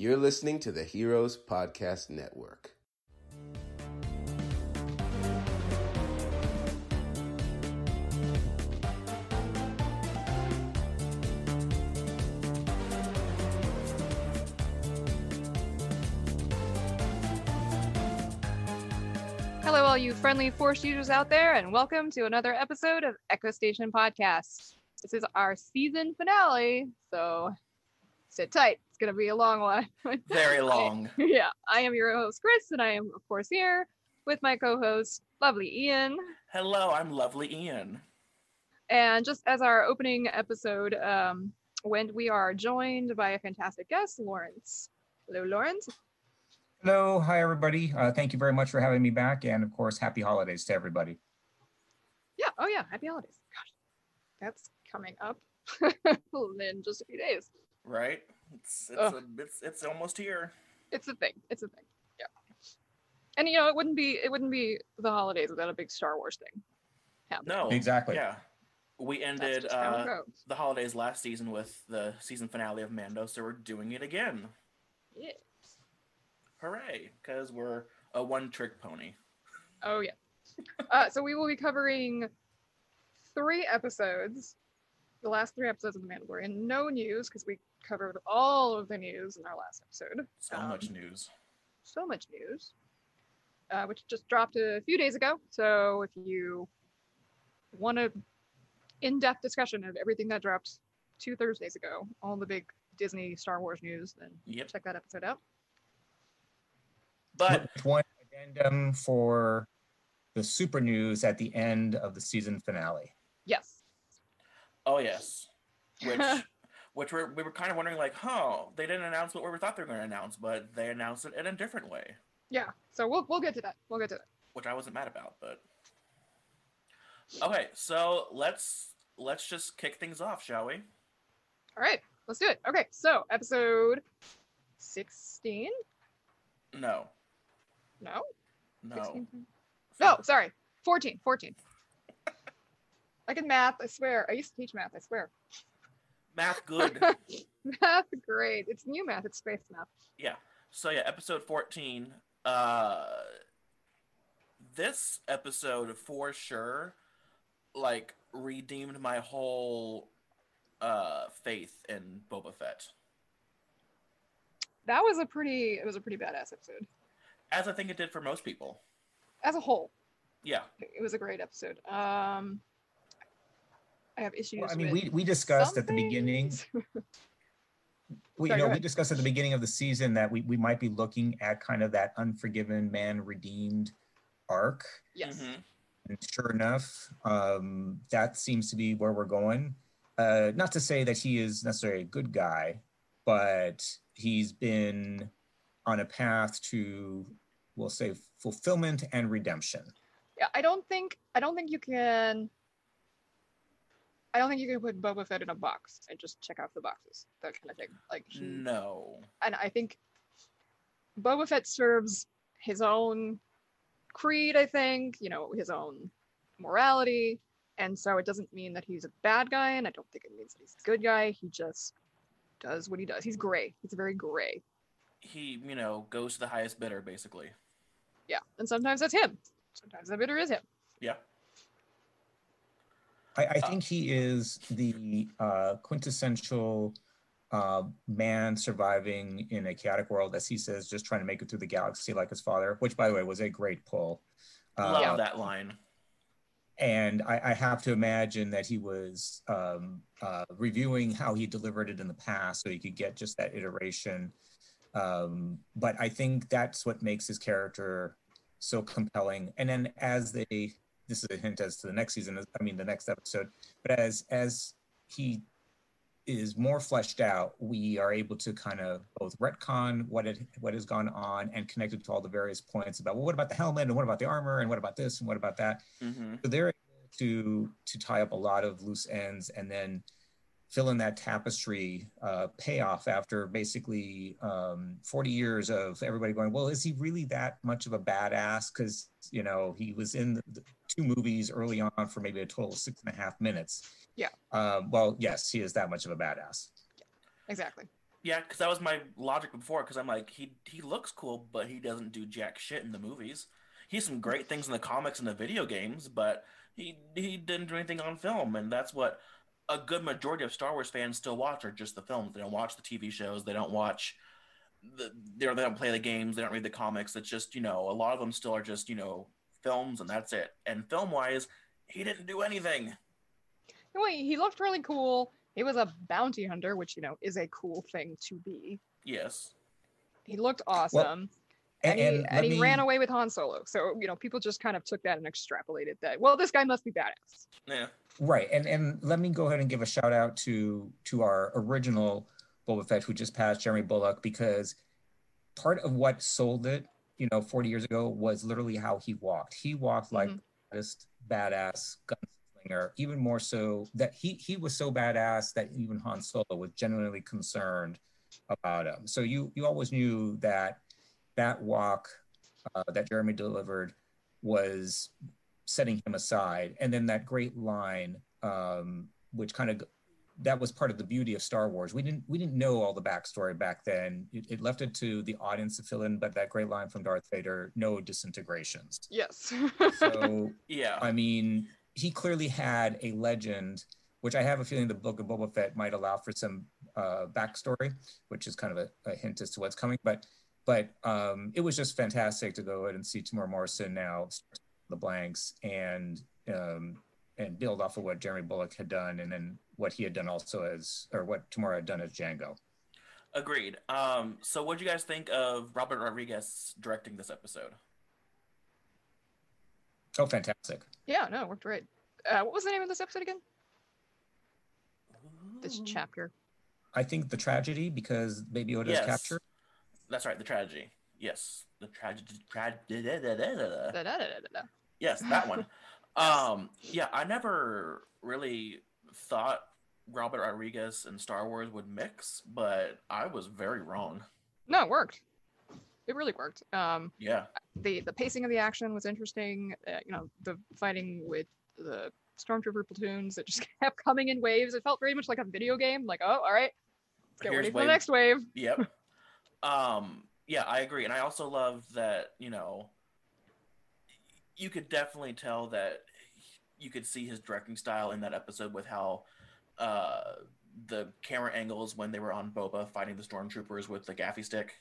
You're listening to the Heroes Podcast Network. Hello, all you friendly Force users out there, and welcome to another episode of Echo Station Podcast. This is our season finale, so sit tight. It's going to be a long one. Very long. yeah, I am your host, Kris, and I am, of course, here with my co host, lovely Ian. Hello, I'm lovely Ian. And just as our opening episode um, went, we are joined by a fantastic guest, Lawrence. Hello, Lawrence. Hello, hi everybody. Uh, thank you very much for having me back, and of course, happy holidays to everybody. Yeah, oh yeah, happy holidays. Gosh, that's coming up in just a few days. Right? It's it's, a, it's it's almost here. It's a thing. It's a thing. Yeah. And you know, it wouldn't be it wouldn't be the holidays without a big Star Wars thing. happening. No, Exactly. Yeah, we ended just how it uh, the holidays last season with the season finale of Mando, so we're doing it again. Yeah. Hooray! Because we're a one-trick pony. Oh yeah. uh, so we will be covering three episodes, the last three episodes of The Mandalorian. No news because we covered all of the news in our last episode. So Um, much news. so much news, uh, which just dropped a few days ago. So if you want a in-depth discussion of everything that dropped two Thursdays ago, all the big Disney Star Wars news, then Yep. check that episode out. But one addendum for the super news at the end of the season finale. Yes. oh yes, which which we're, we were kind of wondering like, huh? They didn't announce what we thought they were going to announce, but they announced it in a different way, Yeah. So we'll we'll get to that. We'll get to that. which I wasn't mad about. But okay, so let's let's just kick things off, shall we? All right. Let's do it. Okay. So episode sixteen. No, No. no. 16? No. Sorry. 14. 14. I can math. I swear. I used to teach math. I swear. Math good. math, great. It's new math. It's space math. yeah. So yeah, episode 14. Uh this episode for sure like redeemed my whole uh faith in Boba Fett. That was a pretty. It was a pretty badass episode As I think it did for most people. as a whole. Yeah. It was a great episode. Um, I have issues. Well, I mean, with we, we discussed at the beginning, things. we, Sorry, you know, we discussed at the beginning of the season that we, we might be looking at kind of that unforgiven man redeemed arc. yes. Mhm. And sure enough, um, that seems to be where we're going. Uh, not to say that he is necessarily a good guy, but he's been on a path to, we'll say, fulfillment and redemption. Yeah. I don't think. I don't think you can. I don't think you can put Boba Fett in a box and just check off the boxes. That kind of thing. Like he, No. and I think Boba Fett serves his own creed, I think, you know, his own morality. And so it doesn't mean that he's a bad guy, and I don't think it means that he's a good guy. He just does what he does. He's gray. He's very gray. He, you know, goes to the highest bidder basically. Yeah. And sometimes that's him. Sometimes the bidder is him. Yeah. I, I Uh, think he is the uh, quintessential uh, man surviving in a chaotic world, as he says, just trying to make it through the galaxy like his father, which, by the way, was a great pull. Love Uh, that line. And I, I have to imagine that he was um, uh, reviewing how he delivered it in the past so he could get just that iteration. Um, but I think that's what makes his character so compelling. And then as they, this is a hint as to the next season, I mean, the next episode, but as, as he is more fleshed out, we are able to kind of both retcon what it what has gone on and connect it to all the various points about well, what about the helmet and what about the armor and what about this and what about that. hmm So they're able to to tie up a lot of loose ends and then fill in that tapestry uh, payoff after basically um, 40 years of everybody going, well, is he really that much of a badass? Because you know he was in the two movies early on for maybe a total of six and a half minutes. Yeah. Um, well, yes, he is that much of a badass. Exactly. Yeah, because that was my logic before. Because I'm like, he he looks cool, but he doesn't do jack shit in the movies. He's some great things in the comics and the video games, but he he didn't do anything on film, and that's what a good majority of Star Wars fans still watch are just the films. They don't watch the TV shows. They don't watch the they don't, they don't play the games. They don't read the comics. It's just you know a lot of them still are just you know films, and that's it. And film wise, he didn't do anything. Anyway, he looked really cool. He was a bounty hunter, which you know is a cool thing to be. Yes. He looked awesome. and, And, he, and and he me- ran away with Han Solo. So, you know, people just kind of took that and extrapolated that. Well, this guy must be badass. Yeah. Right, and and let me go ahead and give a shout out to to our original Boba Fett who just passed, Jeremy Bulloch, because part of what sold it, you know, 40 years ago was literally how he walked. He walked like Mhm. the baddest badass gunslinger, even more so that he he was so badass that even Han Solo was genuinely concerned about him. So you you always knew that that walk uh, that Jeremy delivered was setting him aside and then that great line um, which kind of that was part of the beauty of star wars we didn't we didn't know all the backstory back then it, it left it to the audience to fill in but that great line from darth vader no disintegrations Yes. so Yeah. i mean he clearly had a legend which i have a feeling the book of boba fett might allow for some uh, backstory which is kind of a, a hint as to what's coming but but um, it was just fantastic to go ahead and see Temuera Morrison now start the blanks and um, and build off of what Jeremy Bulloch had done and then what he had done also as or what Temuera had done as Jango. Agreed. Um, so what do you guys think of Robert Rodriguez directing this episode? Oh, fantastic! yeah, no, it worked great. Uh, what was the name of this episode again? This chapter. I think the tragedy because Baby Yoda Yes. is captured. That's right, the tragedy. Yes, the tragedy. Tragedy. Da-da-da-da-da. Yes, that one. um, yeah, I never really thought Robert Rodriguez and Star Wars would mix, but I was very wrong. No, it worked. It really worked. Um, Yeah. the the pacing of the action was interesting. Uh, you know, the fighting with the stormtrooper platoons that just kept coming in waves. It felt very much like a video game. Like, oh, all right, get Here's ready for wave- the next wave. Yep. um, yeah, I agree, and I also love that you know you could definitely tell that you could see his directing style in that episode with how uh, the camera angles when they were on Boba fighting the stormtroopers with the gaffi stick.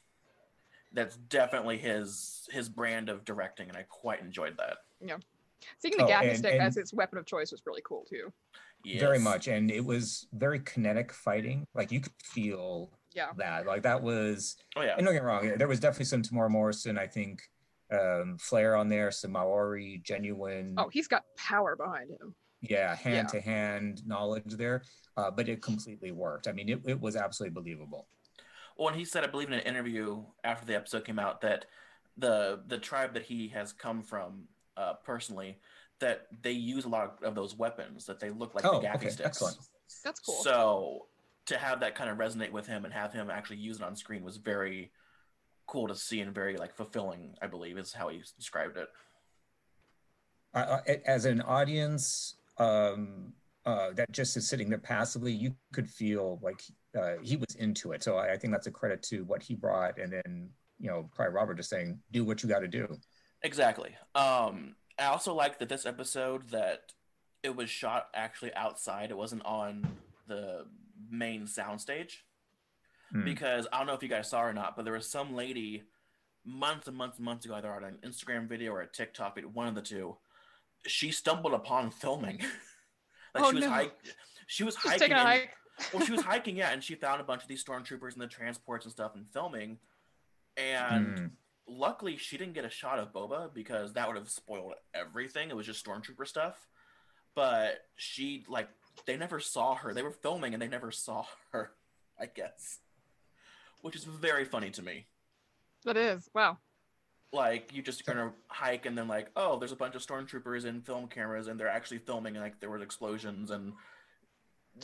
That's definitely his his brand of directing, and I quite enjoyed that. Yeah, seeing the Oh, gaffi and- stick and- as its weapon of choice was really cool too. Very much, and it was very kinetic fighting. Like you could feel Yeah. that. Like that was Oh yeah. and don't get me wrong, there was definitely some Temuera Morrison, I think, um, flair on there, some Maori, genuine, Oh, he's got power behind him. yeah, hand to hand knowledge there. Uh, but it completely worked. I mean, it, it was absolutely believable. Well, and he said, I believe in an interview after the episode came out that the the tribe that he has come from uh, personally, that they use a lot of those weapons, that they look like oh, the gaffi okay, sticks. excellent. That's cool. So to have that kind of resonate with him and have him actually use it on screen was very cool to see and very like fulfilling. I believe is how he described it. Uh, as an audience um, uh, that just is sitting there passively, you could feel like uh, he was into it. So I, I think that's a credit to what he brought. And then, you know, probably Robert just saying, do what you got to do. Exactly. Um, I also like that this episode that it was shot actually outside. It wasn't on the main soundstage Hmm. because I don't know if you guys saw or not, but there was some lady months and months and months ago, either on an Instagram video or a TikTok video, one of the two. She stumbled upon filming. like Oh, she was no. hike- she was Just hiking. taking a and- hike. well, she was hiking, yeah, and she found a bunch of these stormtroopers and the transports and stuff and filming. And Hmm. luckily, she didn't get a shot of Boba because that would have spoiled everything. It was just stormtrooper stuff. But she like they never saw her. They were filming and they never saw her. I guess, which is very funny to me. That is wow. Like you just kind of hike and then like, oh, there's a bunch of stormtroopers and film cameras and they're actually filming and like there was explosions and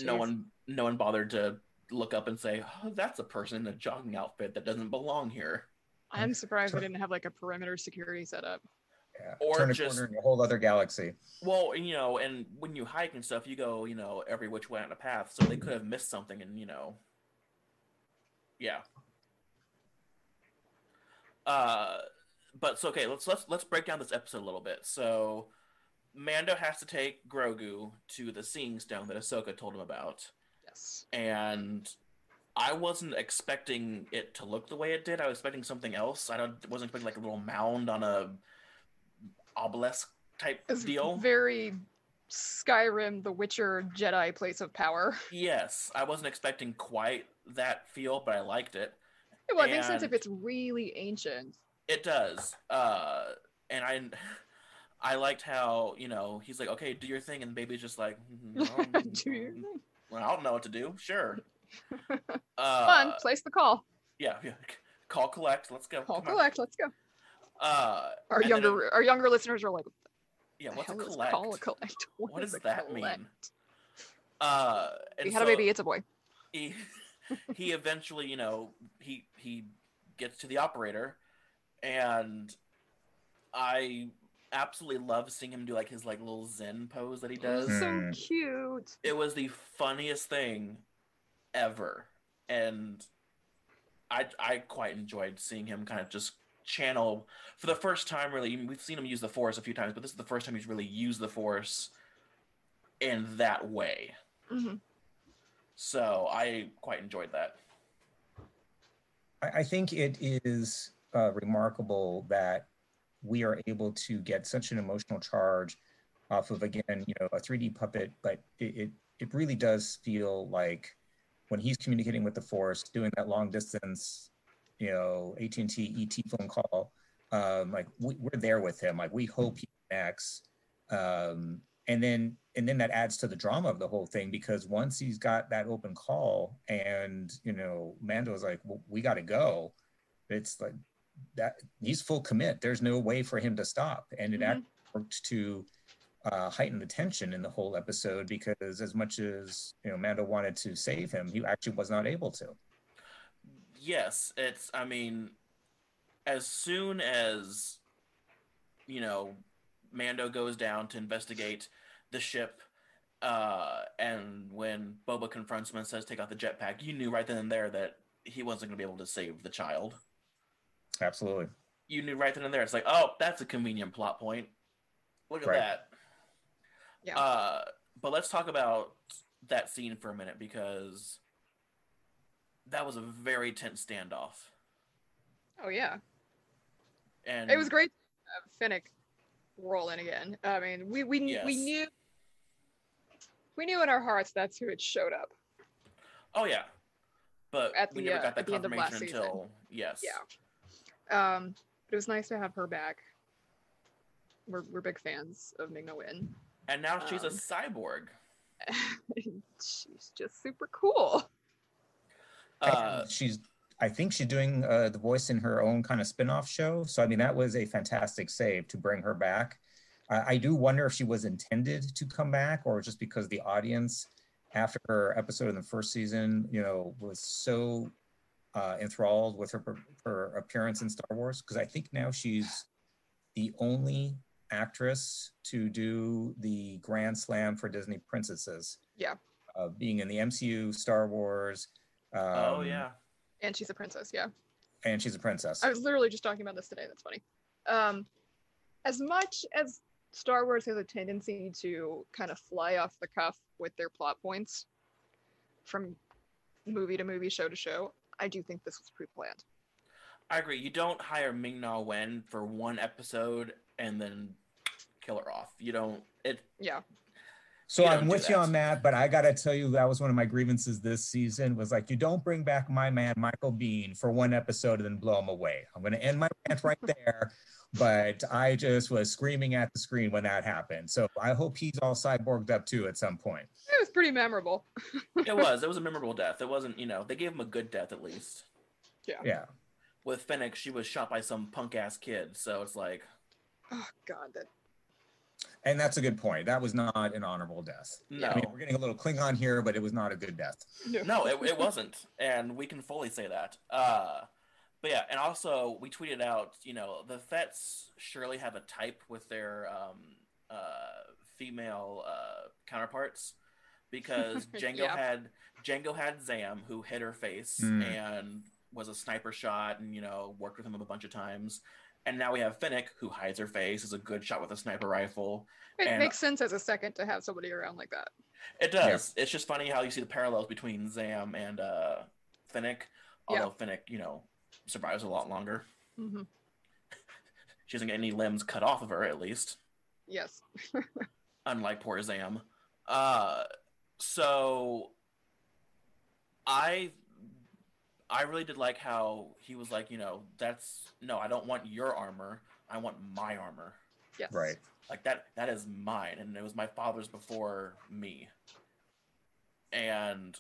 no one no one bothered to look up and say, oh, that's a person in a jogging outfit that doesn't belong here. I'm surprised they didn't have like a perimeter security set up. Yeah. Or Turn a just- corner in a whole other galaxy. Well, you know, and when you hike and stuff, you go, you know, every which way on a path, so they could have missed something, and you know, yeah. Uh, but so okay, let's let's let's break down this episode a little bit. So, Mando has to take Grogu to the Seeing Stone that Ahsoka told him about, Yes. and I wasn't expecting it to look the way it did. I was expecting something else. I don't wasn't expecting like a little mound on a obelisk type It's deal. very Skyrim, The Witcher, Jedi place of power. Yes, I wasn't expecting quite that feel, but I liked it. Well, it makes sense if it's really ancient. It does. Uh, and I, I liked how you know he's like, okay, do your thing, and the baby's just like, "Mm, Do your thing. Well, I don't know what to do. Sure. Uh, Fun, place the call. Yeah, yeah. Call collect. Let's go. Call Come on. collect. Let's go. Uh, Our younger it- our younger listeners are like, yeah. What's a collect? Call a collect. What does a that mean? Uh, and We had a baby. It's a boy. he he eventually you know he he gets to the operator and i absolutely love seeing him do like his like little zen pose that he does Mm. So cute. it was the funniest thing ever and i i quite enjoyed seeing him kind of just channel for the first time really we've seen him use the force a few times but this is the first time he's really used the force in that way Mhm. So i quite enjoyed that I, think it is uh, remarkable that we are able to get such an emotional charge off of again, you know, a 3D puppet, but it it, it really does feel like when he's communicating with the Force, doing that long distance, you know, AT and T ET phone call, um, like we, we're there with him. Like we hope he connects, um, and then and then that adds to the drama of the whole thing because once he's got that open call and you know Mando's like, well, we got to go. It's like that he's full commit. There's no way for him to stop, and it Mhm. actually worked to uh, heighten the tension in the whole episode because as much as you know Mando wanted to save him, he actually was not able to. yes it's i mean as soon as you know mando goes down to investigate the ship uh and when boba confronts him and says take out the jetpack you knew right then and there that he wasn't going to be able to save the child Absolutely. you knew right then and there it's like oh that's a convenient plot point look at Right. that Yeah. uh but let's talk about that scene for a minute because that was a very tense standoff Oh yeah. and It was great. Uh, Fennec roll in again. I mean, we we Yes. we knew we knew in our hearts that's who it showed up. Oh yeah, but At we the, never uh, got that at end of confirmation last season. yes. Yeah. Um, but it was nice to have her back. We're we're big fans of Ming Na Wen. And now she's a Um, cyborg. She's just super cool. Uh, she's I think she's doing uh, the voice in her own kind of spin-off show. So I mean that was a fantastic save to bring her back. I, I do wonder if she was intended to come back or just because the audience after her episode in the first season, you know, was so uh, enthralled with her her appearance in Star Wars. Because I think now she's the only actress to do the Grand Slam for Disney princesses. Yeah. Uh, being in the MCU, Star Wars. Um, oh yeah. And she's a princess, yeah. and she's a princess. I was literally just talking about this today. That's funny. Um, as much as Star Wars has a tendency to kind of fly off the cuff with their plot points from movie to movie, show to show, I do think this was pre-planned. I agree. You don't hire Ming Na Wen for one episode and then kill her off. You don't. It. Yeah. So You I'm with you on that, but I gotta tell you that was one of my grievances this season. Was like you don't bring back my man Michael Biehn for one episode and then blow him away. I'm gonna end my rant right there, but I just was screaming at the screen when that happened. So I hope he's all cyborged up too at some point. It was pretty memorable. it was. It was a memorable death. It wasn't, you know, they gave him a good death at least. Yeah. Yeah. With Fennec, she was shot by some punk ass kid, so it's like, Oh God, that And that's a good point. That was not an honorable death. no, I mean, we're getting a little Klingon here, but it was not a good death. no, it, it wasn't, and we can fully say that. Uh, but yeah, and also we tweeted out, you know, the Fets surely have a type with their um, uh, female uh, counterparts because Jango Yeah. had Jango had Zam who hit her face Mm. and was a sniper shot, and you know worked with him a bunch of times. And now we have Fennec, who hides her face, is a good shot with a sniper rifle. it And- makes sense as a second to have somebody around like that. It does. It's just funny how you see the parallels between Zam and uh, Fennec. Yeah. Although Fennec, you know, survives a lot longer. hmm She doesn't get any limbs cut off of her, at least, Yes. unlike poor Zam. Uh, so I, I really did like how he was like, you know, that's no, I don't want your armor. I want my armor. Yes. Right. like that that is mine and it was my father's before me and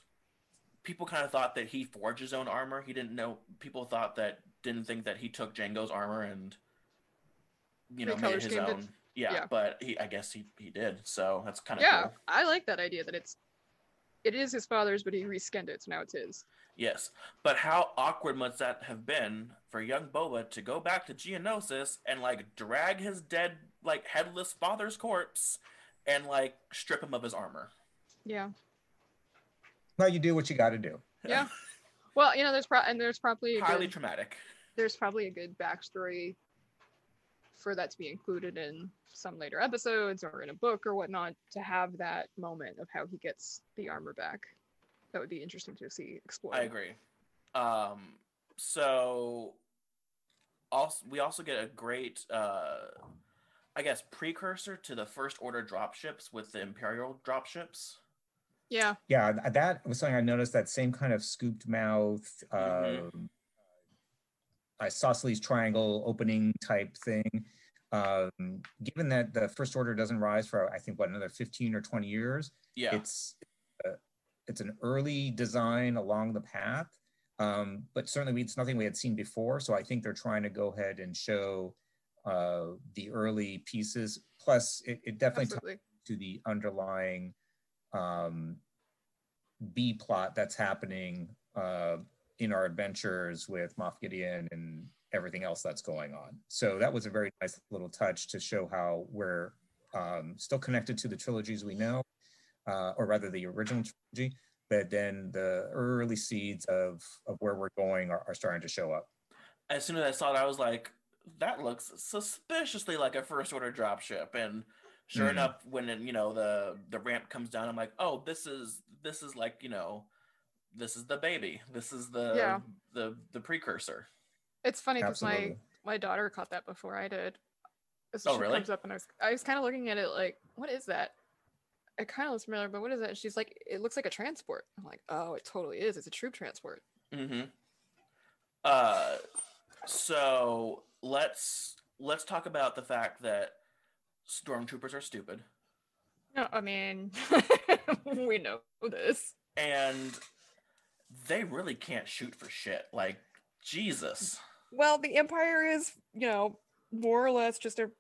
people kind of thought that he forged his own armor he didn't know people thought that didn't think that he took jango's armor and you know made his it. own yeah, Yeah. but he i guess he, he did so that's kind of Yeah, cool I like that idea that it's it is his father's, but he reskinned it, so now it's his. yes but how awkward must that have been for young boba to go back to geonosis and like drag his dead like headless father's corpse and like strip him of his armor Yeah. Well, you do what you got to do. Yeah. Well, you know, there's pro- and there's probably a highly good, traumatic there's probably a good backstory for that to be included in some later episodes or in a book or whatnot to have that moment of how he gets the armor back. That would be interesting to see explored. I agree. Um, so also we also get a great, uh, I guess, precursor to the first order dropships with the Imperial dropships. Yeah. Yeah, that was something I noticed. That same kind of scooped mouth, Mhm. um, isosceles triangle opening type thing. Um, given that the first order doesn't rise for I think what another fifteen or twenty years, Yeah, it's uh, it's an early design along the path, um, but certainly it's nothing we had seen before. So I think they're trying to go ahead and show uh, the early pieces. Plus, it, it definitely to the underlying um, B plot that's happening uh, in our adventures with Moff Gideon and everything else that's going on. So that was a very nice little touch to show how we're um, still connected to the trilogies we know, uh, or rather the original trilogy, but then the early seeds of, of where we're going are, are starting to show up. as soon as I saw it, I was like, that looks suspiciously like a first order dropship. And sure Mhm. enough, when you know the the ramp comes down, I'm like, oh, this is this is like you know, this is the baby. This is the Yeah. the the precursor. It's funny because my my daughter caught that before I did. This Oh, ship really? comes up and I was I was kind of looking at it like, what is that? It kind of looks familiar, but what is that? And she's like, it looks like a transport. I'm like, oh, it totally is. It's a troop transport. Mm-hmm. Uh, so let's let's talk about the fact that stormtroopers are stupid, No, I mean, we know this. and they really can't shoot for shit. Like Jesus. Well, the Empire is, you know, more or less just a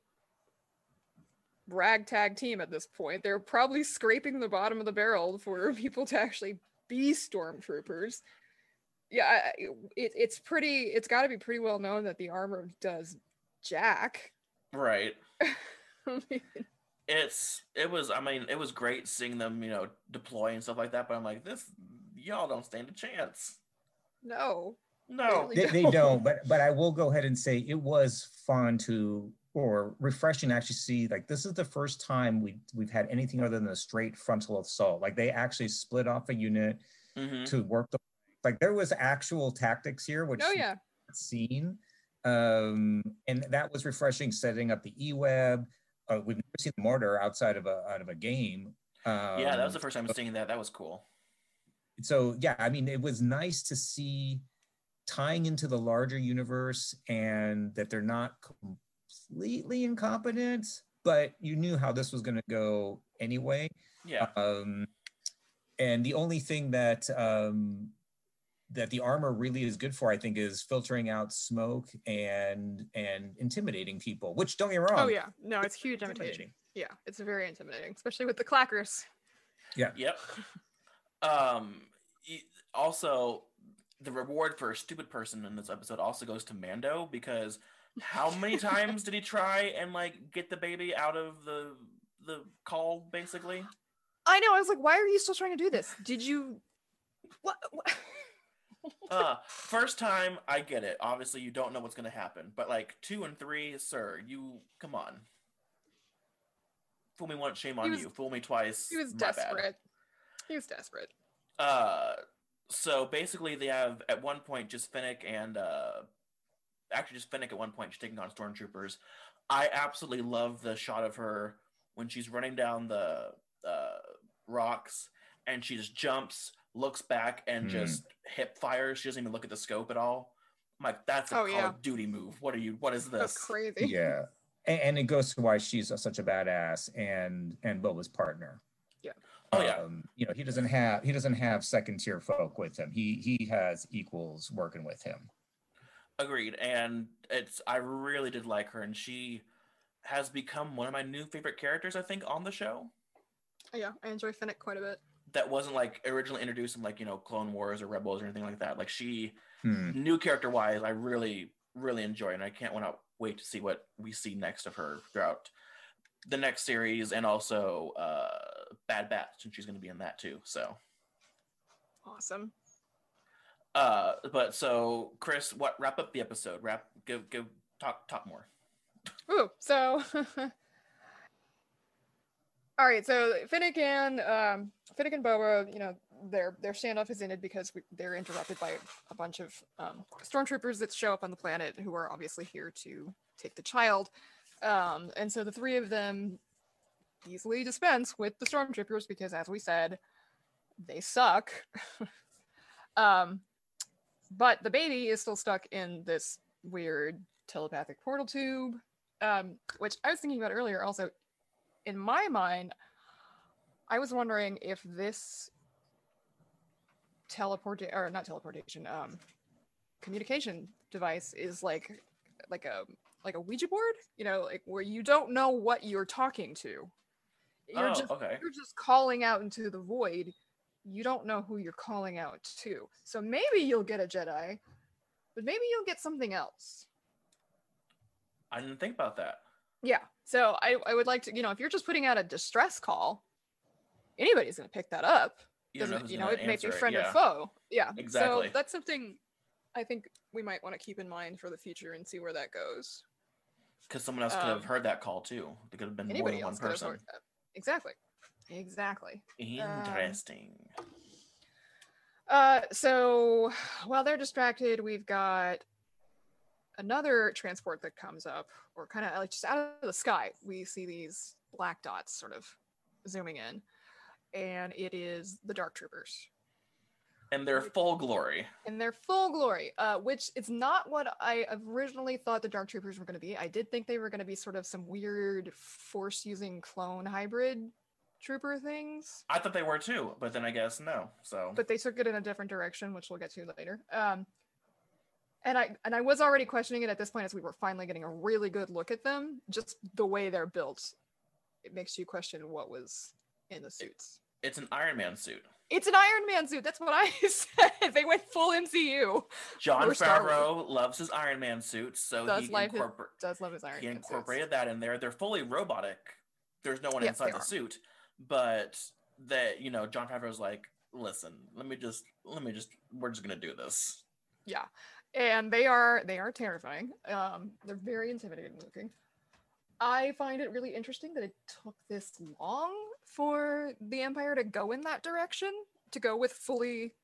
ragtag team at this point. They're probably scraping the bottom of the barrel for people to actually be stormtroopers. Yeah, it, it's pretty. It's got to be pretty well known that the armor does jack. Right. It's it was I mean it was great seeing them you know deploy and stuff like that, but I'm like this y'all don't stand a chance. no, No. They, they don't, but but I will go ahead and say it was fun to or refreshing to actually see like this is the first time we we've had anything other than a straight frontal assault. Like they actually split off a unit hmm to work the like there was actual tactics here, which oh yeah, seen. Um, and that was refreshing setting up the E-web. Uh, we've never seen the mortar outside of a out of a game. Um, yeah, that was the first time seeing that. That was cool. so yeah i mean it was nice to see tying into the larger universe and that they're not completely incompetent but you knew how this was going to go anyway Yeah. um and the only thing that um, that the armor really is good for, I think, is filtering out smoke and and intimidating people. Which don't get me wrong. Oh yeah, no, it's huge imitation. Yeah, it's very intimidating, especially with the clackers. Yeah. Yep. Um. Also, the reward for a stupid person in this episode also goes to Mando because how many times did he try and like get the baby out of the the call basically? I know. I was like, why are you still trying to do this? Did you? What? what? Uh, first time, I get it. Obviously, you don't know what's going to happen. But like two and three, sir, you come on. Fool me once, shame on was- you. Fool me twice. he was my bad. desperate. He was desperate. Uh, so basically, they have at one point just Fennec and uh, actually just Fennec at one point, she's taking on stormtroopers. I absolutely love the shot of her when she's running down the uh, rocks and she just jumps, looks back, and Hmm. just hip fires. She doesn't even look at the scope at all. I'm like, that's a Oh, Call yeah. of Duty move. What are you? What is this? That's this? crazy. Yeah. And, and it goes to why she's a, such a badass and and Boba's partner. Yeah. Oh yeah, Um, you know, he doesn't have he doesn't have second tier folk with him. He he has equals working with him. agreed. And it's I really did like her, and she has become one of my new favorite characters. I think on the show. Yeah, I enjoy Fennec quite a bit. That wasn't like originally introduced in like you know Clone Wars or Rebels or anything like that. Like she, Hmm. new character wise, I really really enjoy, and I can't want to wait to see what we see next of her throughout the next series, and also uh, Bad Batch, and she's going to be in that too. So, Awesome. uh, but so Kris, what wrap up the episode? Wrap, give give talk talk more. Ooh, so all right, so Fennec and um, Fennec and Boba, you know, their their standoff is ended because we, they're interrupted by a bunch of um, stormtroopers that show up on the planet who are obviously here to take the child, um, and so the three of them easily dispense with the stormtroopers because, as we said, they suck. um, but the baby is still stuck in this weird telepathic portal tube um, which I was thinking about earlier. Also, in my mind, I was wondering if this teleport or not teleportation, um, communication device is like like a like a Ouija board, you know, like where you don't know what you're talking to. You're oh, just okay. you're just calling out into the void. You don't know who you're calling out to. So maybe you'll get a Jedi, but maybe you'll get something else. I didn't think about that. Yeah. So I, I would like to, you know, if you're just putting out a distress call, anybody's going to pick that up. Doesn't, you know, it may be friend yeah. or foe. Yeah. Exactly. So that's something I think we might want to keep in mind for the future and see where that goes. Because someone else could have Um, heard that call too. There could have been more than one else could have person. Exactly. Exactly. Interesting. Uh, so while they're distracted, we've got another transport that comes up, or kind of like just out of the sky. We see these black dots sort of zooming in, and it is the Dark Troopers and their full glory. in their full glory, uh, which is not what I originally thought the Dark Troopers were going to be. I did think they were going to be sort of some weird force-using clone hybrid trooper things. I thought they were too, but then I guess no. So but they took it in a different direction, which we'll get to later. Um, and I and I was already questioning it at this point as we were finally getting a really good look at them. Just the way they're built, it makes you question what was in the suits. it's an Iron Man suit. It's an Iron Man suit. That's what I said. They went full MCU. Jon Or Star Wars. Favreau loves his Iron Man suits, so Does he, like his- Does love his Iron he Man suits. incorporated that in there. They're fully robotic. There's no one Yeah, inside the are. suit, but that you know, Jon Favreau's like, listen, let me just, let me just, we're just gonna do this. Yeah, and they are they are terrifying. Um, they're very intimidating looking. I find it really interesting that it took this long for the Empire to go in that direction, to go with fully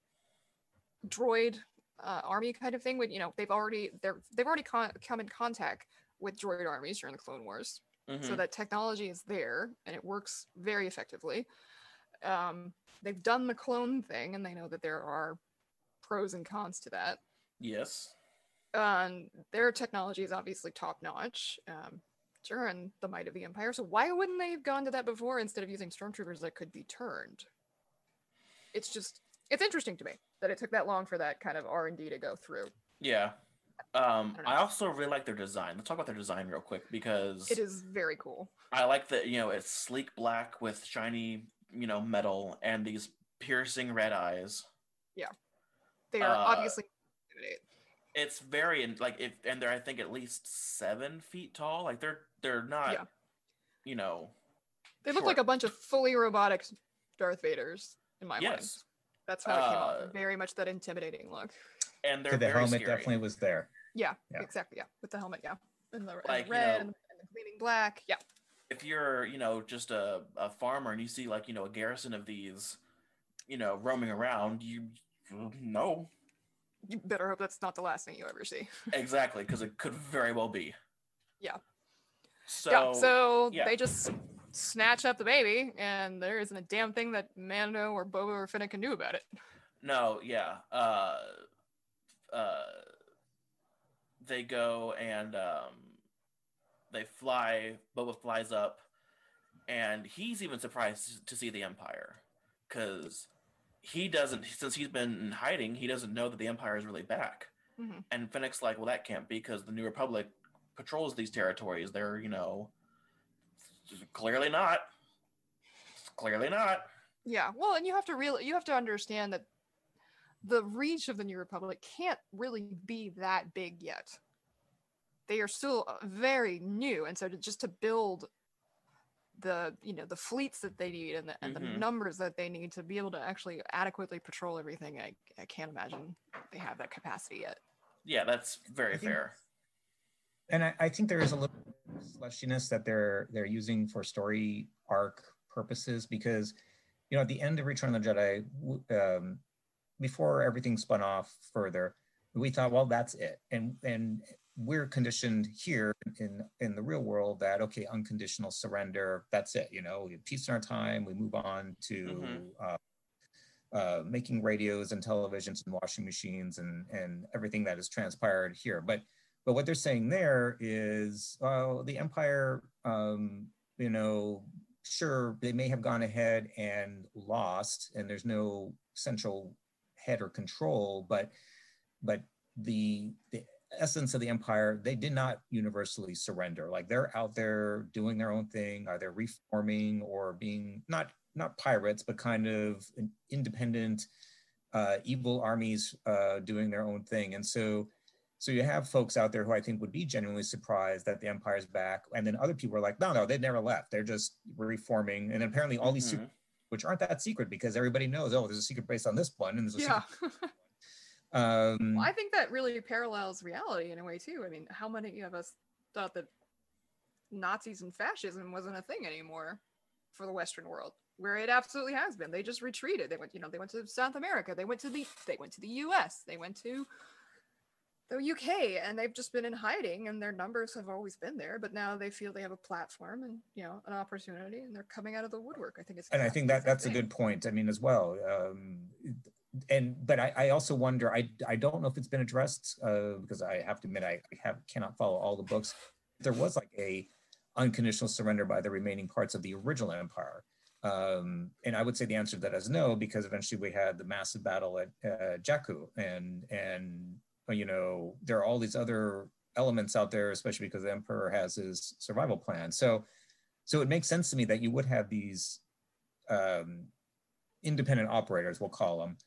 droid uh, army kind of thing. When you know they've already they're they've already con- come in contact with droid armies during the Clone Wars, so Mhm. that technology is there and it works very effectively. Um, they've done the clone thing, and they know that there are pros and cons to that yes, um, their technology is obviously top notch um, during the might of the empire. So why wouldn't they have gone to that before instead of using stormtroopers that could be turned? it's just it's interesting to me that it took that long for that kind of R and D to go through. Yeah. Um, don't. I also really like their design. Let's talk about their design real quick because It is very cool. I like that you know it's sleek black with shiny you know metal and these piercing red eyes. Yeah, they are Uh, obviously intimidate. It's very in- like if and they're I think at least seven feet tall. Like they're they're not Yeah. you know They look like a bunch of fully robotic Darth Vaders in my mind. yes That's how it came Uh, off. Very much that intimidating look. and they're the very helmet scary. definitely was there. Yeah, Yeah. exactly. Yeah, with the helmet. Yeah, and the, and Like, the you red know- and, and the gleaming black. Yeah, if you're you know just a, a farmer and you see like you know a garrison of these you know roaming around you no you better hope that's not the last thing you ever see. exactly because it could very well be Yeah. so yeah, so yeah. they just snatch up the baby, and there isn't a damn thing that Mando or Boba or Fennec can do about it. no yeah uh uh they go and um they fly boba flies up and he's even surprised to see the empire because he doesn't since he's been in hiding he doesn't know that the empire is really back Mhm. and Fennec's like well that can't be because the new republic patrols these territories they're you know clearly not clearly not Yeah, well, and you have to really you have to understand that the reach of the New Republic can't really be that big yet. They are still uh, very new, and so to just to build the you know the fleets that they need and the, and the Mhm. numbers that they need to be able to actually adequately patrol everything, I, I can't imagine they have that capacity yet. yeah that's very I think- fair and I, I think there is a little slushiness that they're they're using for story arc purposes because you know at the end of Return of the Jedi, um, before everything spun off further, we thought, well, that's it, and and we're conditioned here in in the real world that okay, unconditional surrender, that's it. You know, we have peace in our time, we move on to. Mhm. Uh, uh, making radios and televisions and washing machines and and everything that has transpired here, but but what they're saying there is, well, the empire, um, you know, sure, they may have gone ahead and lost, and there's no central head or control, but but the the essence of the empire, they did not universally surrender. Like they're out there doing their own thing, either reforming or being not not pirates, but kind of independent uh, evil armies uh, doing their own thing. And so so you have folks out there who I think would be genuinely surprised that the empire's back, and then other people are like, no, no, they never left. They're just reforming, and apparently all these Mhm. secret, which aren't that secret because everybody knows, oh, there's a secret base on this one, and there's a Yeah, secret. Um, well, I think that really parallels reality in a way too. I mean, how many of us thought that Nazis and fascism wasn't a thing anymore for the Western world, where it absolutely has been. They just retreated. They went, you know, they went to South America. They went to the, they went to the U.S. They went to the UK, and they've just been in hiding. And their numbers have always been there, but now they feel they have a platform and you know an opportunity, and they're coming out of the woodwork. I think it's and I think that that's a good point. I mean, as well. Um, and but I, I also wonder. I I don't know if it's been addressed uh, because I have to admit I have cannot follow all the books. There was like a unconditional surrender by the remaining parts of the original empire. Um, and I would say the answer to that is no, because eventually we had the massive battle at uh, Jakku, and and uh, you know there are all these other elements out there, especially because the emperor has his survival plan. So so it makes sense to me that you would have these um, independent operators, we'll call them.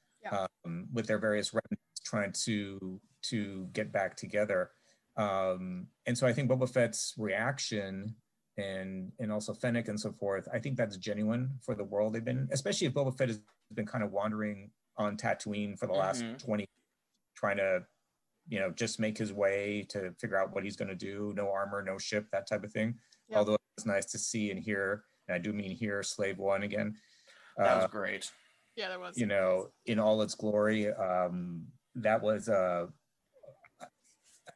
Um, with their various remnants trying to to get back together. Um, and so I think Boba Fett's reaction and and also Fennec and so forth, I think that's genuine for the world they've been, especially if Boba Fett has been kind of wandering on Tatooine for the last Mhm. 20, trying to, you know, just make his way to figure out what he's going to do. No armor, no ship, that type of thing. Yeah. Although it's nice to see and hear, and I do mean hear Slave One again. That Uh, was great. Yeah, that was. you know, in all its glory. Um, that was, uh,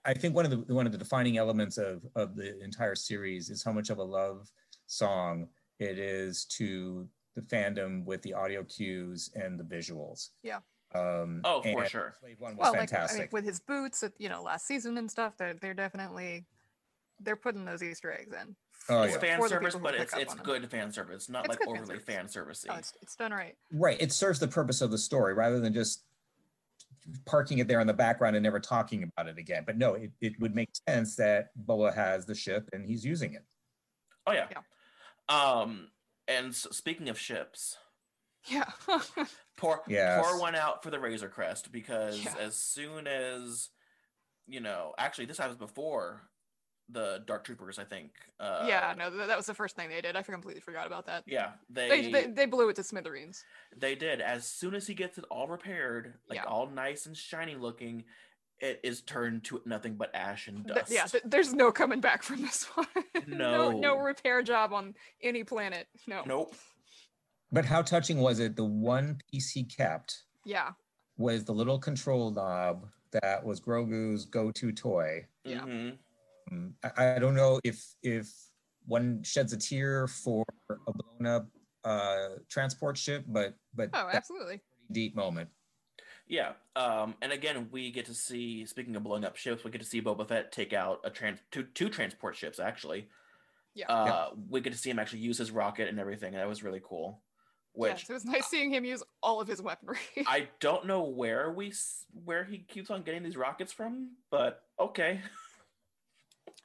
I think, one of the one of the defining elements of of the entire series is how much of a love song it is to the fandom with the audio cues and the visuals. Yeah. Um, Oh, for sure. Slave One was well, like I mean, with his boots, you know, last season and stuff, they're they're definitely they're putting those Easter eggs in. Oh, it's yeah. fan for the service, people who but pick it's up it's on them. good fan service, not It's like good fan overly fan servicey. Oh, it's, it's done right. Right. It serves the purpose of the story rather than just parking it there in the background and never talking about it again. But no, it, it would make sense that Boba has the ship and he's using it. Oh yeah. Um, and s speaking of ships, Yeah. pour Yes. pour one out for the Razor Crest because Yeah. as soon as you know, actually, this happens before the Dark Troopers. I think. Uh, yeah, no, th- that was the first thing they did. I completely forgot about that. Yeah, they They, they, they blew it to smithereens. They did. As soon as he gets it all repaired, like Yeah. all nice and shiny looking, it is turned to nothing but ash and Th- dust. yeah, th- there's no coming back from this one. no, no No. repair job on any planet. No. nope. But how touching was it? The one piece he kept Yeah. was the little control knob that was Grogu's go-to toy. Yeah. Mhm. Um, I, I don't know if if one sheds a tear for a blown up uh, transport ship, but but Oh, that's absolutely. a pretty deep moment. Yeah. Um, and again, we get to see. Speaking of blowing up ships, we get to see Boba Fett take out a trans two two transport ships. Actually, Yeah. uh, we get to see him actually use his rocket and everything. And that was really cool. Which yes, it was nice seeing him use all of his weaponry. I don't know where we where he keeps on getting these rockets from, but okay.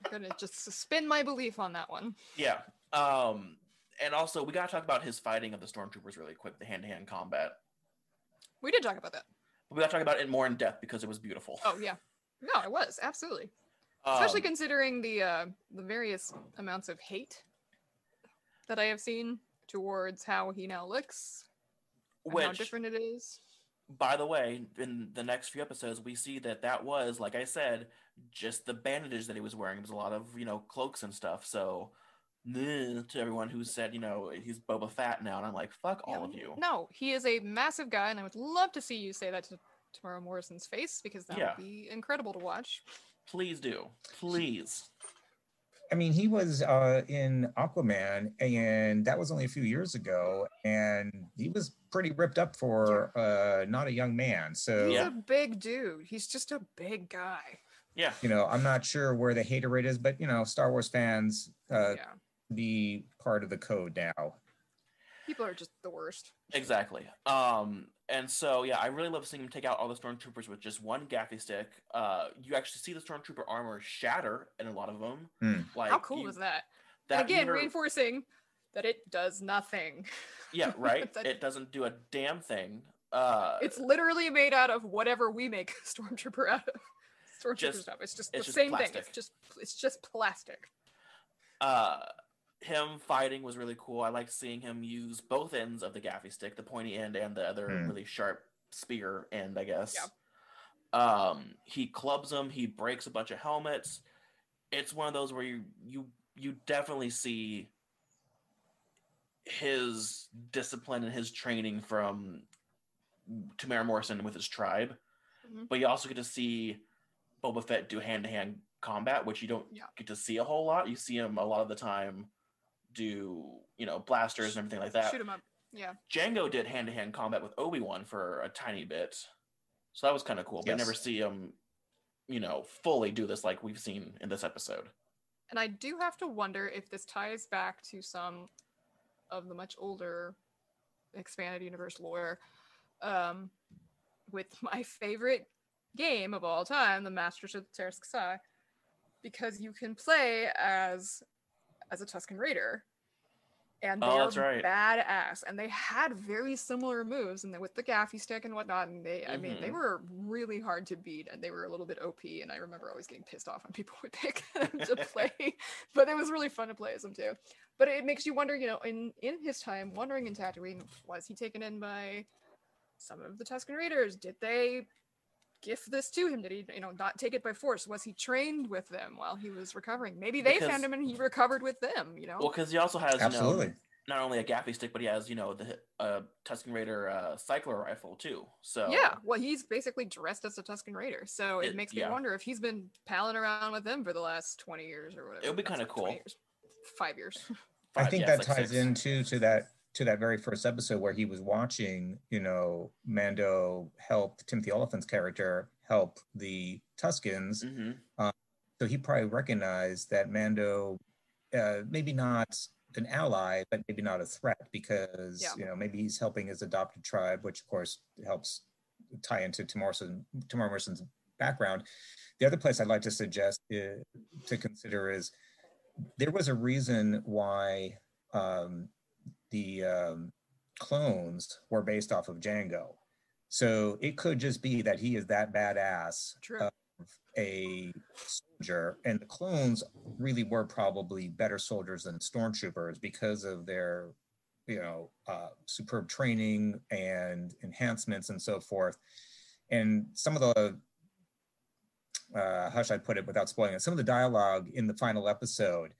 I'm gonna just suspend my belief on that one. Yeah. Um, and also we gotta talk about his fighting of the stormtroopers really quick, the hand to hand combat. We did talk about that. But we gotta talk about it more in depth because it was beautiful. Oh yeah. No, it was absolutely, especially Um, considering the uh, the various amounts of hate that I have seen towards how he now looks, and how different it is. by the way, in the next few episodes, we see that that was, like I said, just the bandages that he was wearing. It was a lot of you know cloaks and stuff. So. To everyone who said, you know, he's Boba Fat now, and I'm like, fuck all Yeah, of you. No, he is a massive guy, and I would love to see you say that to Temuera Morrison's face because that Yeah. would be incredible to watch. Please do, please. I mean, he was uh, in Aquaman, and that was only a few years ago, and he was pretty ripped up for uh, not a young man. So, He's Yeah. a big dude. He's just a big guy. Yeah, you know, I'm not sure where the hater rate is, but you know, Star Wars fans uh, yeah, be part of the code now. people are just the worst. Exactly. Um, and so yeah, I really love seeing him take out all the stormtroopers with just one gaffi stick. Uh, you actually see the stormtrooper armor shatter in a lot of them. Hmm. Like How cool you- was that? That again, never- reinforcing that it does nothing. yeah, right. That- it doesn't do a damn thing. Uh, It's literally made out of whatever we make stormtrooper out of. Stormtrooper Just- stuff. It's just it's the just same thing. It's just it's just plastic. uh, him fighting was really cool. I liked seeing him use both ends of the gaffi stick, the pointy end and the other Hmm. really sharp spear end, I guess. Um, he clubs them. He breaks a bunch of helmets. It's one of those where you you you definitely see his discipline and his training from Temuera Morrison with his tribe, Mhm. but you also get to see Boba Fett do hand to hand combat, which you don't Yeah. get to see a whole lot. You see him a lot of the time do you know blasters and everything like that. Shoot him up. Yeah. Jango did hand to hand combat with Obi Wan for a tiny bit, so that was kind of cool. But I never see him, you know, fully do this like we've seen in this episode. And I do have to wonder if this ties back to some of the much older expanded universe lore. Um, with my favorite game of all time, the Masters of the because you can play as as a Tusken Raider. And they Oh, are right. badass. And they had very similar moves and with the gaffi stick and whatnot. And they I mean they Mhm. were really hard to beat and they were a little bit OP. And I remember always getting pissed off when people would pick them to play. but it was really fun to play as them too. But it makes you wonder, you know, in in his time wandering in Tatooine, was he taken in by some of the Tusken Raiders? Did they gift this to him? Did he, you know, not take it by force? Was he trained with them while he was recovering? Maybe they Because- found him and he recovered with them. You know, Well, because he also has you know, Absolutely. not only a gaffi stick, but he has you know the uh, Tusken Raider uh, cycler rifle too. So yeah. Well, he's basically dressed as a Tusken Raider, so it, It- makes me yeah. wonder if he's been palling around with them for the last twenty years or whatever. It would be kinda cool. years. Five years. I think yeah, that like ties six. into to that to that very first episode where he was watching, you know, Mando help Timothy Oliphant's character help the Tuskens Mhm. So he probably recognized that Mando, uh, maybe not an ally, but maybe not a threat because Yeah. you know maybe he's helping his adopted tribe, which of course helps tie into Temuera Morrison, Temuera Morrison's background. The other place I'd like to suggest uh, to consider is there was a reason why um, the um, clones were based off of Jango. So it could just be that he is that badass a soldier, and the clones really were probably better soldiers than stormtroopers because of their, you know, uh, superb training and enhancements and so forth. And some of the uh, how should I put it without spoiling it? Some of the dialogue in the final episode,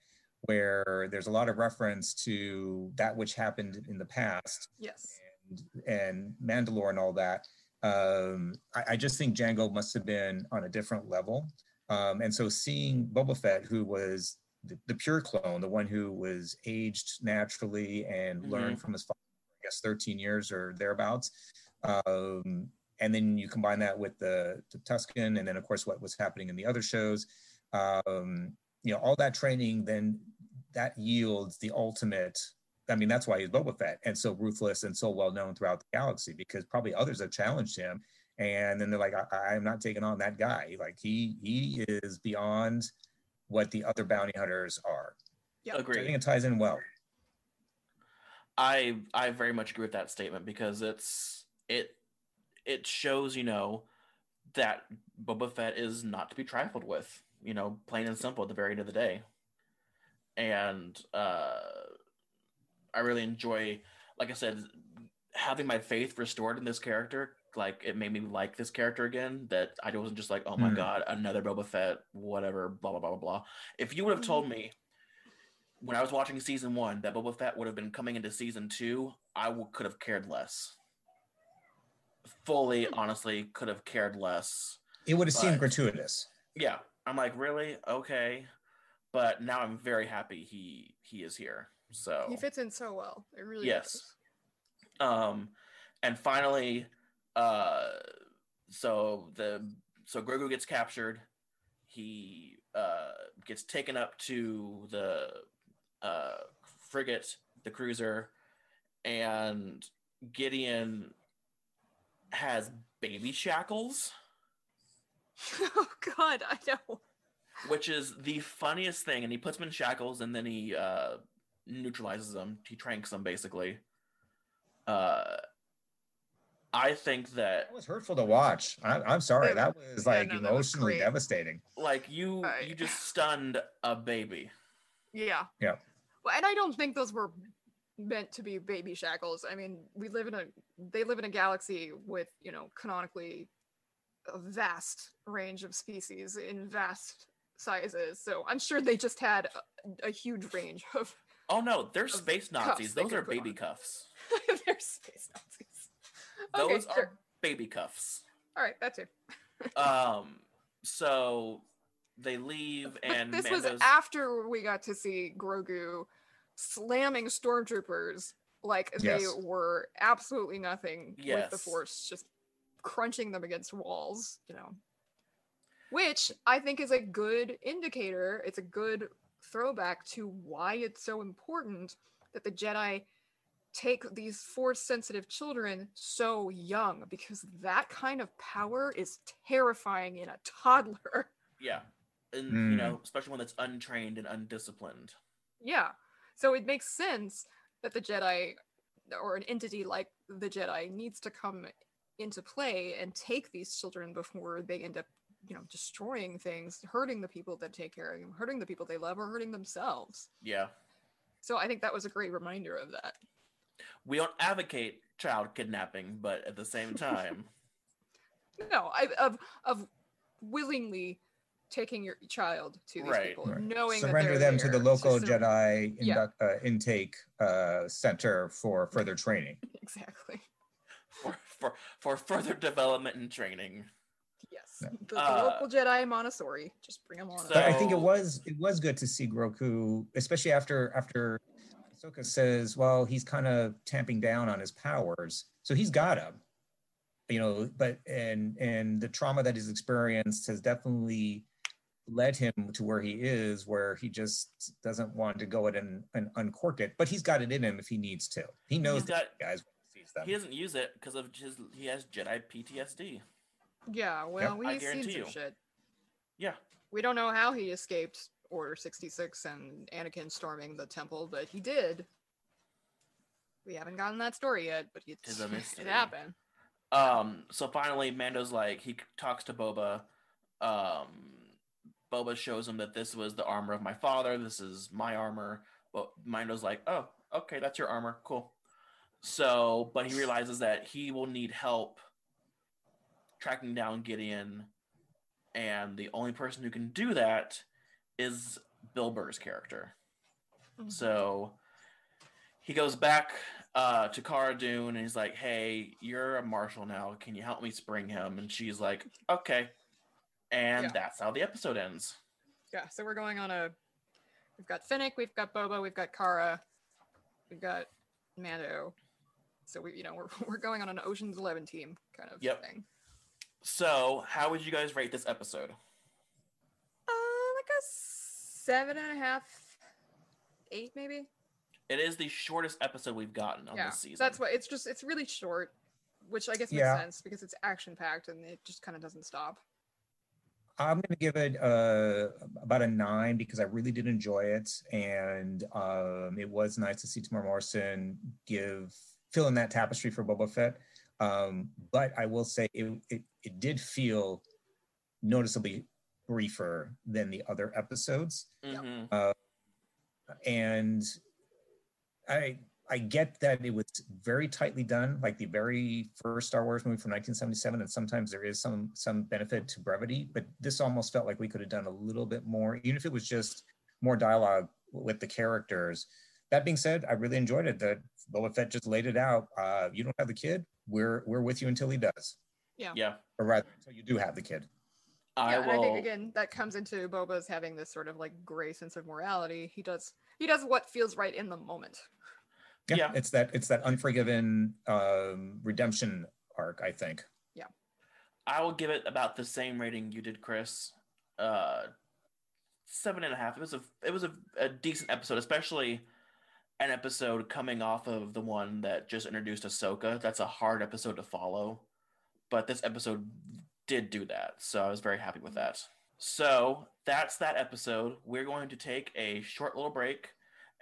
where there's a lot of reference to that which happened in the past Yes. and, and Mandalore and all that. Um, I, I just think Jango must have been on a different level. Um, and so seeing Boba Fett, who was the, the pure clone, the one who was aged naturally and learned from his father, I guess 13 years or thereabouts. Um, and then you combine that with the, the Tusken, and then of course what was happening in the other shows. Um, you know, all that training, then that yields the ultimate I mean, that's why he's Boba Fett and so ruthless and so well known throughout the galaxy because probably others have challenged him. And then they're like, I, am not taking on that guy. Like he he is beyond what the other bounty hunters are. Yeah. So I think it ties in well. I I very much agree with that statement because it's it it shows you know that Boba Fett is not to be trifled with. You know, plain and simple at the very end of the day. And uh, I really enjoy, like I said, having my faith restored in this character. Like it made me like this character again. That I wasn't just like, oh my Hmm. god, another Boba Fett, whatever, blah blah blah blah blah. If you would have told me when I was watching season one that Boba Fett would have been coming into season two, I w- could have cared less. Fully, honestly, could have cared less. It would have seemed gratuitous. Yeah, I'm like, really? Okay, but now I'm very happy he he is here. So He fits in so well. It really yes, um, and finally, uh, so the so Grogu gets captured. He uh gets taken up to the uh frigate, the cruiser, and Gideon has baby shackles. oh God, I know. Which is the funniest thing. And he puts them in shackles and then he uh, neutralizes them. He tranks them basically. Uh, I think that That was hurtful to watch. I, I'm sorry. That was yeah, like no, that was emotionally devastating. like you I- you just stunned a baby. Yeah. Yeah. Well, and I don't think those were meant to be baby shackles. I mean, we live in a they live in a galaxy with, you know, canonically a vast range of species in vast sizes. So I'm sure they just had a, a huge range of Oh no, they're space Nazis. Those are baby on. cuffs. their space Nazis. Okay, Those sure. are baby cuffs. All right, that's it. Um, so they leave But and this was after we got to see Grogu slamming stormtroopers like they were absolutely nothing with the force, just crunching them against walls, you know. Which I think is a good indicator. It's a good throwback to why it's so important that the Jedi take these force sensitive children so young because that kind of power is terrifying in a toddler. yeah, and you Mm. know, especially one that's untrained and undisciplined. Yeah. So it makes sense that the Jedi or an entity like the Jedi needs to come into play and take these children before they end up, you know, destroying things, hurting the people that take care of them, hurting the people they love, or hurting themselves. Yeah. So I think that was a great reminder of that. we don't advocate child kidnapping, but at the same time, No, I, of of willingly taking your child to these Right. people, Right. knowing Surrender that them they're to the local sur- Jedi Yeah. induct, uh, intake uh, center for further training. Exactly. for for, for further development and training. Yes. Yeah. The, the Uh, local Jedi Montessori. Just bring them on. So- But I think it was it was good to see Grogu, especially after after Ahsoka says, well, he's kind of tamping down on his powers, so he's got him, you know. But and and the trauma that he's experienced has definitely led him to where he is, where he just doesn't want to go it and, and uncork it. But he's got it in him if he needs to. He knows He's got- guys when he sees them. He doesn't use it because of his he has Jedi PTSD. Yeah, well, I we've seen some you. shit. Yeah. We don't know how he escaped Order 66 and Anakin storming the temple, but he did. We haven't gotten that story yet, but it's, mystery. it happened. Um. So finally, Mando's like he talks to Boba. Um, Boba shows him that this was the armor of my father. This is my armor. But Mando's like, oh, okay, that's your armor. Cool. So, but he realizes that he will need help tracking down Gideon, and the only person who can do that is Bill Burr's character. Mhm. So he goes back uh, to Cara Dune and he's like, "Hey, you're a marshal now. Can you help me spring him?" And she's like, "Okay." And Yeah. that's how the episode ends. Yeah, so we're going on a. We've got Fennec, we've got Boba, we've got Cara, we've got Mando. So we, you know, we're we're going on an Ocean's Eleven team kind of Yep. thing. So, how would you guys rate this episode? Uh, like a seven and a half, eight maybe. It is the shortest episode we've gotten on yeah, this season. that's what it's just. It's really short, which I guess makes Yeah. sense because it's action packed and it just kind of doesn't stop. I'm going to give it uh, about a nine because I really did enjoy it, and um, it was nice to see Temuera Morrison give fill in that tapestry for Boba Fett. Um, but I will say it, it it did feel noticeably briefer than the other episodes, Mhm. and I I get that it was very tightly done, like the very first Star Wars movie from 1977, and sometimes there is some some benefit to brevity, but this almost felt like we could have done a little bit more, even if it was just more dialogue with the characters. That being said, I really enjoyed it. That Boba Fett just laid it out. Uh, you don't have the kid, we're we're with you until he does, Yeah, Yeah. or rather, until you do have the kid. I yeah, and I think again that comes into Boba's having this sort of like gray sense of morality. He does he does what feels right in the moment. Yeah, Yeah. it's that it's that unforgiven um, redemption arc. I think. Yeah. I will give it about the same rating you did, Kris. Uh, seven and a half. It was a it was a, a decent episode, especially an episode coming off of the one that just introduced Ahsoka. That's a hard episode to follow, but this episode did do that, so I was very happy with that. So that's that episode. We're going to take a short little break,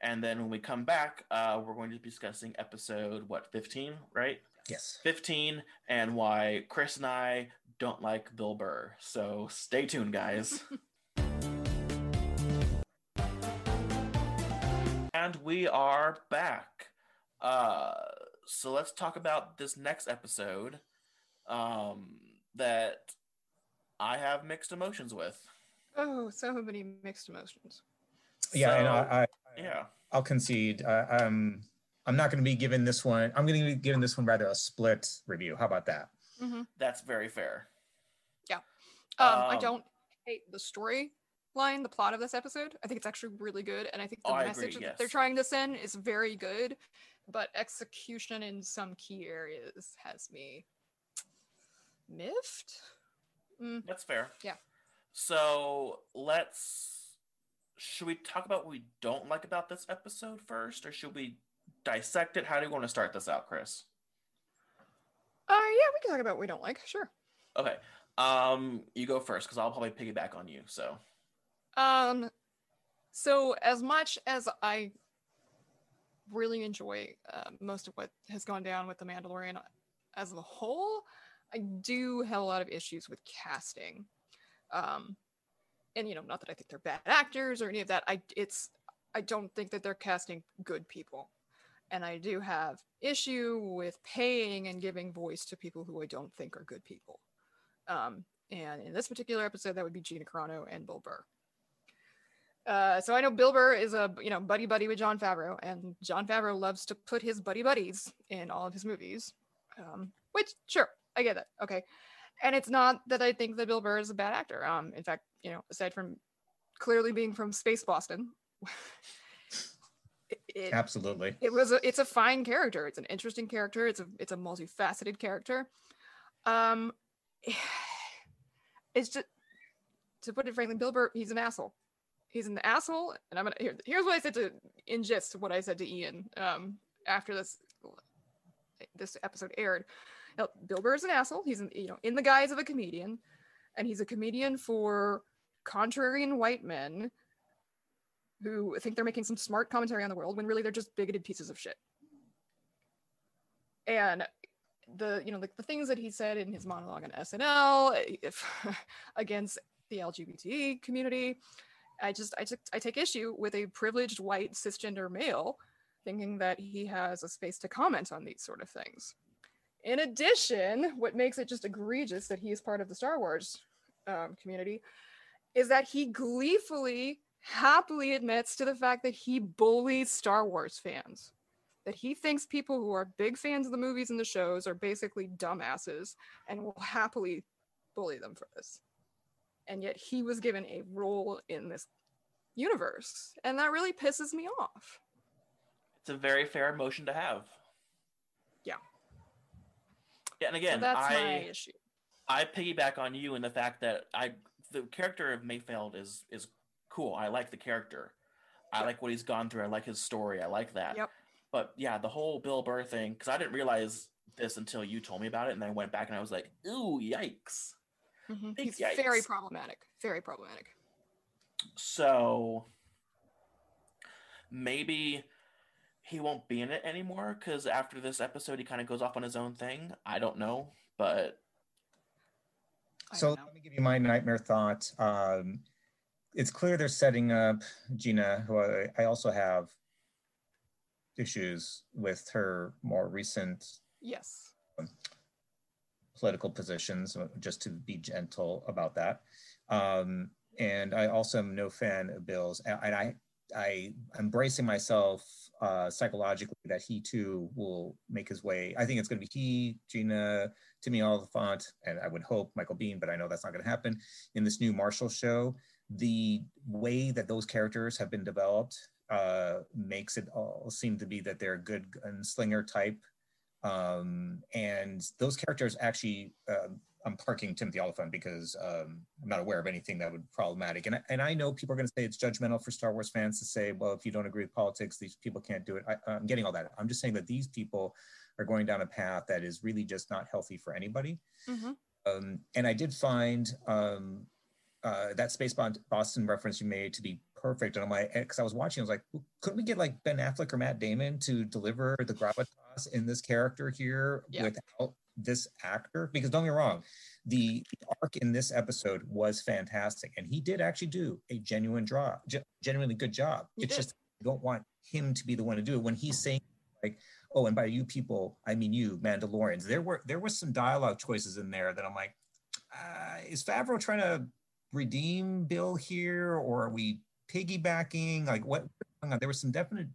and then when we come back, uh, we're going to be discussing episode what fifteen, right? Yes. 15 and why Kris and I don't like Bill Burr. So stay tuned, guys. and we are back. Uh, so let's talk about this next episode um, that I have mixed emotions with. Oh, so many mixed emotions. Yeah, and So, I, I yeah. I'll concede. Uh, um, I'm not going to be giving this one. I'm going to be giving this one rather a split review. How about that? That's very fair. Yeah, um, I Um, don't hate the story line, the plot of this episode. I think it's actually really good, and I think the I message agree, that they're trying to send is very good. But execution in some key areas has me miffed. Mm, That's fair. Yeah. So let's. Should we talk about what we don't like about this episode first, or should we dissect it? How do you want to start this out, Kris? uh, yeah, we can talk about what we don't like. Sure. Okay. Um, you go first because I'll probably piggyback on you. So Um, so as much as I really enjoy uh, most of what has gone down with the Mandalorian as a whole, I do have a lot of issues with casting. Um, and you know, not that I think they're bad actors or any of that. I it's I don't think that they're casting good people. And I do have issue with paying and giving voice to people who I don't think are good people. Um, and in this particular episode, that would be Gina Carano and Bill Burr. Uh, so I know Bill Burr is a you know buddy buddy with Jon Favreau, and Jon Favreau loves to put his buddy buddies in all of his movies. Um, which sure, I get that. Okay, and it's not that I think that Bill Burr is a bad actor. Um, in fact, you know, aside from clearly being from Space Boston, it, it, Absolutely. it was a it's a fine character it's an interesting character it's a it's a multifaceted character um it's just to put it frankly, Bill Burr, he's an asshole. He's an asshole, and I'm gonna here, here's what I said to in gist what I said to Ian um, after this this episode aired. Bill Burr is an asshole. He's in, you know in the guise of a comedian, and he's a comedian for contrarian white men who think they're making some smart commentary on the world when really they're just bigoted pieces of shit. And the you know the, the things that he said in his monologue on SNL if, against the LGBT community, I just I took I take issue with a privileged white cisgender male thinking that he has a space to comment on these sort of things. In addition, what makes it just egregious that he is part of the Star Wars um, community is that he gleefully, happily admits to the fact that he bullies Star Wars fans. That he thinks people who are big fans of the movies and the shows are basically dumbasses and will happily bully them for this. And yet he was given a role in this universe. And that really pisses me off. It's a very fair emotion to have. Yeah. Yeah, and again, so that's I, my issue. I piggyback on you in the fact that I the character of Mayfeld is is cool. I like the character. I Yep. like what he's gone through. I like his story. I like that. Yep. But yeah, the whole Bill Burr thing, because I didn't realize this until you told me about it, and then I went back and I was like, ooh, yikes. Mhm. Big He's very problematic. Very problematic. So maybe he won't be in it anymore because after this episode, he kind of goes off on his own thing. I don't know, but So let me give you my nightmare thought. Um, it's clear they're setting up Gina, who I, I also have issues with her more recent Yes. Political positions, uh, just to be gentle about that. Um, and I also am no fan of Bill's. And I, I am bracing myself uh, psychologically that he too will make his way. I think it's going to be he, Gina, Timmy Oliphant, and I would hope Michael Biehn, but I know that's not going to happen in this new Marshall show. The way that those characters have been developed uh, makes it all seem to be that they're a good gunslinger type um, and those characters actually um, i'm parking timothy oliphant because um, i'm not aware of anything that would be problematic and I, and I know people are going to say it's judgmental for star wars fans to say well if you don't agree with politics these people can't do it I, i'm getting all that i'm just saying that these people are going down a path that is really just not healthy for anybody Mhm. um, and I did find um, uh, that Space Boston reference you made to be perfect. And I'm like, because I was watching, I was like, couldn't we get like Ben Affleck or Matt Damon to deliver the gravitas in this character here Yeah. without this actor? Because don't get me wrong, the arc in this episode was fantastic, and he did actually do a genuine draw genuinely good job. He it's did. just I don't want him to be the one to do it when he's saying like oh and by you people i mean you mandalorians there were there was some dialogue choices in there that i'm like uh, is favreau trying to redeem bill here or are we piggybacking like what what's going on? there were some definite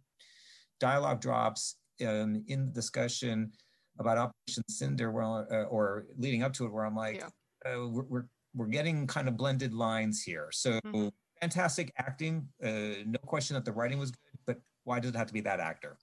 dialogue drops um, in the discussion about operation cinder where, uh, or leading up to it where i'm like Yeah. uh, we're, we're we're getting kind of blended lines here so Mhm. fantastic acting uh, no question that the writing was good but why does it have to be that actor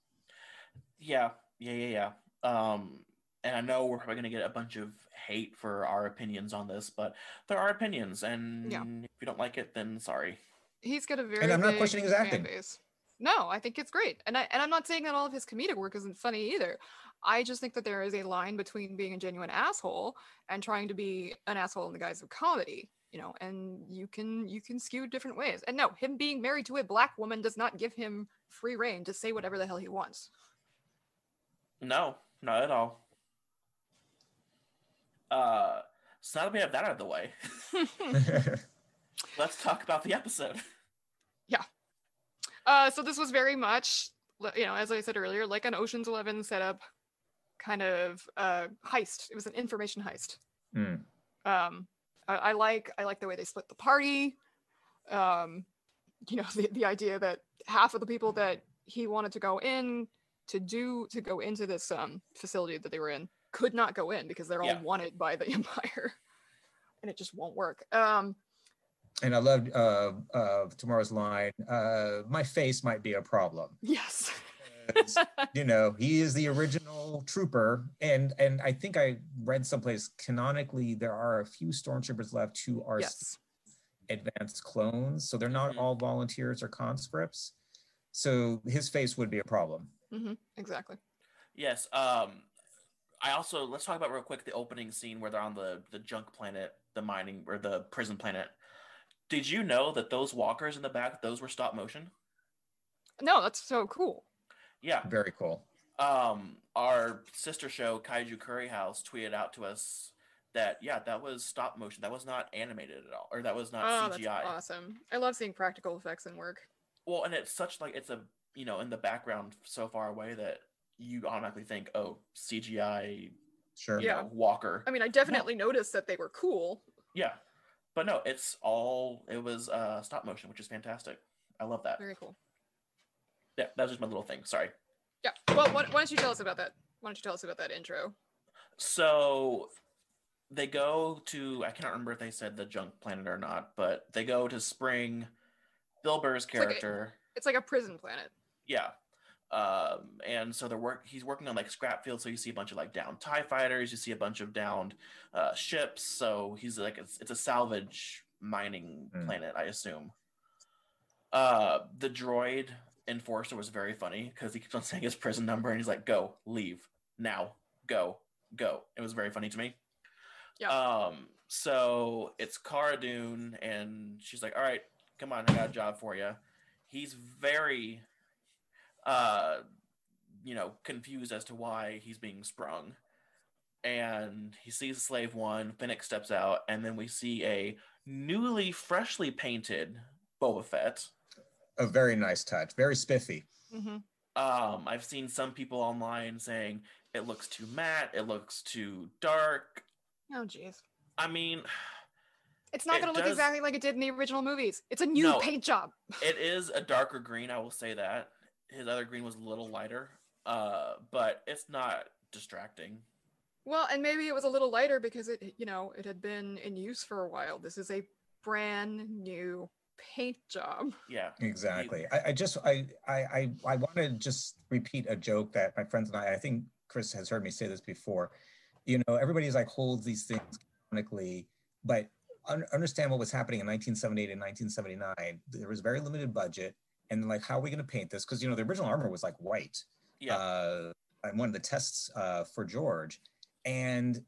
yeah, yeah, yeah, yeah. Um, and I know we're probably gonna get a bunch of hate for our opinions on this, but there are opinions, and Yeah. if you don't like it, then sorry. He's got a very and I'm not big questioning his acting. base. No, I think it's great. And I and I'm not saying that all of his comedic work isn't funny either. I just think that there is a line between being a genuine asshole and trying to be an asshole in the guise of comedy. You know, and you can you can skew different ways. And no, him being married to a black woman does not give him free reign to say whatever the hell he wants. No, not at all. Uh, so now that we have that out of the way, let's talk about the episode. Uh, so this was very much, you know, as I said earlier, like an Ocean's Eleven setup, kind of uh, heist. It was an information heist. Hmm. Um, I, I like I like the way they split the party. Um, you know, the the idea that half of the people that he wanted to go in to do to go into this um facility that they were in could not go in because they're all Yeah. wanted by the Empire, and it just won't work. Um, and I loved uh, uh, Temuera's line. Uh, my face might be a problem. Yes. you know, he is the original trooper, and and I think I read someplace canonically there are a few stormtroopers left who are yes. advanced clones, so they're not Mhm. all volunteers or conscripts. So his face would be a problem. Mm-hmm. Exactly. Yes. Um, I also let's talk about real quick the opening scene where they're on the the junk planet, the mining or the prison planet. Did you know that those walkers in the back, those were stop motion? No, that's so cool. Yeah. Very cool. Um, our sister show Kaiju Curry House tweeted out to us that yeah, that was stop motion. That was not animated at all, or that was not oh, that's CGI. awesome. I love seeing practical effects in work. Well, and it's such like it's a you know in the background so far away that you automatically think, oh, CGI, Sure. Yeah. know, Walker. I mean, I definitely noticed that they were cool. Yeah. But no, it's all it was uh stop motion, which is fantastic. I love that. Very cool. Yeah, that was just my little thing. Sorry. Yeah. Well, why, why don't you tell us about that? Why don't you tell us about that intro? So they go to I cannot remember if they said the junk planet or not, but they go to Spring, Bill Burr's like a- character. It's like a prison planet. yeah. Um, and so they're work he's working on like scrap field, so you see a bunch of like downed TIE fighters, you see a bunch of downed uh ships. So he's like it's, it's a salvage mining Hmm. planet, I assume. Uh the droid enforcer was very funny because he keeps on saying his prison number and he's like, go, leave, now, go, go. It was very funny to me. Yeah. Um, so it's Cara Dune, and she's like, All right, come on, I got a job for you. He's very uh you know, confused as to why he's being sprung. And he sees slave one, Fennec steps out, and then we see a newly freshly painted Boba Fett. A very nice touch. Very spiffy. hmm Um, I've seen some people online saying it looks too matte, it looks too dark. Oh, jeez. I mean, It's not It going to look does- exactly like it did in the original movies. It's a new No. paint job. it is a darker green, I will say that. His other green was a little lighter, uh, but it's not distracting. Well, and maybe it was a little lighter because it, you know, it had been in use for a while. This is a brand new paint job. Yeah. Exactly. I, I just I I I, I want to just repeat a joke that my friends and I. I think Kris has heard me say this before. You know, everybody's like holds these things canonically, but un- understand what was happening in 1978 and 1979. There was very limited budget, and like, how are we going to paint this? Because you know, the original armor was like white. Yeah. Uh, and one of the tests uh, for George, and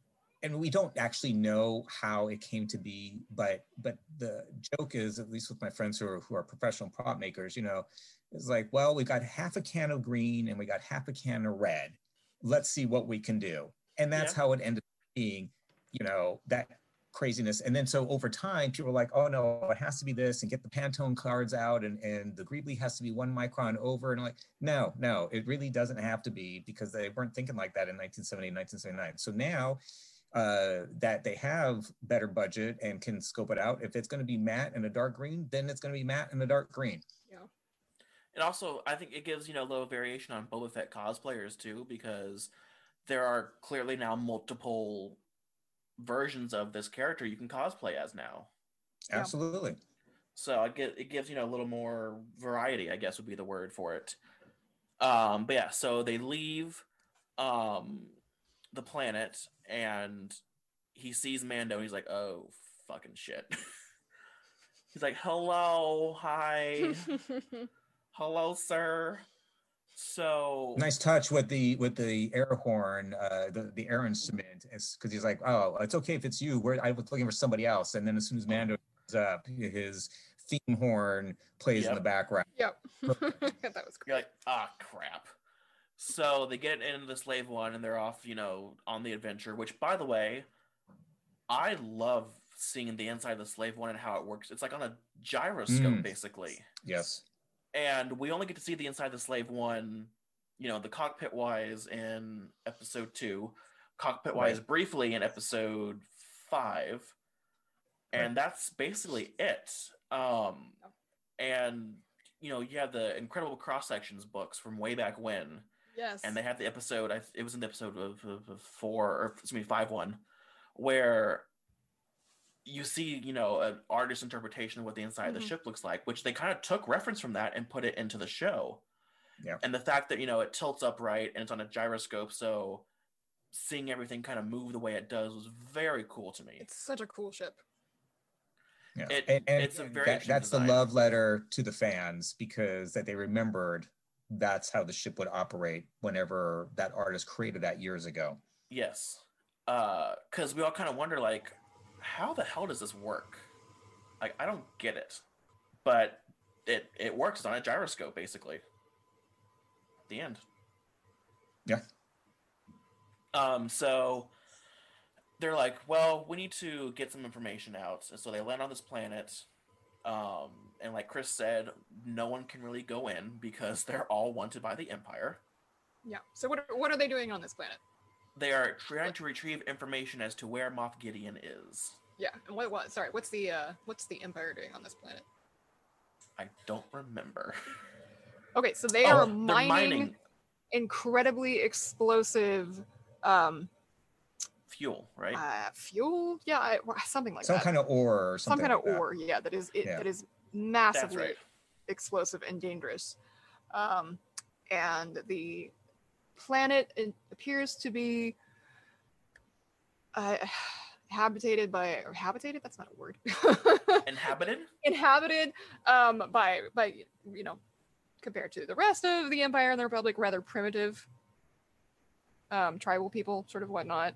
and we don't actually know how it came to be, but but the joke is, at least with my friends who are who are professional prop makers, you know, it's like, well, we got half a can of green and we got half a can of red. Let's see what we can do, and that's Yeah. how it ended up being, you know, that craziness. And then so over time, people were like, oh no, it has to be this, and get the Pantone cards out, and and the Greebly has to be one micron over, and I'm like, no, no, it really doesn't have to be because they weren't thinking like that in 1970, 1979. So now uh, that they have better budget and can scope it out. If it's going to be matte and a dark green, then it's going to be matte and a dark green. Yeah. And also, I think it gives you know a little variation on Boba Fett cosplayers too, because there are clearly now multiple versions of this character you can cosplay as now. Absolutely. So I get it gives you know a little more variety, I guess would be the word for it. Um, but yeah, so they leave um the planet and he sees Mando and he's like, oh fucking shit. he's like, hello, hi, hello, sir. So Nice touch with the with the air horn, uh, the the air instrument, because he's like, oh, it's okay if it's you. Where I was looking for somebody else, and then as soon as Mando comes up, his theme horn plays in Yep. the background. Yep. that was You're great. like, ah, crap. So they get into the slave one and they're off, you know, on the adventure, which, by the way, I love seeing the inside of the slave one and how it works. It's like on a gyroscope, Mm. basically. Yes. And we only get to see the inside of the slave one, you know, the cockpit wise in episode two, cockpit wise briefly in episode five. And that's basically it. Um, and, you know, you have the incredible cross sections books from way back when yes. and they have the episode. I, it was in the episode of, of, of four or excuse me five one, where you see you know an artist's interpretation of what the inside of Mhm. the ship looks like, which they kind of took reference from that and put it into the show. Yeah. And the fact that you know it tilts upright and it's on a gyroscope, so seeing everything kind of move the way it does was very cool to me. it's such a cool ship. Yeah. It- and, and it's a very that- that's design. the love letter to the fans because that they remembered that's how the ship would operate whenever that artist created that years ago. Yes. Uh, Because we all kind of wonder, like, how the hell does this work? Like, I don't get it. But it it works on a gyroscope, basically. The end. Yeah. Um. So they're like, well, we need to get some information out, and so they land on this planet. Um, and like Chris said, no one can really go in because they're all wanted by the Empire. Yeah. So what are, what are they doing on this planet? They are trying to retrieve information as to where Moff Gideon is. Yeah. And what what sorry, what's the uh what's the Empire doing on this planet? I don't remember. Okay, so they Oh, are mining, mining incredibly explosive um fuel, right? uh, fuel. Yeah, I, something like that. Some that. kind of ore or some something. kind of that. ore. Yeah, that is it, Yeah. that is That's massively right. explosive and dangerous. Um, and the planet it appears to be uh, habitated by or habitated. That's not a word. Inhabited? Inhabited um, by by you know compared to the rest of the Empire and the Republic, rather primitive um, tribal people, sort of whatnot,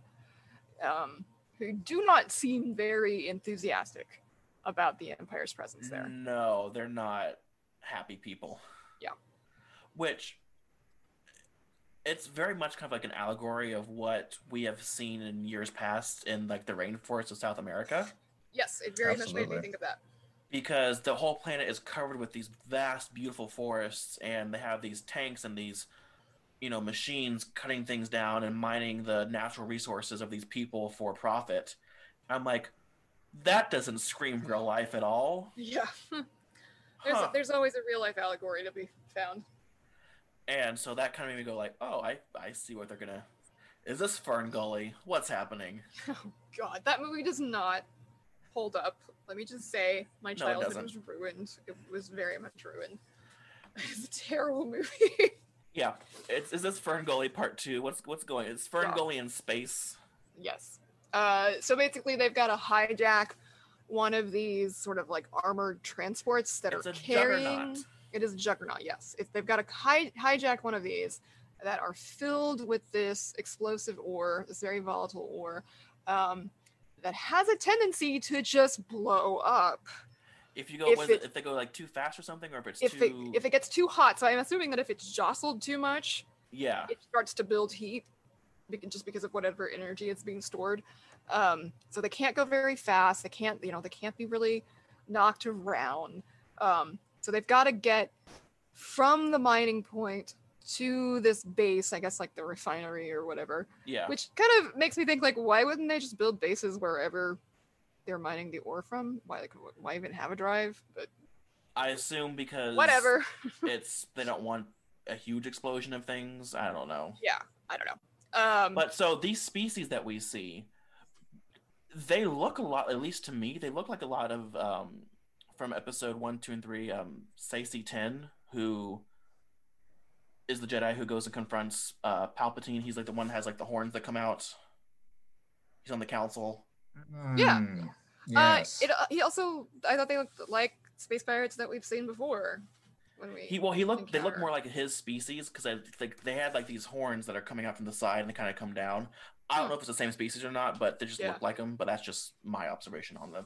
um, who do not seem very enthusiastic about the Empire's presence there. No, they're not happy people. Yeah. Which it's very much kind of like an allegory of what we have seen in years past in like the rainforest of South America. Yes, it very much made me think of that. because the whole planet is covered with these vast beautiful forests and they have these tanks and these you know machines cutting things down and mining the natural resources of these people for profit i'm like that doesn't scream real life at all Yeah. there's Huh. there's always a real life allegory to be found. And so that kind of made me go like oh i i see what they're gonna is this fern gully what's happening Oh God, that movie does not hold up. Let me just say, my No, childhood was ruined. It was very much ruined. It's a terrible movie. yeah it's is this fern gully part two what's what's going it's fern Yeah. gully in space yes. Uh, so basically, they've got to hijack one of these sort of like armored transports that It's are carrying. juggernaut. It is a juggernaut. Yes, if they've got to hi- hijack one of these that are filled with this explosive ore, this very volatile ore, um, that has a tendency to just blow up. if you go If it- if they go like too fast or something or if it's if too it if it gets too hot. So I'm assuming that if it's jostled too much, yeah it starts to build heat, just because of whatever energy is being stored. Um, so they can't go very fast. They can't, you know, they can't be really knocked around. Um, so they've got to get from the mining point to this base, I guess, like the refinery or whatever. yeah Which kind of makes me think, like, why wouldn't they just build bases wherever they're mining the ore from? Why, like, why even have a drive? But I assume because whatever. it's they don't want a huge explosion of things. I don't know. yeah, I don't know. Um, But so these species that we see, they look a lot. At least to me, they look like a lot of um, from episode one, two, and three. Um, Saesee Tiin, who is the Jedi who goes and confronts uh, Palpatine. He's like the one that has like the horns that come out. He's on the council. Yeah. Mm, Uh, Yes. it, uh, he also, I thought they looked like space pirates that we've seen before. When we He well, he looked. They look more like his species because they they had like these horns that are coming out from the side and they kind of come down. I don't Hmm. know if it's the same species or not, but they just Yeah. look like them. But that's just my observation on them.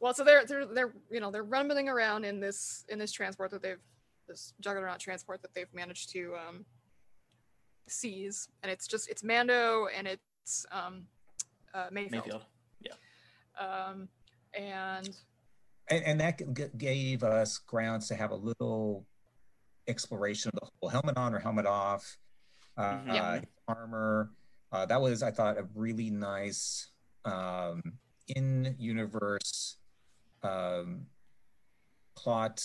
Well, so they're they're they're you know they're rumbling around in this in this transport that they've this juggernaut transport that they've managed to um, seize, and it's just it's Mando and it's um, uh, Mayfeld. Mayfeld. Um, and and, and that g- g- gave us grounds to have a little exploration of the whole helmet on or helmet off uh, Mhm. Yeah. armor uh, that was i thought a really nice um, in universe um, plot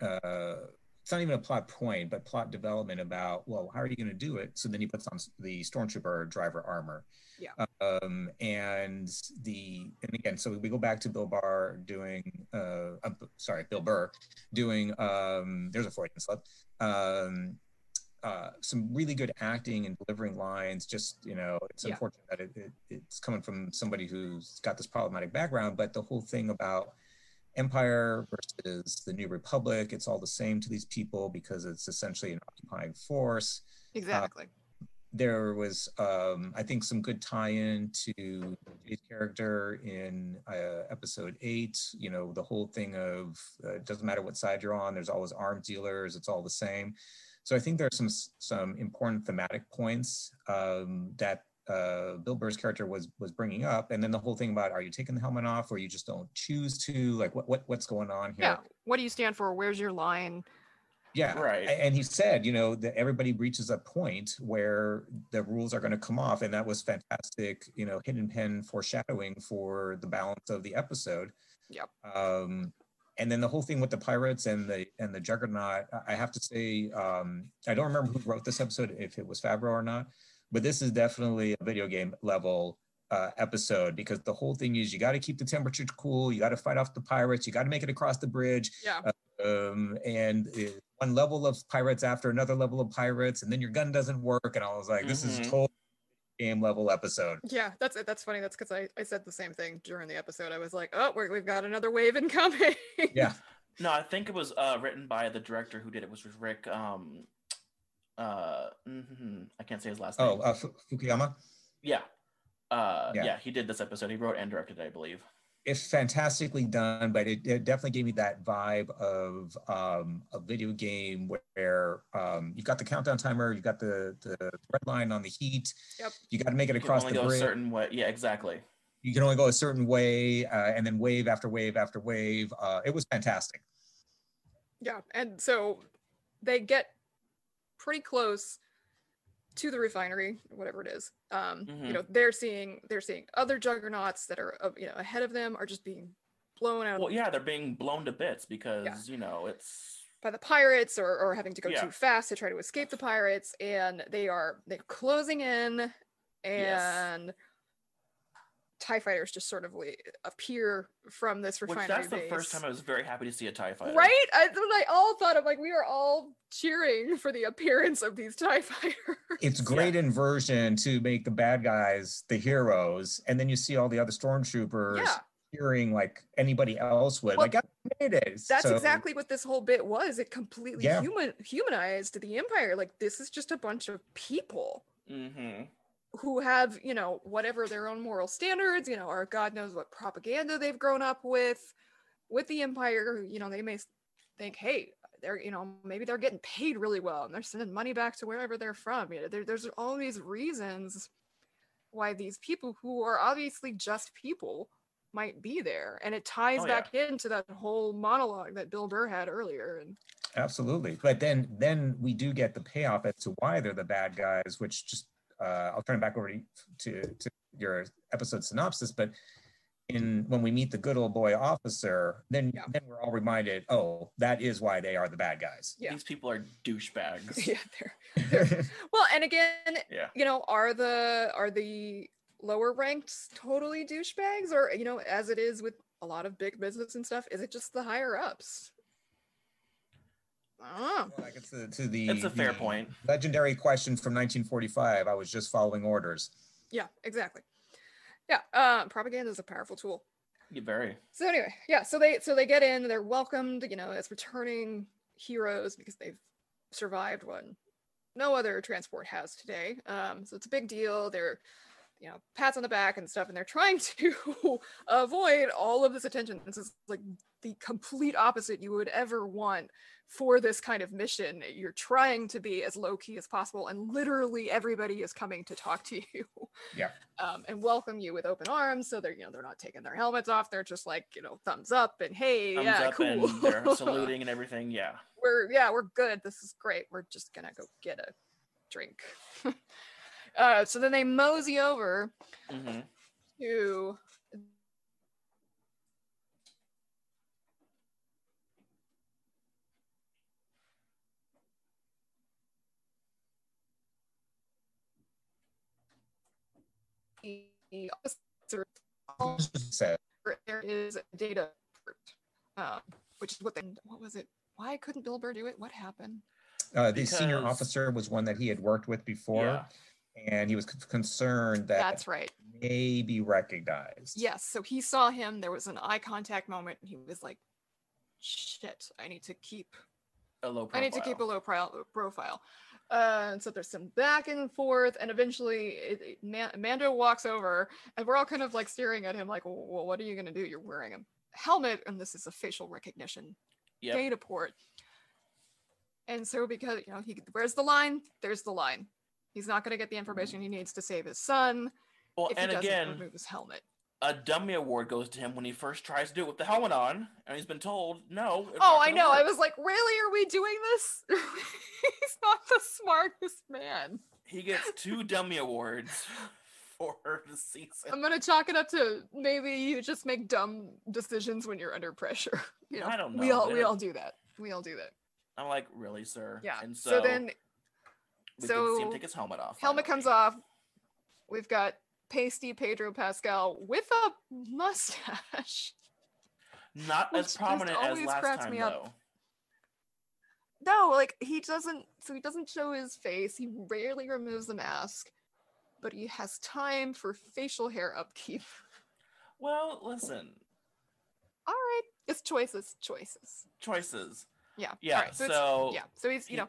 uh, it's not even a plot point but plot development about well how are you going to do it? So then he puts on the stormtrooper driver armor. Yeah. um, and the and again so we go back to bill barr doing uh i'm sorry bill burr doing um there's a freudian slip. Um uh, some really good acting and delivering lines. Just you know, it's Yeah. unfortunate that it, it, it's coming from somebody who's got this problematic background. But the whole thing about Empire versus the New Republic, it's all the same to these people because it's essentially an occupying force. Exactly. There was, um, I think, some good tie-in to his character in uh, episode eight. You know, the whole thing of uh, it doesn't matter what side you're on. There's always arms dealers. It's all the same. So I think there's some some important thematic points um, that uh, Bill Burr's character was was bringing up, and then the whole thing about are you taking the helmet off or you just don't choose to? Like what, what what's going on here? yeah. What do you stand for? Where's your line? Yeah, Right. And he said, you know, that everybody reaches a point where the rules are going to come off, and that was fantastic, you know, hidden pen foreshadowing for the balance of the episode. Yep. Um, and then the whole thing with the pirates and the and the juggernaut, I- have to say, um, I don't remember who wrote this episode, if it was Favreau or not, but this is definitely a video game level uh, episode because the whole thing is you got to keep the temperature cool, you got to fight off the pirates, you got to make it across the bridge Yeah. um, and uh, one level of pirates after another level of pirates, and then your gun doesn't work. And I was like, this is Mhm. Total game level episode. Yeah, that's it. That's funny. That's because I, I said the same thing during the episode. I was like, oh, we're, we've got another wave incoming. Yeah, No, I think it was uh, written by the director who did it, which was Rick. Um, uh, mhm, I can't say his last name. Oh, uh, Fu- Fukuyama. yeah. Uh, Yeah. yeah. he did this episode. He wrote and directed it, I believe. It's fantastically done, but it, it definitely gave me that vibe of um, a video game where um, you've got the countdown timer, you've got the, the red line on the heat. Yep. You got to make it You can across only the go a bridge. certain way. Yeah, exactly. You can only go a certain way, uh, and then wave after wave after wave. Uh, it was fantastic. Yeah, and so they get pretty close to the refinery, whatever it is. Um, you Mhm. know, they're seeing they're seeing other juggernauts that are uh, you know ahead of them are just being blown out Well, yeah, they're being blown to bits because you know it's by the pirates or, or having to go Yeah. too fast to try to escape the pirates and they are they're closing in and TIE fighters just sort of like appear from this refinery. which refinery that's the base. first time I was very happy to see a Tie Fighter. Right? I, I all thought of like we are all cheering for the appearance of these TIE fighters. it's great inversion to make the bad guys the heroes, and then you see all the other stormtroopers Yeah. hearing like anybody else would. Well, like, I made it. That's So, exactly what this whole bit was. It completely Yeah. human humanized the Empire. Like this is just a bunch of people Mm-hmm. Who have, you know, whatever their own moral standards, you know, or God knows what propaganda they've grown up with with the Empire. You know, they may think, hey, they're, you know, maybe they're getting paid really well and they're sending money back to wherever they're from. You know, there, there's all these reasons why these people who are obviously just people might be there. And it ties Oh, yeah. back into that whole monologue that Bill Burr had earlier. And Absolutely, but then then we do get the payoff as to why they're the bad guys, which just uh, I'll turn it back over to, to to your episode synopsis. But in when we meet the good old boy officer, then Yeah. then we're all reminded, oh, that is why they are the bad guys. Yeah. These people are douchebags. yeah, they're well, and again, yeah. you know, are the are the lower ranked totally douchebags, or you know, as it is with a lot of big business and stuff, is it just the higher ups? I don't know. Like it's to the It's a fair the point. Legendary question from 1945. I was just following orders. Yeah, exactly. Yeah, uh, propaganda is a powerful tool. You very. So anyway, yeah, so they so they get in, they're welcomed, you know, as returning heroes because they've survived what no other transport has today. Um, so it's a big deal. They're you know, pats on the back and stuff, and they're trying to avoid all of this attention. This is like the complete opposite you would ever want for this kind of mission. You're trying to be as low key as possible, and literally everybody is coming to talk to you Yeah. um, and welcome you with open arms. So they're you know they're not taking their helmets off. They're just like you know thumbs up and hey Thumbs yeah up cool. and they're saluting and everything. Yeah. we're yeah we're good. This is great. We're just gonna go get a drink. uh, so then they mosey over hmm to the officer Said, there is data um, which is what they what was it why couldn't bill burr do it what happened Uh, the senior officer was one that he had worked with before, Yeah. and he was c- concerned that That's right. may be recognized. Yes. So he saw him. There was an eye contact moment. And he was like, "Shit, I need to keep. A low I need to keep a low pro- profile." Uh, and so there's some back and forth, and eventually it, it- Man- Mando walks over, and we're all kind of like staring at him, like, "Well, what are you gonna do? You're wearing a helmet, and this is a facial recognition Yep. data port." And so because you know he where's the line? There's the line. He's not gonna get the information he needs to save his son Well, if he and doesn't again, remove his helmet. A dummy award goes to him when he first tries to do it with the helmet on, and he's been told no. Oh, I know. I was like, really? Are we doing this? He's not the smartest man. He gets two dummy awards for the season. I'm gonna chalk it up to maybe you just make dumb decisions when you're under pressure. You know, I don't We know, all we all do that. We all do that. I'm like, really, sir? Yeah. And so, so, then we to see so him take his helmet off. helmet finally. comes off. We've got pasty Pedro Pascal with a mustache. Not as prominent as last time, me up. though. No, like he doesn't. So he doesn't show his face. He rarely removes the mask, but he has time for facial hair upkeep. Well, listen, All right, it's choices, choices. choices. Yeah. Yeah, All right, so, so yeah. So he's you he- know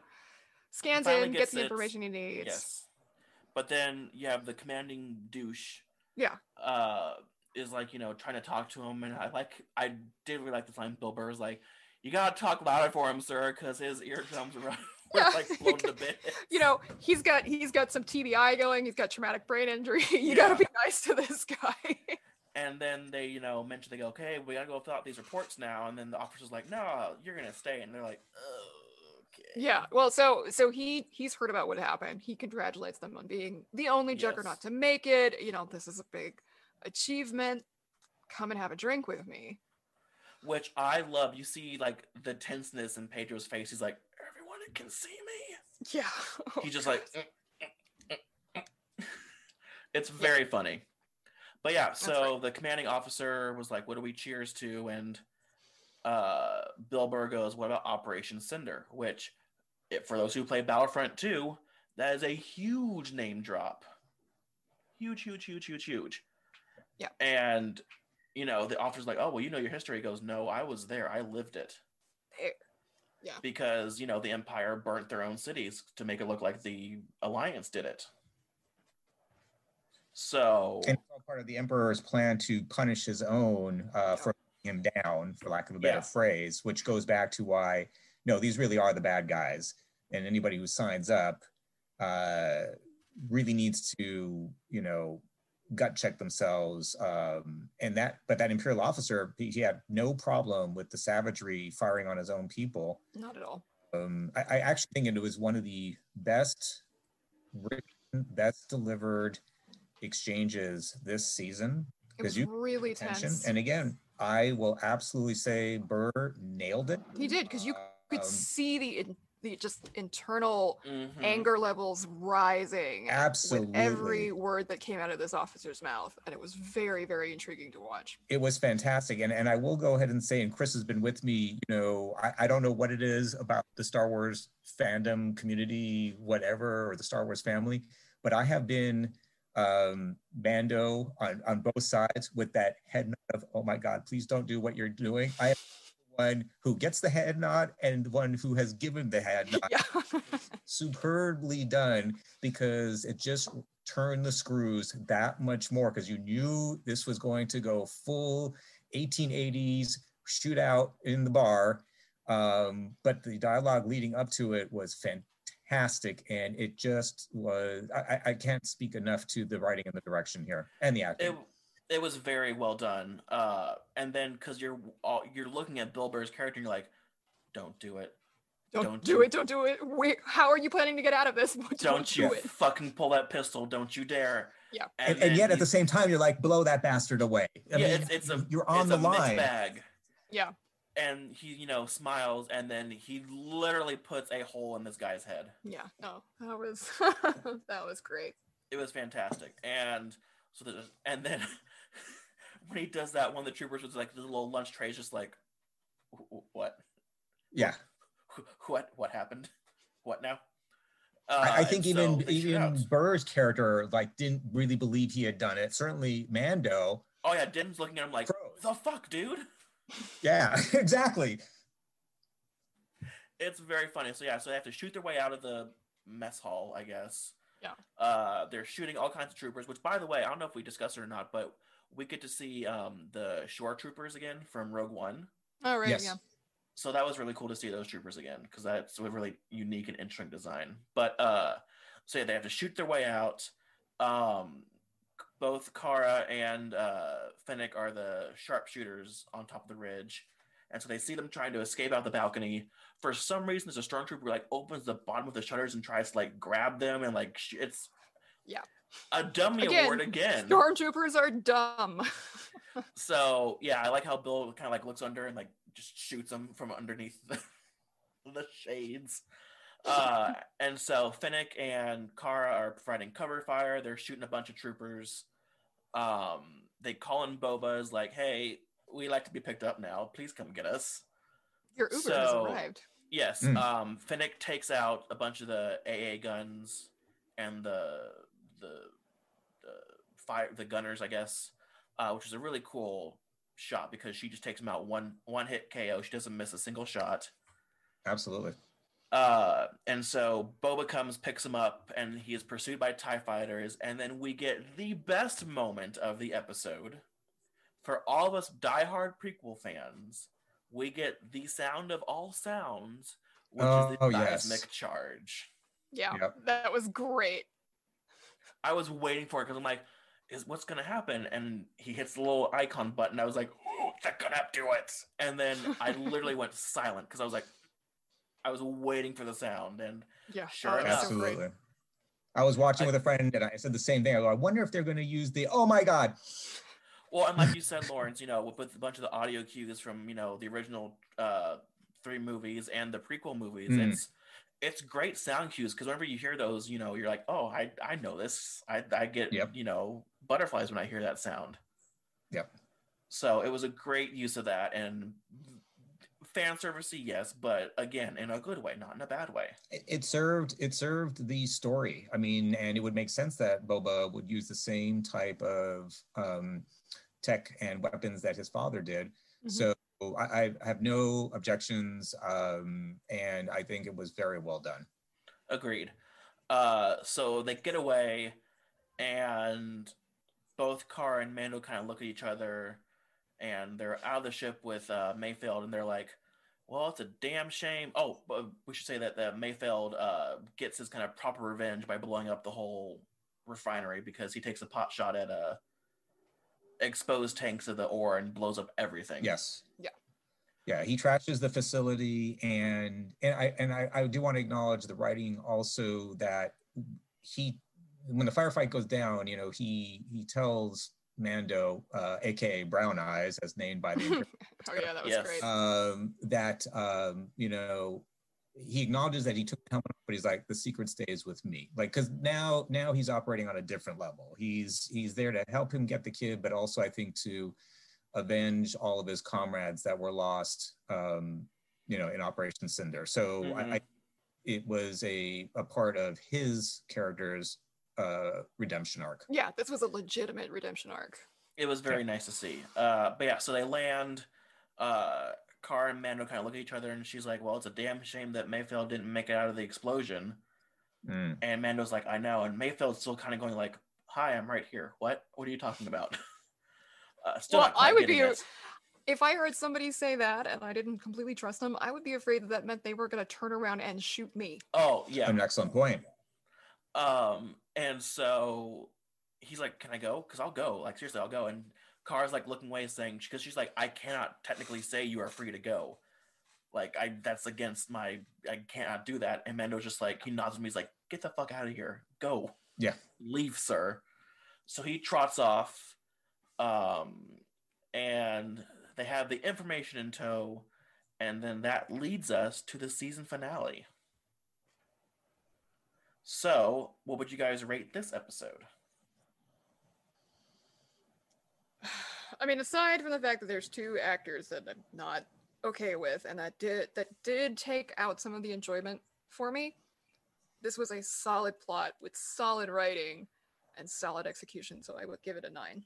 scans in, gets gets the information he needs. Yes. But then you have the commanding douche Yeah. uh is like, you know, trying to talk to him and I like I did really like the line Bill Burr is like, You gotta talk louder for him, sir, because his eardrums are Yeah. like blown to bits. You know, he's got he's got some TBI going. He's got traumatic brain injury. you Yeah. gotta be nice to this guy. And then they, you know, mention they go, Okay, we gotta go fill out these reports now and then the officer's like, No, you're gonna stay and they're like, Okay. Yeah. Well, so so he he's heard about what happened. He congratulates them on being the only juggernaut Yes. to make it. You know, this is a big achievement. Come and have a drink with me. Which I love. You see like the tenseness in Pedro's face. He's like, Everyone can see me. Yeah. He's just like, it's very funny. But yeah, so the commanding officer was like, "What do we cheers to?" And uh, Bill Burr goes, "What about Operation Cinder?" Which, it, for those who play Battlefront 2, that is a huge name drop. Huge, huge, huge, huge, huge. Yeah. And you know, the officer's like, "Oh, well, you know your history." He goes, "No, I was there. I lived it." There. Yeah. Because you know the Empire burnt their own cities to make it look like the Alliance did it. So And it's all part of the emperor's plan to punish his own uh, for him down, for lack of a better Yeah. phrase, which goes back to why no, these really are the bad guys, and anybody who signs up uh, really needs to, you know, gut check themselves. Um, and that, but that imperial officer, he he had no problem with the savagery firing on his own people. Not at all. Um, I, I actually think it was one of the best written, best delivered exchanges this season. It was Because you really Attention. tense. And again, I will absolutely say Burr nailed it. he did because you could Um, see the the just internal mhm. anger levels rising Absolutely. with every word that came out of this officer's mouth and it was very very intriguing to watch it was fantastic and and i will go ahead and say and Kris has been with me you know I, I don't know what it is about the star wars fandom community whatever or the star wars family but i have been um bando on on both sides with that head nod of oh my god please don't do what you're doing i one who gets the head nod and the one who has given the head nod. Yeah superbly done because it just turned the screws that much more because you knew this was going to go full 1880s shootout in the bar. Um, but the dialogue leading up to it was fantastic and it just was I, I- I can't speak enough to the writing and the direction here and the acting. It it was very well done. Uh, and then because you're all, you're looking at Bill Burr's character, and you're like, "Don't do it! don't, Don't do you- it don't do it Wait, how are you planning to get out of this don't, Don't, do you it fucking pull that pistol! Don't you dare!" Yeah. and, and then yet at the same time you're like blow that bastard away I yeah, mean, it's, it's a you're on it's the a line bag. yeah And he, you know, smiles, and then he literally puts a hole in this guy's head. yeah no that was that was great It was fantastic. And so, the, and then when he does that, one of the troopers was like, the little lunch tray is just like, "What? yeah What? What happened?" What now? I, I Uh, think and so even even. Burr's character like didn't really believe he had done it. Certainly Mando. Oh yeah, Din's looking at him like, Froze. the fuck, dude. Yeah, exactly. It's very funny. So yeah, so they have to shoot their way out of the mess hall, I guess. Yeah. Uh, they're shooting all kinds of troopers. Which, by the way, I don't know if we discussed it or not, but we get to see um, the shore troopers again from Rogue One. Oh right, Yes. yeah. So that was really cool to see those troopers again because that's a really unique and interesting design. But uh, so yeah, they have to shoot their way out. Um, both Cara and uh, Fennec are the sharpshooters on top of the ridge, and so they see them trying to escape out the balcony. For some reason, there's a stormtrooper who, like opens the bottom of the shutters and tries to like grab them and like sh- it's Yeah. A dummy Again, award again. Stormtroopers are dumb. So yeah, I like how Bill kind of like looks under and like just shoots them from underneath the, the shades. Uh, and so Fennec and Cara are providing cover fire. They're shooting a bunch of troopers. Um, they call in Boba's like, "Hey, we like to be picked up now. Please come get us." Your Uber So- has arrived. Yes. Mm. Um, Fennec takes out a bunch of the AA guns and the the the fire the gunners, I guess, uh, which is a really cool shot because she just takes him out one one hit KO. She doesn't miss a single shot. Absolutely. Uh, and so Boba comes, picks him up, and he is pursued by TIE fighters. And then we get the best moment of the episode. For all of us diehard prequel fans, we get the sound of all sounds, which is Oh, the yes. seismic charge. Yeah, Yep. that was great. I was waiting for it because I'm like, is what's gonna happen? And he hits the little icon button. I was like, oh, they're gonna do it. And then I literally went silent because I was like, I was waiting for the sound. And Yeah, Sure oh, enough. Absolutely. I was watching I- with a friend and I said the same thing. I go, I wonder if they're going to use the, oh my God. Well, and like you said, Lawrence, you know, with, with a bunch of the audio cues from you know the original uh, three movies and the prequel movies, Mm. it's it's great sound cues because whenever you hear those, you know, you're like, oh, I I know this. I I get Yep. you know butterflies when I hear that sound. Yep. So it was a great use of that and fan servicey, yes, but again, in a good way, not in a bad way. It, it served, it served the story. I mean, and it would make sense that Boba would use the same type of um, tech and weapons that his father did. Mhm. So I, I have no objections. Um, and I think it was very well done. Agreed. Uh, so they get away, and both Cara and Mando kind of look at each other, and they're out of the ship with uh, Mayfeld, and they're like, "Well, it's a damn shame." Oh, we should say that the Mayfeld uh, gets his kind of proper revenge by blowing up the whole refinery because he takes a pot shot at uh, exposed tanks of the ore and blows up everything. Yes. Yeah. Yeah, he trashes the facility, and and I and I, I do want to acknowledge the writing also that he when the firefight goes down, you know, he he tells Mando, uh, aka Brown Eyes, as named by the Oh yeah, that was Yes. great. um, that um, you know he acknowledges that he took the helmet off, but he's like the secret stays with me like because now now he's operating on a different level he's he's there to help him get the kid but also i think to avenge all of his comrades that were lost um, you know in operation cinder so Mhm. I, I it was a a part of his character's uh redemption arc yeah, this was a legitimate redemption arc. it was very nice to see. Uh, but yeah, so they land. Uh, Cara and Mando kind of look at each other, and she's like, "Well, it's a damn shame that Mayfeld didn't make it out of the explosion." Mm. And Mando's like, "I know," and Mayfeld's still kind of going like, "Hi, I'm right here. What? What are you talking about?" uh, still Well, I would be- it. If I heard somebody say that and I didn't completely trust them, I would be afraid that that meant they were going to turn around and shoot me. Oh yeah. an excellent point Um, and so he's like, "Can I go? Because I'll go. Like seriously, I'll go." And Cara's like looking away, saying, "Because she's like, I cannot technically say you are free to go. Like I, that's against my. I cannot do that." And Mando's just like, he nods at me. He's like, "Get the fuck out of here. Go. Yeah. leave, sir." So he trots off, um, and they have the information in tow, and then that leads us to the season finale. So, what would you guys rate this episode? I mean, aside from the fact that there's two actors that I'm not okay with, and that did that did take out some of the enjoyment for me. this was a solid plot with solid writing and solid execution, so I would give it a nine.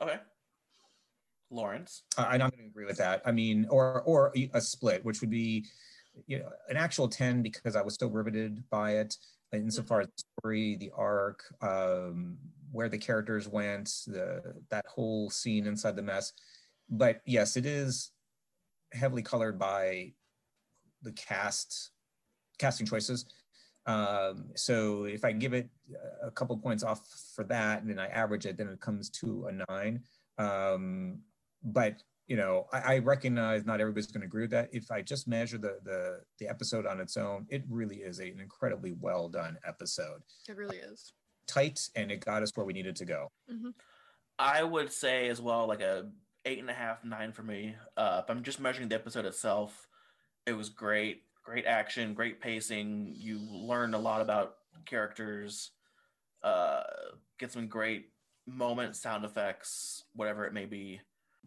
Okay. Lawrence. Uh, I'm not going to agree with that. I mean, or or a split, which would be, you know, an actual ten because I was so riveted by it insofar as the story, the arc, um, where the characters went, the that whole scene inside the mess. But yes, it is heavily colored by the cast casting choices. Um, so if I give it a couple points off for that, and then I average it, then it comes to a nine. Um, but you know, I, I, recognize not everybody's going to agree with that. If I just measure the the the episode on its own, it really is a, an incredibly well done episode. It really is tight, and it got us where we needed to go. Mm-hmm. I would say as well, like a eight and a half, nine for me. Uh, if I'm just measuring the episode itself, it was great, great action, great pacing. You learned a lot about characters. Uh, get some great moments, sound effects, whatever it may be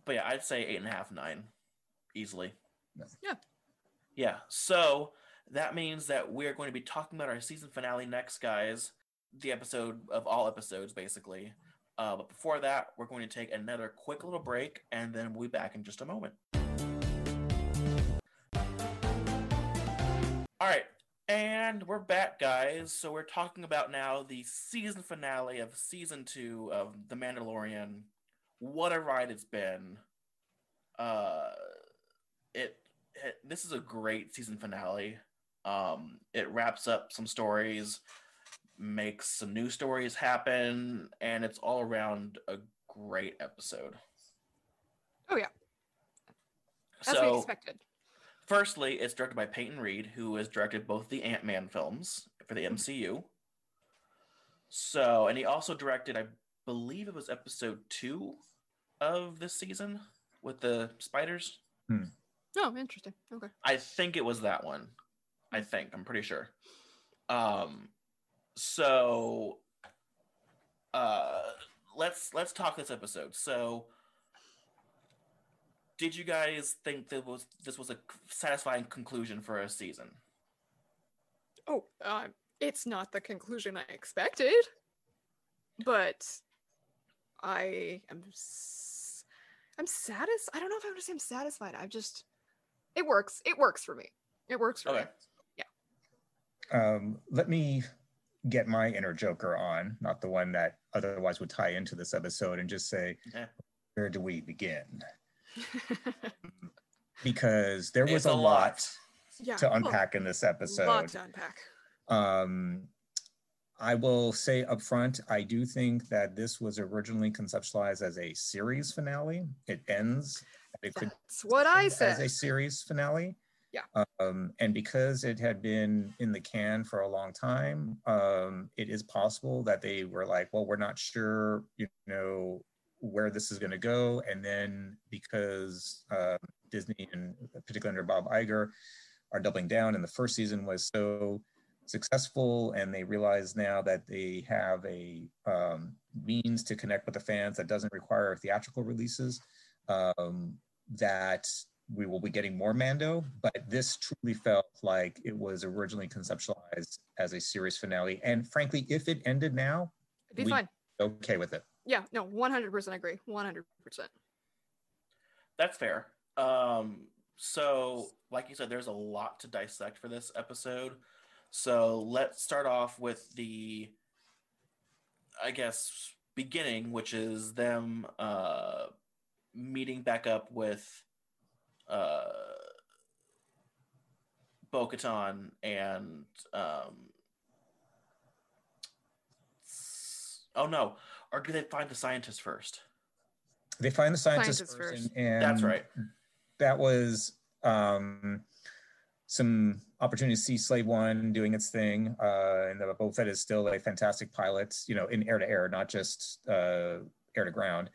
but yeah, I'd say eight and a half, nine, easily. Yeah. Yeah. So that means that we're going to be talking about our season finale next, guys. The episode of all episodes, basically. Uh, but before that, we're going to take another quick little break, and then we'll be back in just a moment. All right, and we're back, guys. So we're talking about now the season finale of season two of The Mandalorian what a ride it's been. Uh, it, it this is a great season finale. Um, it wraps up some stories, makes some new stories happen, and it's all around a great episode. Oh yeah, as so, we expected. Firstly, it's directed by Peyton Reed, who has directed both the Ant Man films for the MCU. So, and he also directed, I believe it was episode two of this season with the spiders. Hmm. Oh, interesting. Okay. I think it was that one. I think I'm pretty sure. Um, so uh, let's let's talk this episode. So, did you guys think that was this was a satisfying conclusion for a season? Oh, uh, it's not the conclusion I expected, but I am I'm satisfied. I don't know if I want to say I'm satisfied. I'm just it works. It works for me. It works for okay. me. Yeah. Um, let me get my inner Joker on, not the one that otherwise would tie into this episode, and just say, yeah. where do we begin? because there was a, a, lot, lot yeah, to unpack well, in this episode. lot to unpack. Um, I will say up front, I do think that this was originally conceptualized as a series finale. It ends. It That's what I said. As a series finale. Yeah. Um, and because it had been in the can for a long time, um, it is possible that they were like, well, we're not sure, you know, where this is going to go. And then because uh, Disney and particularly under Bob Iger are doubling down, and the first season was so successful and they realize now that they have a um, means to connect with the fans that doesn't require theatrical releases um, that we will be getting more mando but this truly felt like it was originally conceptualized as a series finale. And frankly if it ended now it'd be fine. okay with it. Yeah no 100% agree. 100% that's fair. Um so like you said there's a lot to dissect for this episode. So let's start off with the, I guess, beginning, which is them uh, meeting back up with uh, Bo Katan and. Um, oh no. Or do they find the scientist first? They find the scientist, scientist first. first. And, and That's right. That was. Um, some opportunity to see Slave One doing its thing, uh, and the Boba Fett is still a fantastic pilot, you know, in air to air, not just uh, air to ground.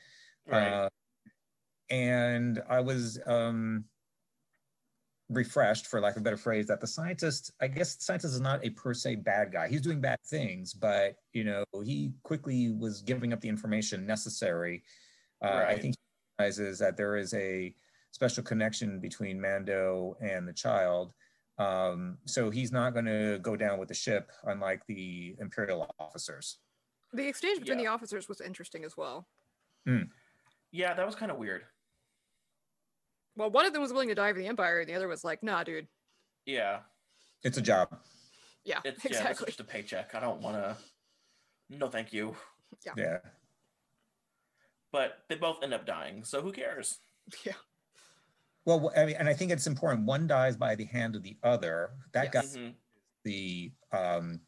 Right. Uh, and I was um, refreshed, for lack of a better phrase, that the scientist, I guess, the scientist is not a per se bad guy. He's doing bad things, but you know, he quickly was giving up the information necessary. Uh, right. I think he realizes that there is a special connection between Mando and the child Um, so he's not going to go down with the ship, unlike the Imperial officers. The exchange between Yeah. the officers was interesting as well. Yeah, that was kind of weird. Well, one of them was willing to die for the Empire, and the other was like, "Nah, dude." Yeah, It's a job. Yeah, it's yeah, it's just a paycheck. I don't want to. No, thank you. Yeah. Yeah. But they both end up dying, so who cares? yeah. Well, I mean, and I think it's important. One dies by the hand of the other. That Yes. guy Mhm. the um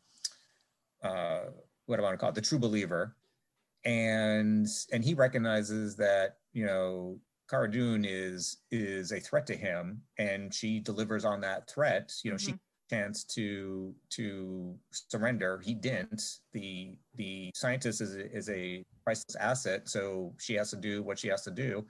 uh what do I want to call it, the true believer. And and he recognizes that, you know, Cara Dune is is a threat to him and she delivers on that threat. You know, she chance to to surrender. He didn't. The the scientist is a, is a priceless asset, so she has to do what she has to do.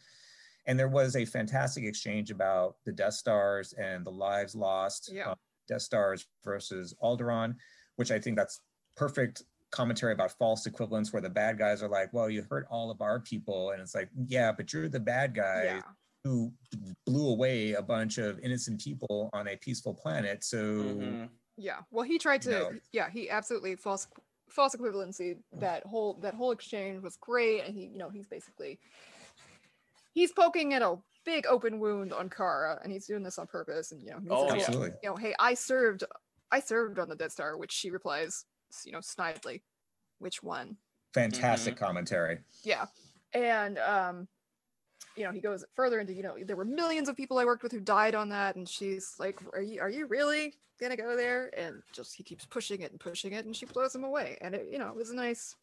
And there was a fantastic exchange about the Death Stars and the lives lost. Yeah. uh, Death Stars versus Alderaan, which I think that's perfect commentary about false equivalence, where the bad guys are like, "Well, you hurt all of our people," and it's like, "Yeah, but you're the bad guy Yeah. who blew away a bunch of innocent people on a peaceful planet." So Mhm. Yeah. Well, he tried to. No. Yeah, he absolutely false false equivalency. That whole that whole exchange was great, and he, you know, he's basically he's poking at a big open wound on Cara, and he's doing this on purpose. And you know, he Oh, says, yeah. absolutely, you know, hey, I served, I served on the Death Star, which she replies, you know, snidely, which one? fantastic commentary. Yeah. And um, you know, he goes further into, you know, there were millions of people I worked with who died on that, and she's like, Are you are you really gonna go there? And just he keeps pushing it and pushing it, and she blows him away. And it, you know, it was a nice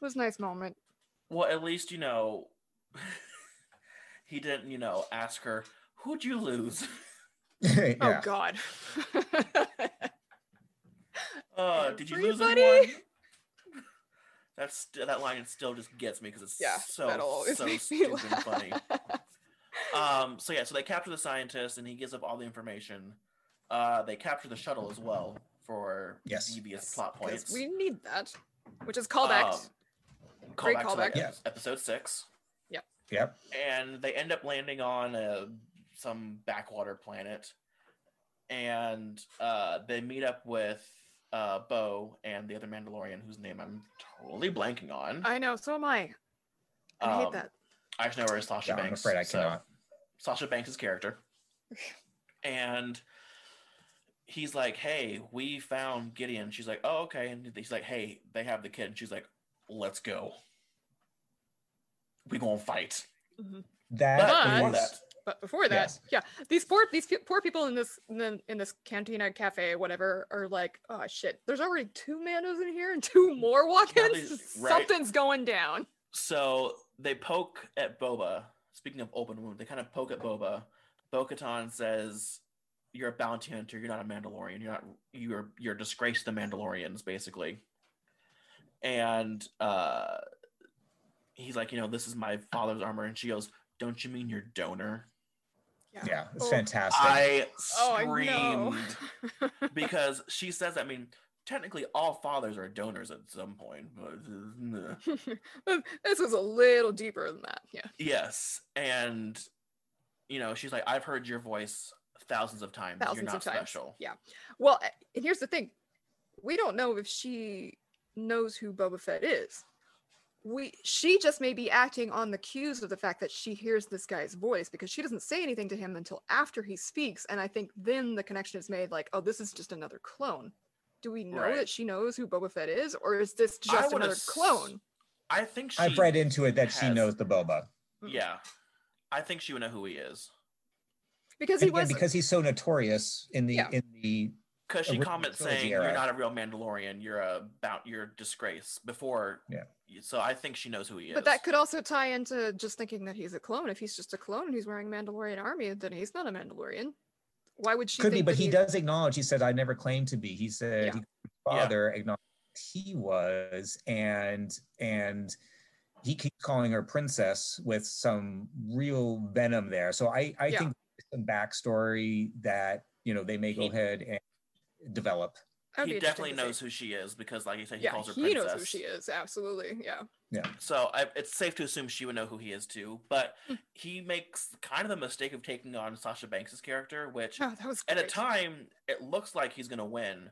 it was a nice moment. Well, at least you know he didn't, you know, ask her who'd you lose. yeah. Oh god. Uh, did you lose Everybody? anyone? That's that line still just gets me because it's yeah, so so stupid and funny. Um, so yeah, so they capture the scientist and he gives up all the information. Uh, they capture the shuttle as well for Yes. devious plot 'Cause points. we need that. Which is callback. Um, Great callback to, like, callback. Yeah. episode six. Yep. and they end up landing on a, some backwater planet and uh, they meet up with uh, Bo and the other Mandalorian whose name I'm totally blanking on. I know, so am I. I hate Um, that. I just know her as Sasha Yeah, I'm Banks. afraid I so- cannot. Sasha Banks' character. and he's like, Hey, we found Gideon. She's like, Oh, okay. And he's like, Hey, they have the kid. And she's like, Let's go. We gonna fight. That But But- is- that, But before that, Yes. yeah, these poor these poor people in this in, the, in this cantina cafe whatever are like, oh shit, there's already two Mandos in here and two more walk-ins. right. Something's going down. So they poke at Boba. Speaking of open wound, they kind of poke at Boba. Bo Katan says, You're a bounty hunter, you're not a Mandalorian. You're not you're you're a disgrace to the Mandalorians, basically. And uh he's like, you know, this is my father's armor. And she goes, Don't you mean your donor? Yeah, it's Oh. fantastic. I Oh, I screamed because she says, I mean, technically all fathers are donors at some point, but this was a little deeper than that. Yeah. Yes, and you know, she's like, "I've heard your voice thousands of times. Thousands You're not of times. special." Yeah. Well, and here's the thing: we don't know if she knows who Boba Fett is. We she just may be acting on the cues of the fact that she hears this guy's voice because she doesn't say anything to him until after he speaks, and I think then the connection is made. Like, oh, this is just another clone. Do we know Right. that she knows who Boba Fett is, or is this just another ass- clone? I think she. I've read into it that she knows the boba. Mm. Yeah, I think she would know who he is Because he again, was because he's so notorious in the Yeah. in the because she comments saying, era. "You're not a real Mandalorian. You're a bout. You're a disgrace." Before, Yeah. So I think she knows who he is. But that could also tie into just thinking that he's a clone. If he's just a clone and he's wearing Mandalorian army, then he's not a Mandalorian. Why would she? could be, but he does acknowledge. He said, "I never claimed to be." He said, Yeah. he, Yeah. "Father acknowledged he was," and and he keeps calling her princess with some real venom there. So I I Yeah. think some backstory that you know they may go ahead and develop. That'd he definitely knows who she is because, like you said, he yeah, calls her he princess. knows who she is. Absolutely. Yeah. Yeah. So I, it's safe to assume she would know who he is too. But Hmm. he makes kind of the mistake of taking on Sasha Banks's character, which Oh, that was at a time it looks like he's gonna win,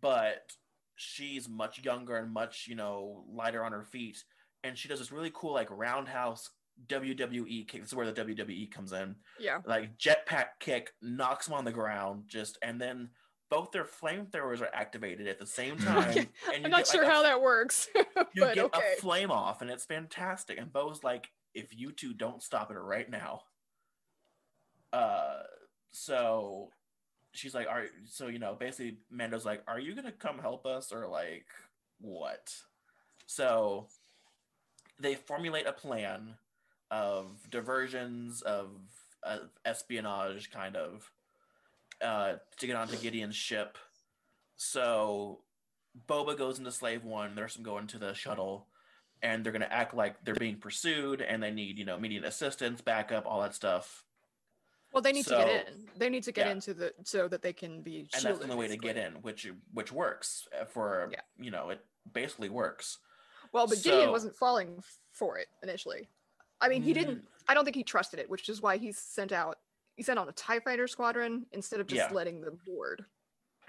but she's much younger and much you know lighter on her feet, and she does this really cool like roundhouse WWE kick. This is where the WWE comes in, Yeah. like jetpack kick, knocks him on the ground, just and then both their flamethrowers are activated at the same time. Okay, and I'm not get, sure like, a how that works, you but get okay. a flame off and it's fantastic and bo's like if you two don't stop it right now uh so she's like are so you know basically mando's like are you gonna come help us or like what so they formulate a plan of diversions of, of espionage kind of uh to get onto gideon's ship so Boba goes into Slave One. There's some going to the shuttle, and they're gonna act like they're being pursued, and they need you know immediate assistance, backup, all that stuff. Well, they need to get in. They need to get yeah. into the so that they can be And that's the only way to get in, which which works uh, for Yeah. you know it basically works. Well, but Gideon wasn't falling for it initially. I mean, he didn't. Mm. I don't think he trusted it, which is why he sent out. He sent on a Tie Fighter squadron instead of just Yeah. letting them board.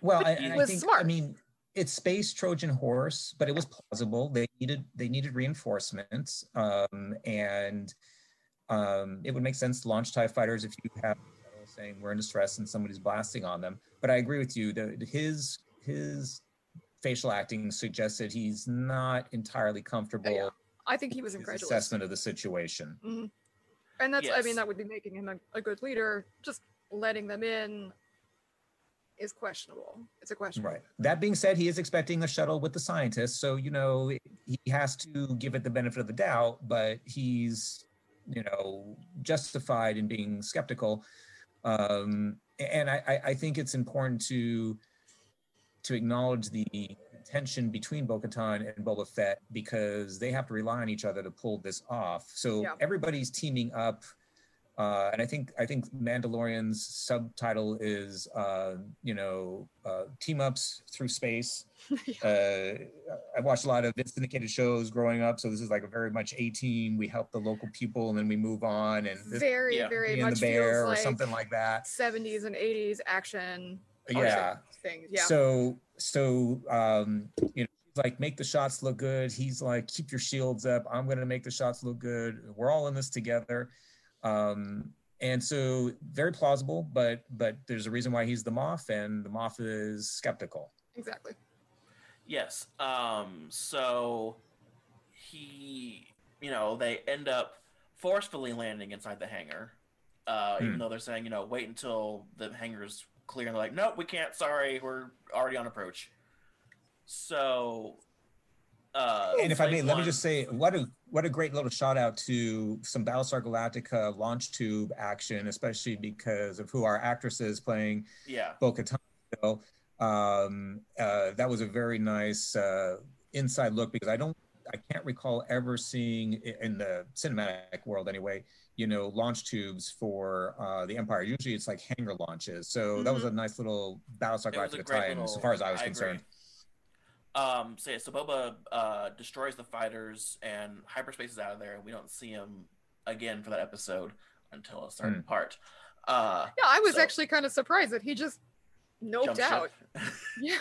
Well, But and, he and I was think I mean it's space Trojan horse, but it was plausible. They needed they needed reinforcements, um, and um, it would make sense to launch Tie fighters if you have you know, saying we're in distress and somebody's blasting on them. But I agree with you. that his his facial acting suggested he's not entirely comfortable Yeah, I think he was with his incredulous, assessment of the situation. And that's. I mean, that would be making him a, a good leader. Just letting them in is questionable. It's a question. Right. That being said, he is expecting a shuttle with the scientists, so you know he has to give it the benefit of the doubt. But he's, you know, justified in being skeptical. Um, and I, I- I think it's important to to acknowledge the tension between Bo-Katan and Boba Fett because they have to rely on each other to pull this off. So Yeah. everybody's teaming up. Uh, and I think I think Mandalorian's subtitle is uh, you know uh, team ups through space. uh, I watched a lot of syndicated shows growing up, so this is like a very much a team. We help the local people, and then we move on, and this Very, Yeah. very Beauty much the bear feels or like something like that. 70s and 80s action. Yeah. Things. Yeah. So so um, you know, like make the shots look good. He's like keep your shields up. I'm gonna make the shots look good. We're all in this together. Um, and so very plausible, but but there's a reason why he's the Moff, and the Moff is skeptical. exactly. Yes. Um. So he, you know, they end up forcefully landing inside the hangar, uh, even Hmm. though they're saying, you know, wait until the hangar's clear. And they're like, nope, we can't. Sorry, we're already on approach. So. Uh, and if I may, let me just say what a what a great little shout out to some Battlestar Galactica launch tube action, especially because of who our actress is playing yeah, Bo-Katan. So, um, uh, that was a very nice uh, inside look because I don't, I can't recall ever seeing in the cinematic world anyway, you know, launch tubes for uh, the Empire. Usually it's like hangar launches. So that was a nice little Battlestar It was a Galactica great tie-in, little- so far as I was I agree. concerned. Um, so, yeah, so Boba uh, destroys the fighters and hyperspace is out of there, and we don't see him again for that episode until a certain Hmm. part. Uh, Yeah, I was So- actually kind of surprised that he just noped jump out. Yeah.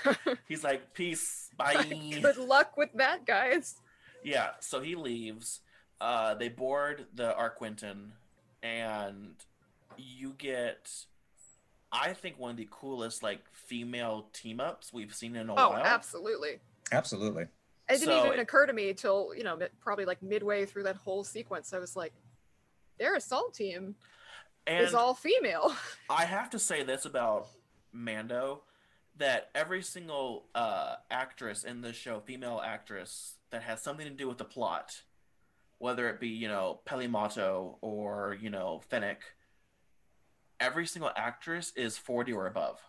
He's like, peace, bye. Like, good luck with that, guys. Yeah, so he leaves. Uh, they board the Arquitens, and you get, I think, one of the coolest like female team ups we've seen in a Oh, while. absolutely. Absolutely. It didn't So even it- occur to me till, you know, probably like midway through that whole sequence. I was like, their assault team And is all female. I have to say this about Mando that every single uh, actress in this show, female actress that has something to do with the plot, whether it be you know Peli Motto or you know Fennec, every single actress is forty or above,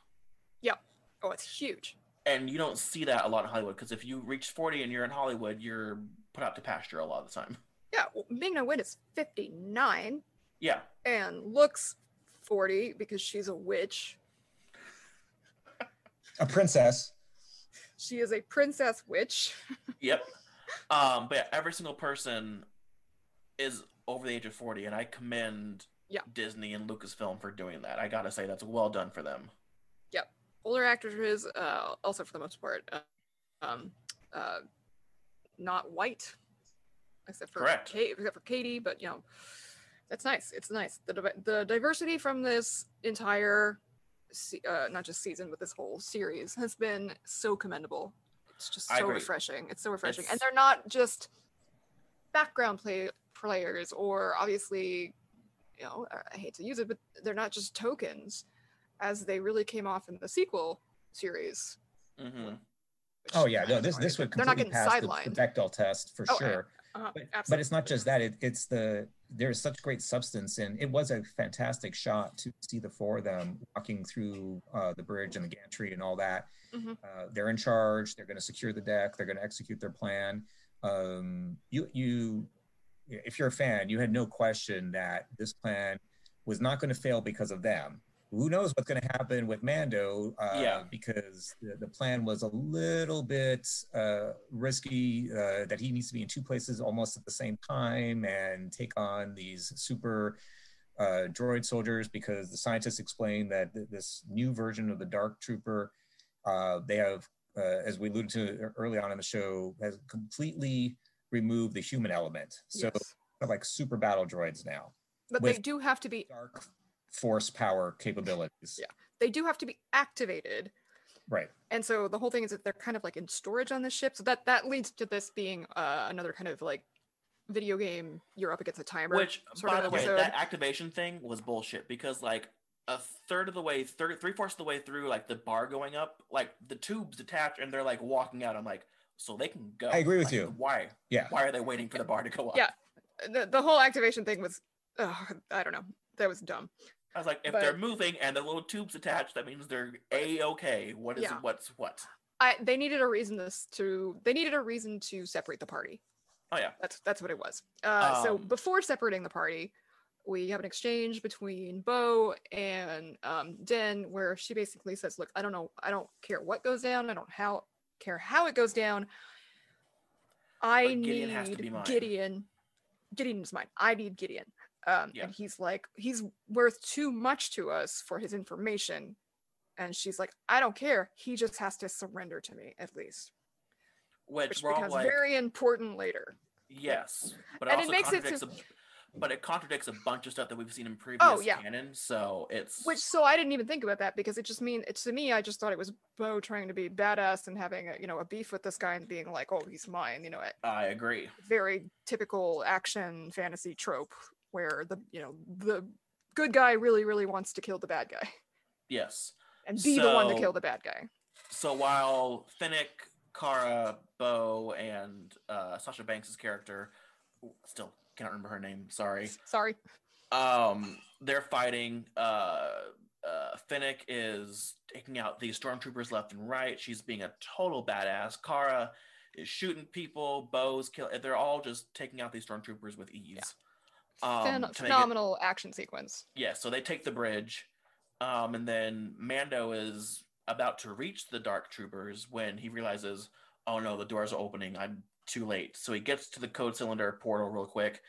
Yep. Oh, it's huge. and you don't see that a lot in Hollywood because if you reach forty and you're in Hollywood, you're put out to pasture a lot of the time. Yeah, well, Ming Na Wen is 59 Yeah, and looks 40 because she's a witch. A princess. She is a princess witch. Yep. Um, but yeah, every single person is over the age of 40, and I commend Yeah. Disney and Lucasfilm for doing that. I gotta say, that's well done for them. Yep older actresses, uh, also for the most part, uh, um, uh, not white, except for Correct. Kate, except for Katie. But you know, that's nice. It's nice. The the diversity from this entire, uh, not just season, but this whole series has been so commendable. It's just so refreshing. It's so refreshing, and they're not just background play players or obviously, you know, I hate to use it, but they're not just tokens, as they really came off in the sequel series. hmm Oh yeah, no, this this would they're not completely getting pass the, the sidelined. Bechdel test for Oh, yeah. sure. Uh-huh, But, but it's not just that; it, it's the there's such great substance, and it was a fantastic shot to see the four of them walking through uh, the bridge and the gantry and all that. Mhm. Uh, they're in charge. They're going to secure the deck. They're going to execute their plan. Um, you you, if you're a fan, you had no question that this plan was not going to fail because of them. Who knows what's going to happen with Mando? Uh, Yeah. because the, the plan was a little bit uh, risky. Uh, that he needs to be in two places almost at the same time and take on these super uh, droid soldiers. Because the scientists explained that th- this new version of the Dark Trooper, uh, they have, uh, as we alluded to early on in the show, has completely removed the human element. So Yes. they're like super battle droids now, but they do have to be dark force power capabilities. Yeah. they do have to be activated Right. and so the whole thing is that they're kind of like in storage on the ship so that that leads to this being uh, another kind of like video game you're up against a timer Which, sort by of the way, that activation thing was bullshit because like a third of the way, third, three fourths of the way through, like the bar going up, like the tubes detach and they're like walking out. I'm like, so they can go. I agree with Like, you. Why? Yeah. Why are they waiting for the bar to go up? Yeah. the, the whole activation thing was uh, i don't know that was dumb I was like, if But- they're moving and the little tubes attached, that means they're a okay. What is Yeah. what's what? I, they needed a reason this to they needed a reason to separate the party Oh yeah, That's that's what it was. Uh, so Um, before separating the party, we have an exchange between Bo and um, Den, where she basically says, "Look, I don't know, I don't care what goes down. I don't how care how it goes down. I But Gideon need has to be mine." Gideon. Gideon is mine. I need Gideon." Um, Yeah. And he's like, he's worth too much to us for his information. And she's like, I don't care. He just has to surrender to me at least, which, which becomes like, very important later. yes, but And it makes it contradicts. But it contradicts a bunch of stuff that we've seen in previous Oh, yeah. canon. So it's Which so I didn't even think about that because it just mean it to me I just thought it was Bo trying to be badass and having a you know a beef with this guy and being like oh he's mine you know I agree. very typical action fantasy trope where the you know the good guy really really wants to kill the bad guy Yes. and be the one to kill the bad guy. So while Fennec, Cara, Bo, and uh, Sasha Banks's character, still cannot remember her name. Sorry. Sorry. Um, they're fighting. Uh, uh, Fennec is taking out these stormtroopers left and right. She's being a total badass. Cara is shooting people. Bo's kill. They're all just taking out these stormtroopers with ease. Yeah. Um, Phen- make it- phenomenal action sequence. yeah, so they take the bridge, um, and then Mando is about to reach the Dark Troopers when he realizes, oh no, the doors are opening. I'm too late. So he gets to the code cylinder portal real quick,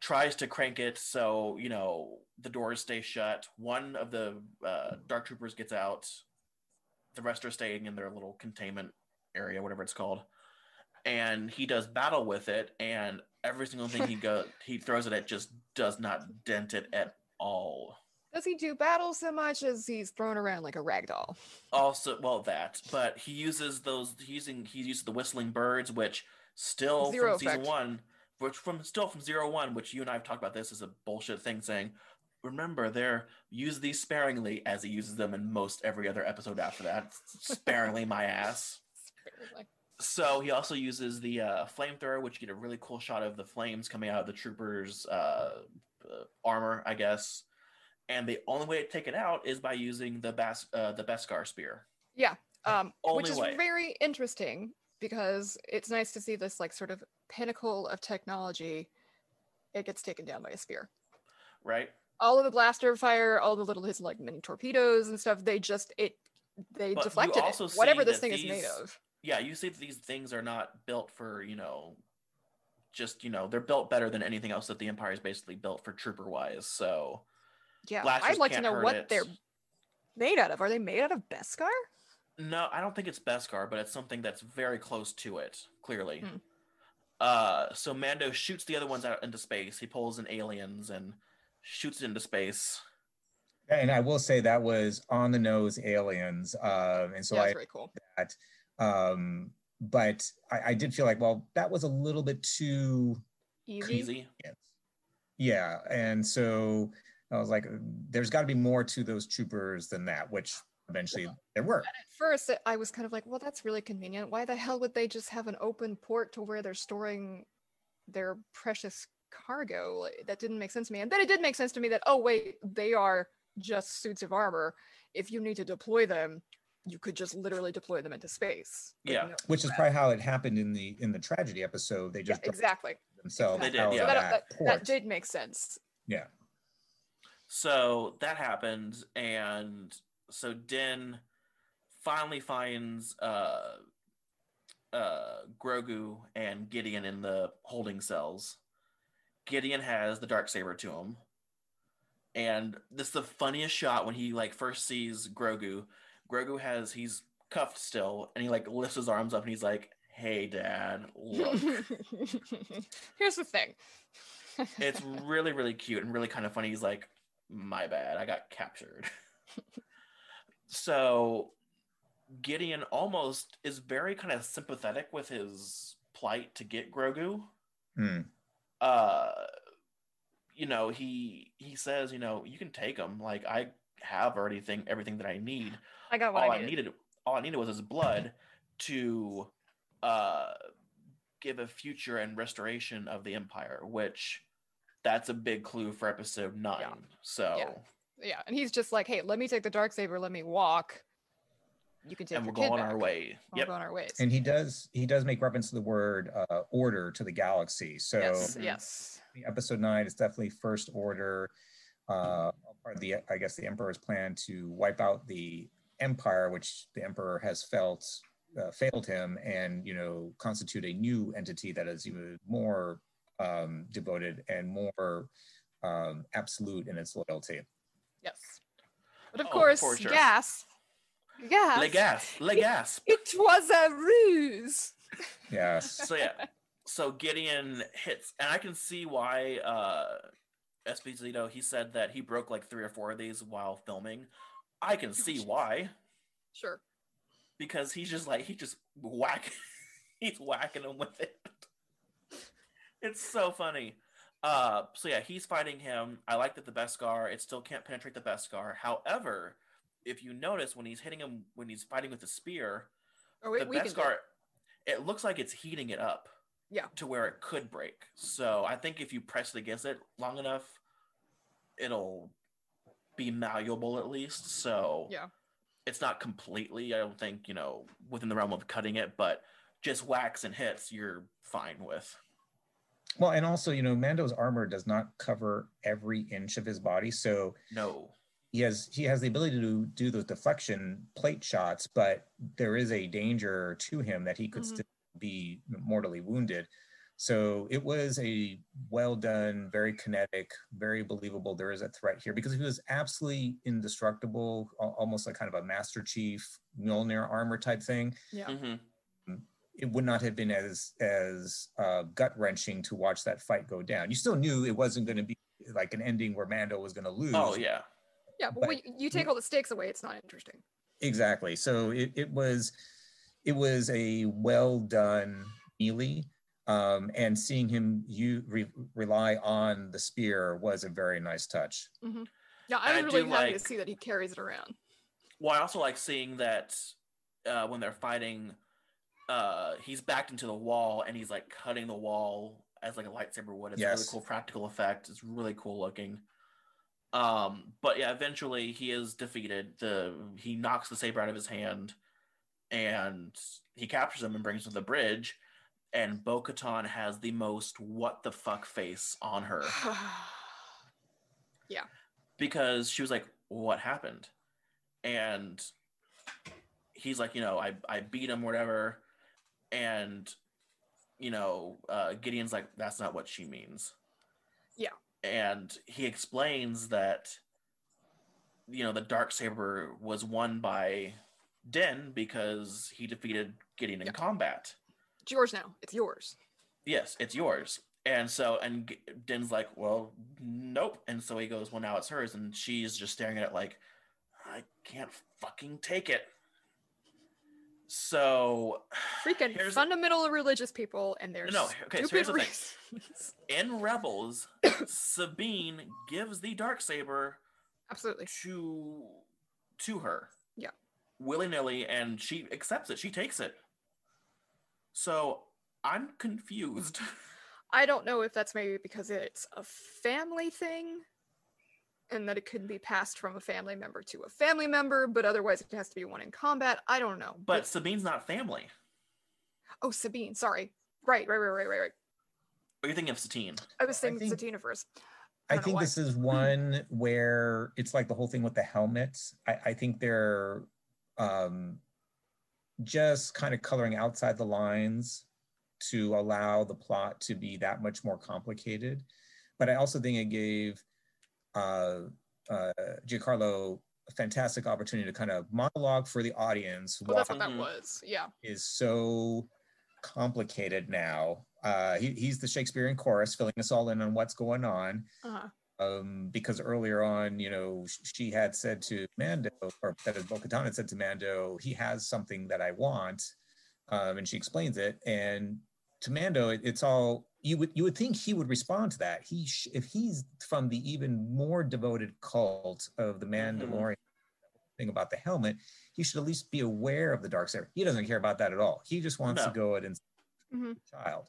tries to crank it so you know the doors stay shut. One of the uh, Dark Troopers gets out. The rest are staying in their little containment area, whatever it's called. And he does battle with it, and every single thing he go he throws it at it just does not dent it at all. Does he do battle so much as he's thrown around like a rag doll? Also, well, that, but he uses those. He's using he uses the whistling birds, which still Zero from season one, which from still from zero one, which you and I have talked about. This is a bullshit thing saying. Remember, they're use these sparingly, as he uses them in most every other episode after that. sparingly, my ass. Sparingly. So he also uses the uh, flamethrower, which you get a really cool shot of the flames coming out of the trooper's uh, uh, armor, I guess. And the only way to take it out is by using the Bas- uh, the Beskar spear. Yeah, um, which is way. very interesting because it's nice to see this like sort of pinnacle of technology. It gets taken down by a spear. Right? All of the blaster fire, all the little his like mini torpedoes and stuff. They just it they But deflected also it. Whatever this thing is made of. yeah, you see that these things are not built for, you know, just, you know, they're built better than anything else that the Empire is basically built for trooper wise. So, Yeah, blasters I'd like to know what it. they're made out of. Are they made out of Beskar? no, I don't think it's Beskar, but it's something that's very close to it, clearly. Hmm. Uh, so Mando shoots the other ones out into space. He pulls in aliens and shoots it into space. And I will say that was on the nose aliens. Um, and so yeah, I it's very cool. that. Um, but I, I did feel like, well, that was a little bit too Easy. Easy. yeah. And so I was like, there's got to be more to those troopers than that, which eventually there were. At first, I was kind of like, well, that's really convenient. Why the hell would they just have an open port to where they're storing their precious cargo? Like, That didn't make sense to me. And then it did make sense to me that, oh, wait, they are just suits of armor. If you need to deploy them, you could just literally deploy them into space. Like, Yeah. no- Which is probably how it happened in the in the tragedy episode. They just dropped exactly. themselves They did, yeah. So that, that, that, that did make sense. yeah. So that happened, and so Din finally finds uh, uh, Grogu and Gideon in the holding cells. Gideon has the dark saber to him, and this is the funniest shot when he like first sees Grogu. Grogu has he's cuffed still, and he like lifts his arms up, and he's like, "Hey, Dad, look." Here's the thing. it's really really cute and really kind of funny he's like my bad i got captured so gideon almost is very kind of sympathetic with his plight to get grogu Hmm. uh you know he he says you know you can take him like i have already thing everything that i need I got what all I I needed. needed all I needed was his blood to uh give a future and restoration of the empire, which that's a big clue for episode nine. Yeah. So Yeah. Yeah, and he's just like, "Hey, let me take the dark saber. Let me walk. You can take and your we're kid going our back. way. We'll Yep. go on our ways." And he does he does make reference to the word uh, order to the galaxy. So yes, Mhm. yes. episode nine is definitely first order. Uh, part of the I guess the emperor's plan to wipe out the empire, which the emperor has felt uh, failed him, and you know constitute a new entity that is even more um, devoted and more um, absolute in its loyalty. Yes. But of Oh, course, sure. gas. Gas. Le gas, le gas. It was a ruse. Yes. so yeah. So Gideon hits and I can see why uh Esposito he said that he broke like three or four of these while filming. I can see why. Sure. because he's just like he just whack he's whacking him with it it's so funny uh so yeah he's fighting him i like that the beskar it still can't penetrate the beskar however if you notice when he's hitting him when he's fighting with the spear Or we, the we can do beskar it. it looks like it's heating it up Yeah. to where it could break so i think if you press it against it long enough it'll be malleable at least so Yeah. it's not completely i don't think you know within the realm of cutting it but just whacks and hits you're fine with Well, and also, you know, Mando's armor does not cover every inch of his body, so no he has he has the ability to do those deflection plate shots, but there is a danger to him that he could Mhm. still be mortally wounded. So it was a well done, very kinetic, very believable. There is a threat here because he was absolutely indestructible, almost like kind of a Master Chief Mjolnir armor type thing. Yeah. hmm It would not have been as as uh, gut wrenching to watch that fight go down. You still knew it wasn't going to be like an ending where Mando was going to lose. oh yeah Yeah, but, But- when you take all the stakes away, it's not interesting. Exactly. So it, it was it was a well done melee. Um, and seeing him you re- rely on the spear was a very nice touch. Yeah, I I was really happy like- to see that he carries it around. well i also like seeing that uh when they're fighting uh he's backed into the wall and he's like cutting the wall as like a lightsaber would. It's a really cool practical effect. It's really cool looking. Um but yeah eventually he is defeated. The he knocks the saber out of his hand and he captures him and brings him to the bridge. And bo-katan has the most what the fuck face on her. Yeah. because she was like, "What happened?" And he's like, you know, I I beat him, whatever, and you know, uh, Gideon's like, that's not what she means. Yeah. And he explains that, you know, the dark saber was won by den because he defeated Gideon in combat. It's yours now. It's yours. Yes, it's yours. And so, and G- Din's like, well, nope. And so he goes, well, now it's hers. And she's just staring at it like, I can't fucking take it. So, Freaking fundamental religious people and there's No, okay, so here's the thing. reasons. in Rebels, Sabine gives the dark saber Absolutely. to to her. Yeah. Willy nilly, and she accepts it. She takes it. So I'm confused. I don't know if that's maybe because it's a family thing and that it could be passed from a family member to a family member, but otherwise it has to be one in combat. I don't know. But Sabine's not family. oh, Sabine, sorry. Right, right, right, right, right, right. Are you thinking of Satine? I was I thinking think- Satina first. I don't think why. this is one where it's like the whole thing with the helmets. I, I think they're um, just kind of coloring outside the lines to allow the plot to be that much more complicated. But I also think it gave uh, uh, Giancarlo a fantastic opportunity to kind of monologue for the audience Oh, that's what that was. Yeah. is so complicated now. Uh, he, he's the Shakespearean chorus filling us all in on what's going on Uh-huh. um, because earlier on, you know, she had said to Mando, or that is Bo-Katan had said to Mando, he has something that I want, um, and she explains it. And to Mando, it, it's all you would you would think he would respond to that. He sh- if he's from the even more devoted cult of the Mandalorian thing about the helmet, he should at least be aware of the dark side. He doesn't care about that at all. He just wants to go out and Mhm. child.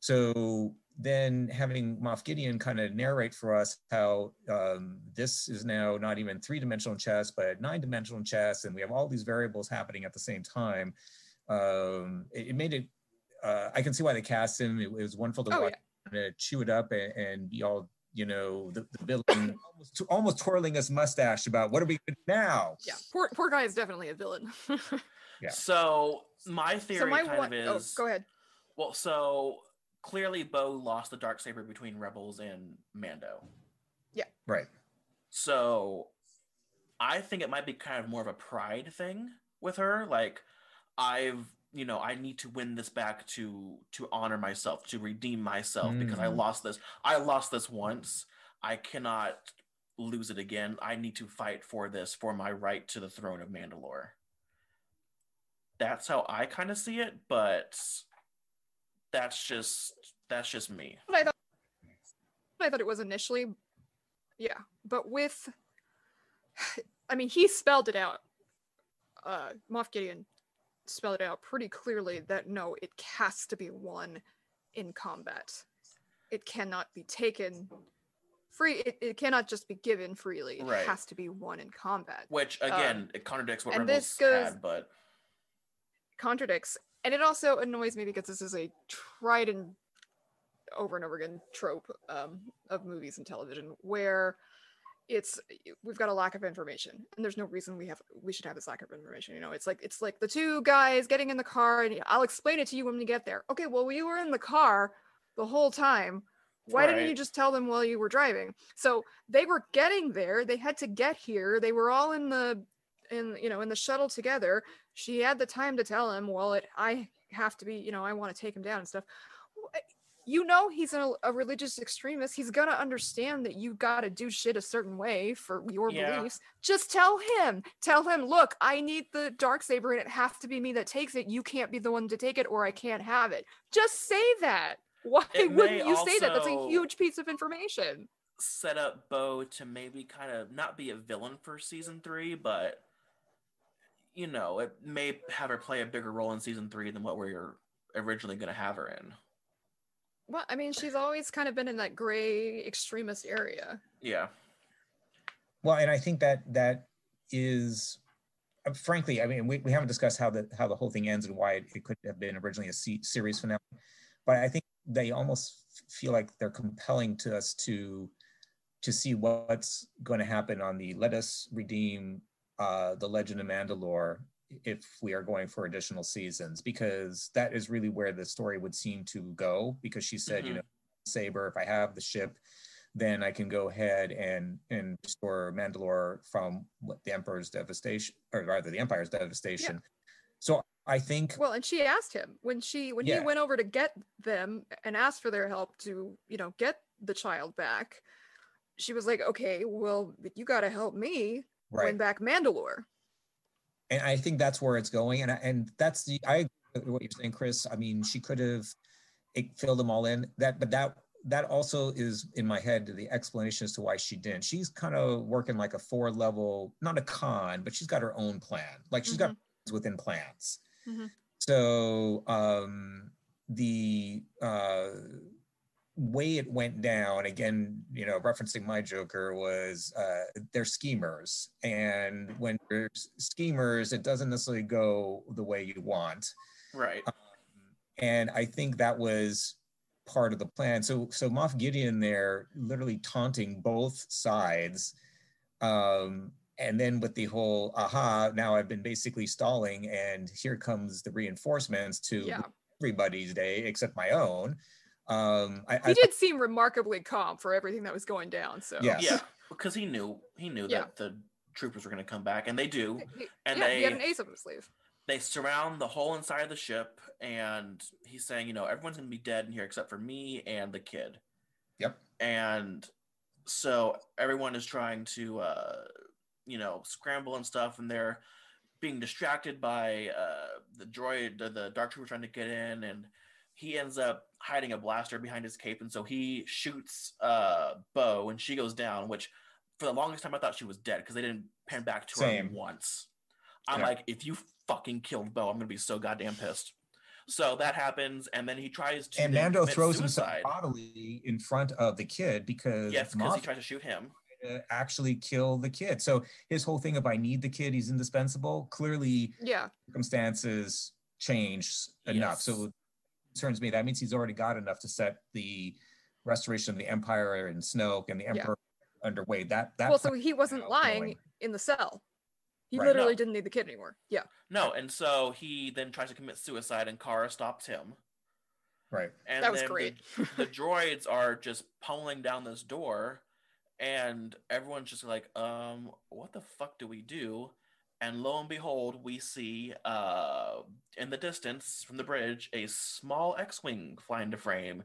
So then having Moff Gideon kind of narrate for us how um, this is now not even three dimensional chess, but nine dimensional chess, and we have all these variables happening at the same time. Um, it, it made it. Uh, I can see why they cast him. It, it was wonderful to Oh, watch him to chew it up and, and be all you know the, the villain almost, almost twirling his mustache about what are we going to do now? Yeah. Poor poor guy is definitely a villain. Yeah. So my so theory my kind one of oh, is go ahead. well, so clearly Bo lost the dark saber between Rebels and Mando. Yeah. Right. So I think it might be kind of more of a pride thing with her. Like I've you know, I need to win this back to to honor myself, to redeem myself because I Mm. lost this. I lost this once. I cannot lose it again. I need to fight for this, for my right to the throne of Mandalore. That's how I kind of see it, but that's just that's just me. I thought I thought it was initially. Yeah. But with I mean he spelled it out. Uh Moff Gideon spelled it out pretty clearly that no, it has to be won in combat. It cannot be taken free it, it cannot just be given freely. It Right. has to be won in combat. Which again, it contradicts what and Rebels this goes- had, but contradicts and it also annoys me because this is a tried and over and over again trope um, of movies and television where it's we've got a lack of information and there's no reason we have we should have this lack of information you know? It's like it's like the two guys getting in the car and i'll explain it to you when we get there. Okay well we were in the car the whole time. Why didn't you just tell them while you were driving? So they were getting there they had to get here they were all in the in you know in the shuttle together. She had the time to tell him well it i have to be you know i want to take him down and stuff you know he's a, a religious extremist he's gonna understand that you gotta do shit a certain way for your Yeah. beliefs. Just tell him tell him look i need the dark saber and it has to be me that takes it. You can't be the one to take it or i can't have it. Just say that. Why It wouldn't you say that? That's a huge piece of information. set up Bo to maybe kind of not be a villain for season three, but you know, it may have her play a bigger role in season three than what we were originally going to have her in. Well i mean she's always kind of been in that gray extremist area Yeah. Well, and I think that that is, uh, frankly, I mean, we, we haven't discussed how the how the whole thing ends and why it, it could have been originally a se- series finale, but I think they almost f- feel like they're compelling to us to to see what's going to happen on the let us redeem uh, the Legend of Mandalore if we are going for additional seasons because that is really where the story would seem to go because she said you Mhm. know saber if i have the ship then i can go ahead and and restore mandalore from what the emperor's devastation or rather the empire's devastation so i think Well, and she asked him when she when Yeah. he went over to get them and asked for their help to, you know, get the child back. She was like, "Okay, well, you got to help me right win back Mandalore." And I think that's where it's going. And and that's the I agree with what you're saying, Kris. I mean, she could have it filled them all in. That but that that also is in my head the explanation as to why she didn't. She's kind of working like a four level, not a con, but she's got her own plan. Like she's got plans within plans. Mhm. So um the uh way it went down again you know referencing my joker was uh they're schemers and when there's schemers it doesn't necessarily go the way you want Right. and i think that was part of the plan so so moff gideon there literally taunting both sides um and then with the whole aha now i've been basically stalling and here comes the reinforcements to Yeah. everybody's day except my own um i, He I did seem remarkably calm for everything that was going down. So Yes. Yeah, because he knew he knew Yeah. that the troopers were going to come back, and they do. He- And yeah, he had an ace up his sleeve. They surround the whole inside of the ship, and he's saying, you know, everyone's going to be dead in here except for me and the kid. Yep. And so everyone is trying to, uh, you know, scramble and stuff, and they're being distracted by uh, the droid, the, the dark trooper trying to get in, and he ends up hiding a blaster behind his cape, and so he shoots uh, Bo, and she goes down. Which, for the longest time, I thought she was dead because they didn't pan back to her once. I'm Yeah. like, if you fucking killed Bo, I'm gonna be so goddamn pissed. So that happens, and then he tries to. and then Mando throws suicide. himself bodily in front of the kid because Yes, because he tries to shoot him. to actually kill the kid. So his whole thing of I need the kid, he's indispensable. Clearly, Yeah. circumstances change enough. Yes. So it concerns me. That means he's already got enough to set the restoration of the empire and Snoke and the Yeah. emperor underway. That that well, so he wasn't lying going. in the cell. He Right. literally No. didn't need the kid anymore. Yeah. No, and so he then tries to commit suicide, and Cara stops him. right. And that was then great. The, the droids are just pummeling down this door, and everyone's just like, um, what the fuck do we do? And lo and behold, we see uh, in the distance from the bridge a small X-wing fly into frame.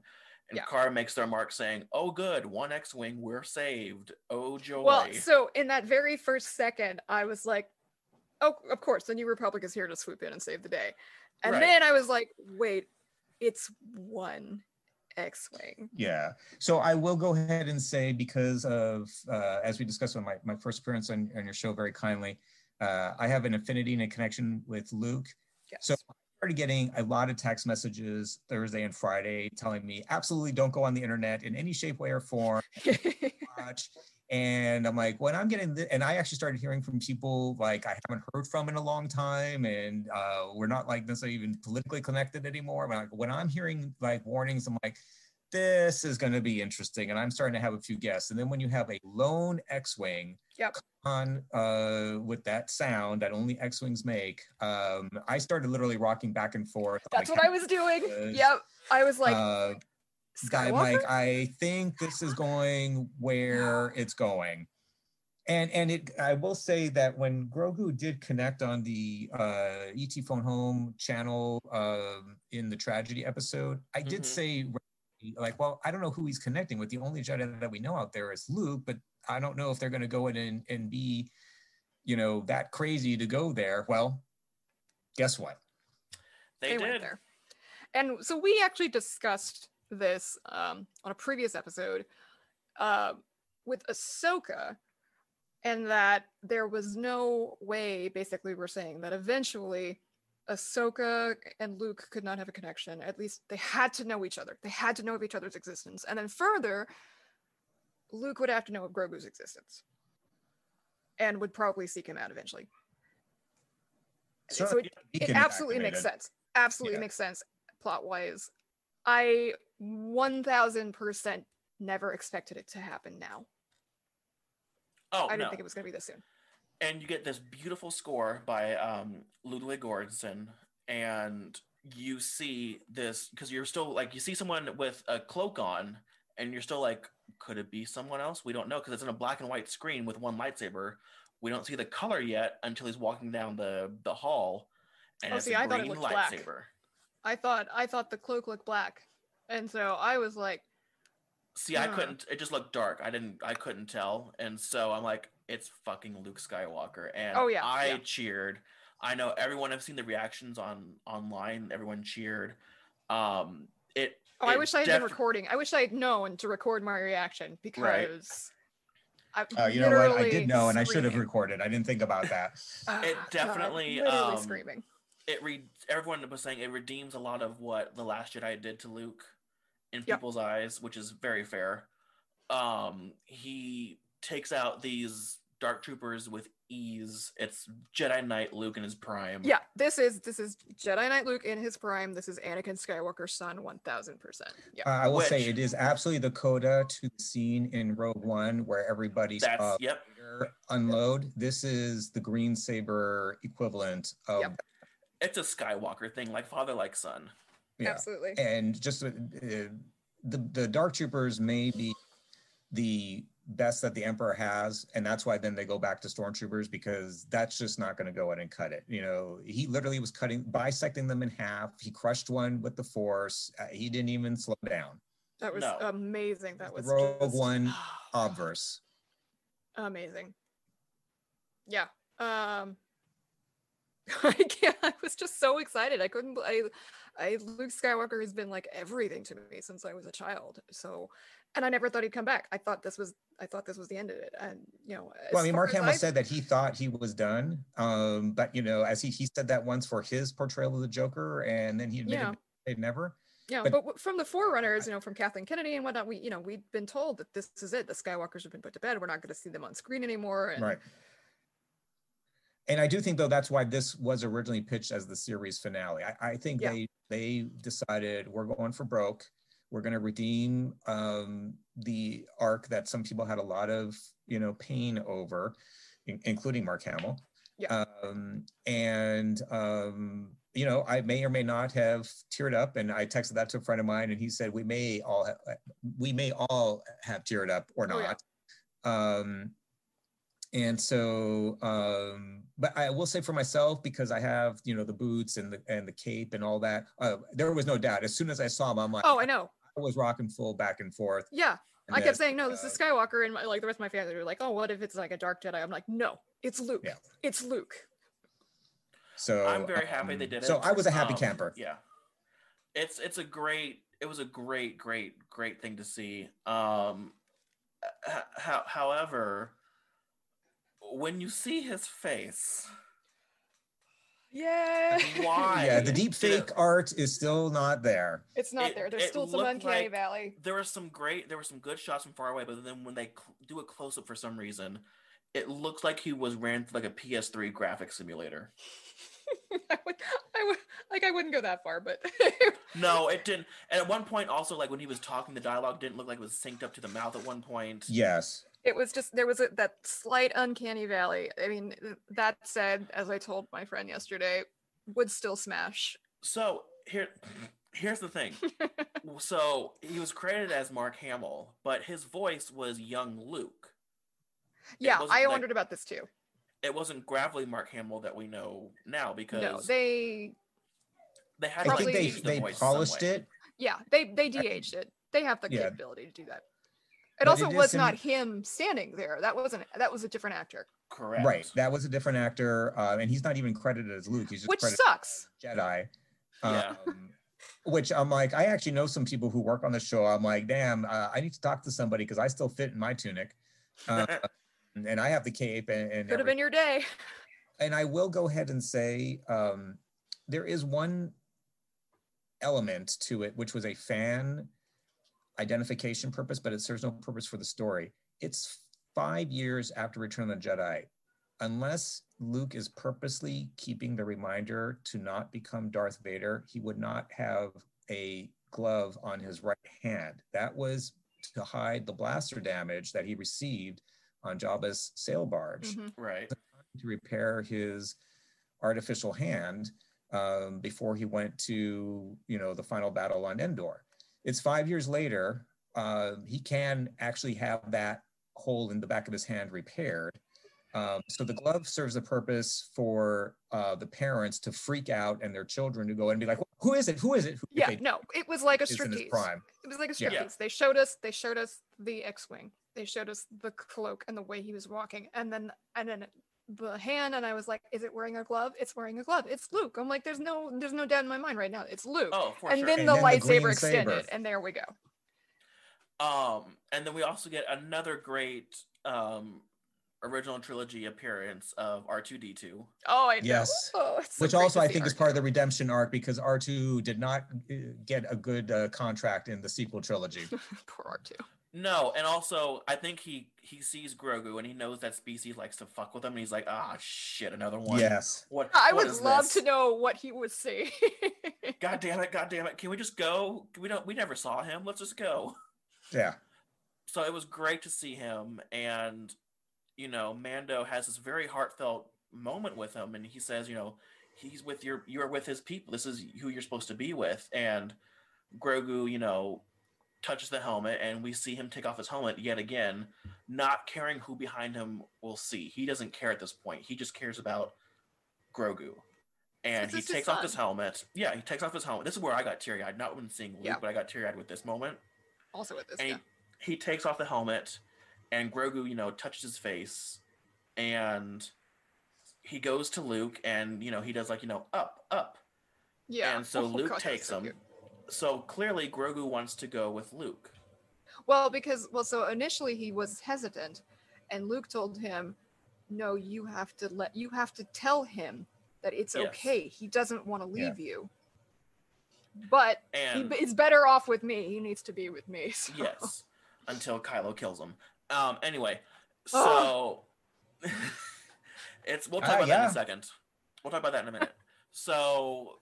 And Yeah. Cara makes their mark saying, "Oh, good, one X-wing, we're saved. Oh joy!" Well, so in that very first second, I was like, "Oh, of course, the New Republic is here to swoop in and save the day." And Right. then I was like, "Wait, it's one X-wing." Yeah. So I will go ahead and say because of uh, as we discussed on my, my first appearance on, on your show very kindly, uh, I have an affinity and a connection with Luke. Yes. So I started getting a lot of text messages Thursday and Friday telling me absolutely don't go on the internet in any shape, way, or form. And I'm like, when I'm getting, th- and I actually started hearing from people like I haven't heard from in a long time, and uh, we're not like necessarily even politically connected anymore. But like, when I'm hearing like warnings, I'm like, this is going to be interesting, and I'm starting to have a few guests. And then when you have a lone X-wing Yep. on uh, with that sound that only X-wings make, um, I started literally rocking back and forth. That's like, what I was doing. Yep. I was like, uh, Skywalker? like, I think this is going where it's going. And and it I will say that when Grogu did connect on the uh ET Phone Home channel um in the tragedy episode, I did Mhm. say like, well, I don't know who he's connecting with. The only Jedi that we know out there is Luke, but I don't know if they're gonna go in and, and be, you know, that crazy to go there. Well, guess what? they, they did. went there. And so we actually discussed this um, on a previous episode uh, with Ahsoka, and that there was no way, basically, we're saying that eventually Ahsoka and Luke could not have a connection. At least they had to know each other. They had to know of each other's existence. And then further, Luke would have to know of Grogu's existence and would probably seek him out eventually. So Sure, it, it absolutely makes sense. Absolutely Yeah. makes sense plot wise. I 1000% never expected it to happen now. Oh I didn't no, think it was going to be this soon. And you get this beautiful score by um, Ludwig Göransson, and you see this because you're still like you see someone with a cloak on, and you're still like, could it be someone else? We don't know because it's in a black and white screen with one lightsaber. We don't see the color yet until he's walking down the the hall, and Oh, it's see, a I thought it green looked black. lightsaber. I thought I thought the cloak looked black, and so I was like, See, I couldn't. It just looked dark. I didn't. I couldn't tell, and so I'm like, it's fucking Luke Skywalker, and Oh, yeah, I yeah. cheered. I know everyone. I've seen the reactions on online. Everyone cheered. Um, it. "Oh, I wish I had been recording. I wish I had known to record my reaction because." I Oh, you know what? I literally did know, and I should have recorded. I didn't think about that. Ah, It God, definitely, literally um, screaming. It re. Everyone was saying it redeems a lot of what the Last Jedi did to Luke in Yep. people's eyes, which is very fair. Um, he takes out these dark troopers with ease. It's Jedi Knight Luke in his prime. Yeah, this is this is Jedi Knight Luke in his prime. This is Anakin Skywalker's son, one thousand percent. Yeah, Uh, I will say it is absolutely the coda to the scene in Rogue One where everybody That's saw yep. Vader unload. This is the green saber equivalent of Yep. It's a Skywalker thing, like father, like son. yeah. absolutely. and just uh, the the dark troopers may be the best that the emperor has and that's why then they go back to stormtroopers because that's just not going to go in and cut it you know he literally was cutting bisecting them in half he crushed one with the force uh, he didn't even slow down That was No. amazing. That was Rogue just One obverse amazing. Yeah. Um I can't I was just so excited. I couldn't I I Luke Skywalker has been like everything to me since I was a child. So and I never thought he'd come back. I thought this was I thought this was the end of it. And you know, well i mean mark hamill I- said that he thought he was done um but you know as he he said that once for his portrayal of the joker and then he admitted Yeah. they'd never Yeah, But- but, from the forerunners, you know, from Kathleen Kennedy and whatnot, we, you know, we'd been told that this is it. The Skywalkers have been put to bed. We're not going to see them on screen anymore. And Right. And I do think though that's why this was originally pitched as the series finale. I, I think Yeah. they they decided we're going for broke. We're going to redeem um, the arc that some people had a lot of you know pain over, in- including Mark Hamill. Yeah. Um, and um, you know I may or may not have teared up, and I texted that to a friend of mine, and he said we may all ha- we may all have teared up or Oh, yeah. not. Um, and so um but i will say for myself because i have you know the boots and the and the cape and all that uh, there was no doubt as soon as i saw him i'm like oh, I know. I was rocking full back and forth Yeah. and I kept saying, no, this is uh, Skywalker. And my, like the rest of my family were like, oh, what if it's like a dark Jedi? I'm like, no, it's Luke. Yeah. It's Luke. so I'm very happy they um, did it. so i was a happy Um, camper Yeah, it's it's a great. It was a great, great, great thing to see. Um, h- how, however, when you see his face, Yeah. why? yeah the deep did it- fake art is still not there It's not It- there. There's still some uncanny like- valley. there were some great there were some good shots from far away but then when they cl- do a close-up for some reason it looks like he was ran through like a ps3 graphic simulator I would, I would, like, I wouldn't go that far, but no it didn't and at one point also like when he was talking the dialogue didn't look like it was synced up to the mouth at one point yes it was just there was a, that slight uncanny valley. I mean, that said, as I told my friend yesterday, would still smash. so here here's the thing so he was credited as mark hamill but his voice was young luke Yeah, wasn't I like- wondered about this too. it wasn't gravelly mark hamill that we know now because No, they they had i to think they the they polished it yeah they they de-aged it. They have the Yeah. capability to do that. It But also it is was sim- not him standing there. That wasn't that was a different actor, correct right that was a different actor uh, and he's not even credited as luke he's just which sucks. as jedi Yeah. um, which i'm like i actually know some people who work on the show i'm like damn uh, i need to talk to somebody because i still fit in my tunic uh, and i have the cape and, and Could have been your day. and I will go ahead and say um, there is one element to it, which was a fan identification purpose, but it serves no purpose for the story. It's five years after Return of the Jedi. Unless Luke is purposely keeping the reminder to not become Darth Vader, he would not have a glove on his right hand. That was to hide the blaster damage that he received on Jabba's sail barge Mhm. right to repair his artificial hand um, before he went to you know the final battle on Endor. It's five years later. Uh, he can actually have that hole in the back of his hand repaired. Um, so the glove serves a purpose for uh, the parents to freak out and their children to go and be like, "Who is it? Who is it?" Who Yeah, no, it was like a striptease. prime. It was like a Yeah. striptease. They showed us. They showed us the X-wing. They showed us the cloak and the way he was walking, and then and then the hand. And I was like, "Is it wearing a glove? It's wearing a glove. It's Luke." I'm like, "There's no, there's no doubt in my mind right now. It's Luke." Oh, for and sure. then And the then the lightsaber green extended, saber. and there we go. Um, and then we also get another great um original trilogy appearance of R two D two. Oh, I know. Yes. Oh, it's so Which also I think is R2. part of the redemption arc because R2 did not uh, get a good uh, contract in the sequel trilogy. Poor R2. No, and also I think he he sees Grogu and he knows that species likes to fuck with him, and he's like, ah, shit, another one. yes. What? I what would is love this? to know what he would say. God damn it! God damn it! Can we just go? We don't. We never saw him. Let's just go. Yeah. So it was great to see him, and you know, Mando has this very heartfelt moment with him, and he says, you know, he's with your, you're with his people. This is who you're supposed to be with, and Grogu, you know, touches the helmet, and we see him take off his helmet yet again, not caring who behind him will see. He doesn't care at this point. He just cares about Grogu. And he takes off his helmet. Yeah, he takes off his helmet. This is where I got teary eyed, not when seeing Luke, Yeah. but I got teary eyed with this moment also with this, and yeah. he, he takes off the helmet and grogu you know touches his face and he goes to luke and you know he does like you know up up Yeah. and so Oh, luke God, takes so him cute. So clearly grogu wants to go with luke Well, because well, so initially he was hesitant, and Luke told him, "No, you have to let you have to tell him that it's Yes. okay. He doesn't want to Yeah. leave you, but he and b is better off with me. He needs to be with me." so- yes until kylo kills him um anyway so it's we'll talk Ah, about that in a second we'll talk about that in a minute so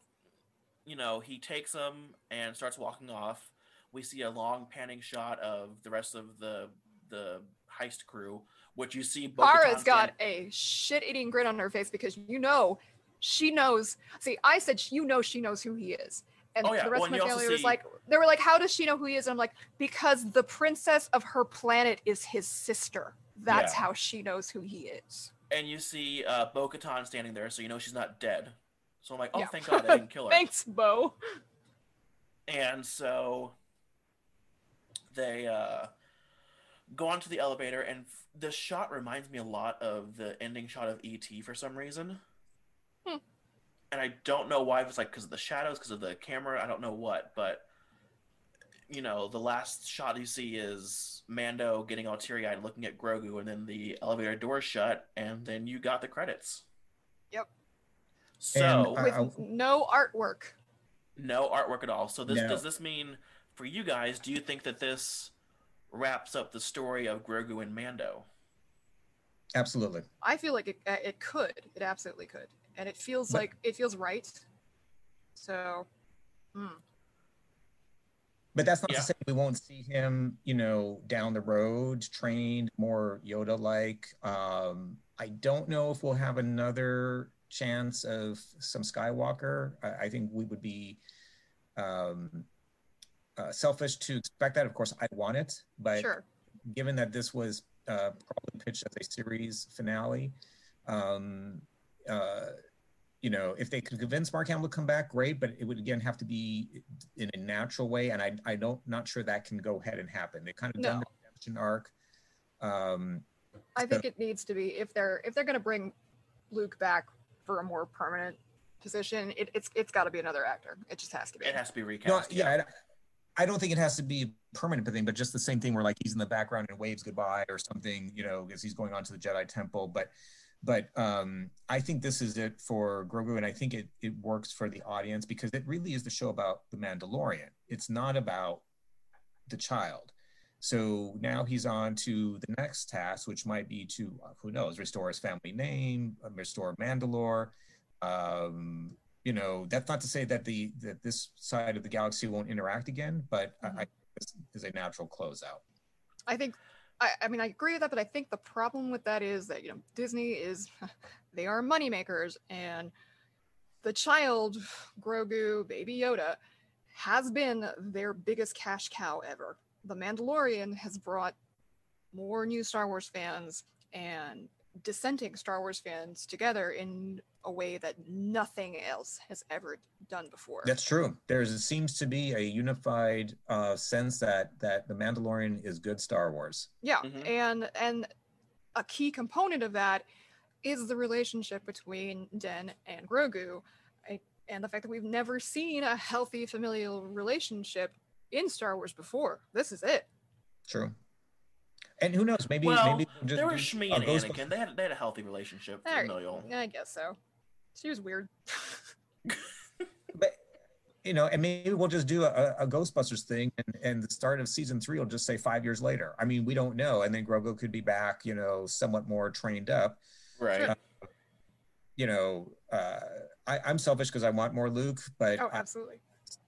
you know he takes them and starts walking off we see a long panning shot of the rest of the the heist crew which you see Cara's got a shit-eating grin on her face because you know she knows. See, I said you know she knows who he is, and Oh, yeah. the rest Well, of my family was like, they were like, "How does she know who he is?" And I'm like, "Because the princess of her planet is his sister. That's Yeah. how she knows who he is." and you see uh bo-katan standing there so you know she's not dead so i'm like oh Yeah. thank god i didn't kill her Thanks, Bo. And so they uh, go onto the elevator, and f- the shot reminds me a lot of the ending shot of ET for some reason. Hmm. And I don't know why. If it's like because of the shadows, because of the camera. I don't know what, but you know, the last shot you see is Mando getting all teary eyed, looking at Grogu, and then the elevator door shut, and then you got the credits. Yep. So I- With no artwork. no artwork at all. So this No. does this mean for you guys? Do you think that this wraps up the story of Grogu and Mando? Absolutely. I feel like it, uh, it could. It absolutely could, and it feels But- like it feels right. So, hmm. But that's not Yeah. to say we won't see him, you know, down the road, trained more Yoda like. Um, I don't know if we'll have another chance of some Skywalker. I, I think we would be um, uh, selfish to expect that. Of course, I want it, but sure. given that this was uh, probably pitched as a series finale, um, uh, you know, if they could convince Mark Hamill to come back, great. But it would again have to be in a natural way, and I, I don't, not sure that can go ahead and happen. They kind of done the redemption arc. Um, I think it needs to be if they're if they're gonna bring Luke back for a more permanent position, it, it's it's got to be another actor. It just has to be. It has to be no, recast. yeah, I, I don't think it has to be a permanent thing, but just the same thing where like he's in the background and waves goodbye or something, you know, because he's going on to the Jedi Temple. But but um, I think this is it for Grogu, and I think it it works for the audience because it really is the show about the Mandalorian. It's not about the child. So now he's on to the next task, which might be to uh, who knows restore his family name, uh, restore Mandalore. Um, you know, that's not to say that the that this side of the galaxy won't interact again, but I, I Mhm. this is a natural closeout. I think I, I mean, I agree with that, but I think the problem with that is that you know Disney is they are moneymakers, and the child Grogu, Baby Yoda, has been their biggest cash cow ever. The Mandalorian has brought more new Star Wars fans and dissenting Star Wars fans together in a way that nothing else has ever done before. That's true. There seems to be a unified uh, sense that that the Mandalorian is good Star Wars. Yeah, Mhm. and and a key component of that is the relationship between Den and Grogu, I, and the fact that we've never seen a healthy familial relationship in Star Wars before. This is it. True. And who knows? Maybe well, maybe just there do was Shmi a and Ghost- Anakin. They had they had a healthy relationship. There- Familial. I guess so. She was weird. but you know, and maybe we'll just do a, a Ghostbusters thing, and, and the start of season three will just say five years later. I mean, we don't know, and then Grogu could be back, you know, somewhat more trained up. Right. Sure. You know, uh, I, I'm selfish because I want more Luke, but oh, I- absolutely.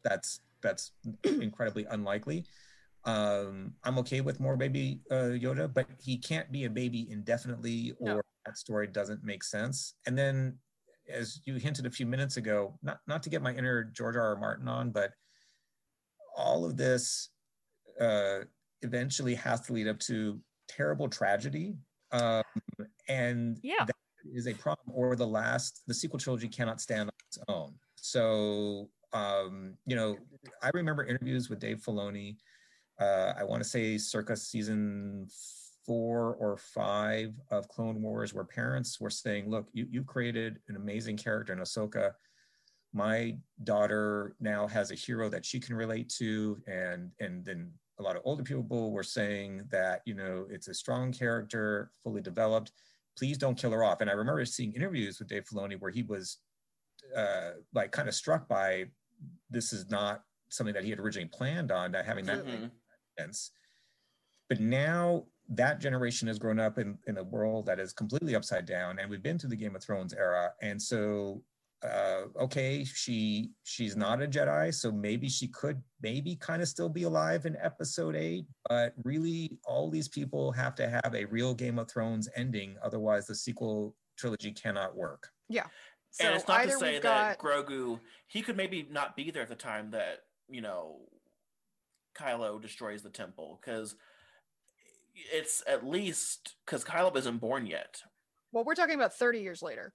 that's that's incredibly unlikely. Um, I'm okay with more baby uh, Yoda, but he can't be a baby indefinitely, or No. that story doesn't make sense. And then, as you hinted a few minutes ago, not not to get my inner George R. R. Martin on, but all of this uh, eventually has to lead up to terrible tragedy, um, and Yeah. that is a problem. Or the last, the sequel trilogy cannot stand on its own. So, um, you know, I remember interviews with Dave Filoni. Uh, I want to say circa season four or five of Clone Wars, where parents were saying, "Look, you you created an amazing character in Ahsoka. My daughter now has a hero that she can relate to," and and then a lot of older people were saying that you know it's a strong character, fully developed. Please don't kill her off. And I remember seeing interviews with Dave Filoni where he was uh, like kind of struck by this is not something that he had originally planned on, that having that Mhm. sense. But now that generation has grown up in, in a world that is completely upside down, and we've been through the Game of Thrones era. And so, uh, okay, she she's not a Jedi, so maybe she could maybe kind of still be alive in Episode Eight. But really, all these people have to have a real Game of Thrones ending, otherwise the sequel trilogy cannot work. So and it's not to say that got Grogu he could maybe not be there at the time that you know Kylo destroys the temple because it's at least because Kylo isn't born yet. well, we're talking about 30 years later.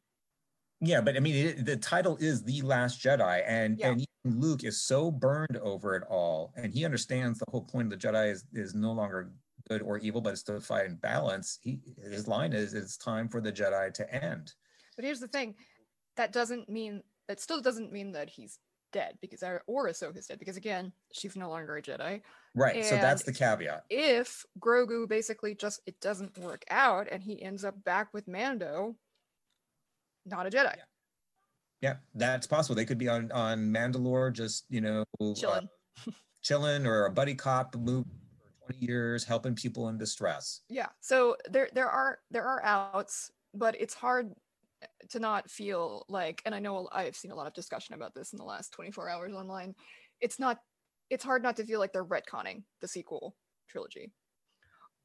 Yeah, but I mean, it, the title is The Last Jedi, and Yeah. and even Luke is so burned over it all, and he understands the whole point of the Jedi is is no longer good or evil, but it's to fight find balance. He his line is, "It's time for the Jedi to end." But here's the thing, that doesn't mean that still doesn't mean that he's dead because our or Ahsoka's dead because again, she's no longer a Jedi. Right. so that's the caveat. If Grogu basically just it doesn't work out and he ends up back with Mando, not a Jedi, Yeah, that's possible. They could be on on Mandalore, just you know, uh, chilling. chilling, or a buddy cop move for twenty years, helping people in distress. Yeah. So there there are there are outs, but it's hard to not feel like and I know I've seen a lot of discussion about this in the last 24 hours online. It's not it's hard not to feel like they're retconning the sequel trilogy.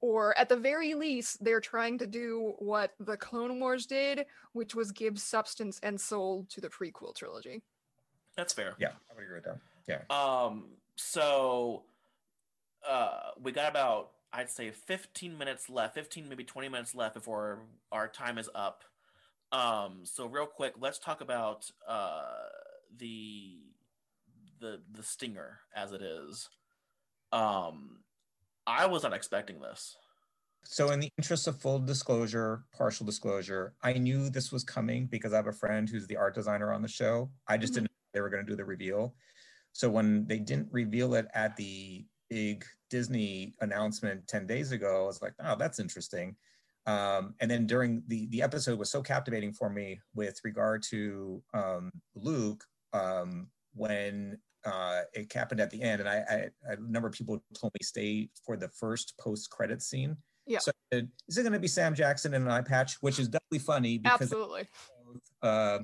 Or at the very least, they're trying to do what the Clone Wars did, which was give substance and soul to the prequel trilogy. That's fair. Yeah, I would agree with that. Yeah. Um. So, uh, we got about I'd say 15 minutes left, 15 maybe 20 minutes left before our time is up. Um. So real quick, let's talk about uh the the the stinger as it is. Um, I was not expecting this. So, in the interest of full disclosure, partial disclosure, I knew this was coming because I have a friend who's the art designer on the show. I just Mhm. didn't know they were going to do the reveal. So, when they didn't reveal it at the big Disney announcement 10 days ago, I was like, oh, that's interesting. Um, and then during the, the episode was so captivating for me with regard to um, Luke um, when uh, it happened at the end. And I, I, a number of people told me stay for the first post credit scene. Yeah. So I said, is it going to be Sam Jackson in an eye patch, which is definitely funny because Absolutely. uh,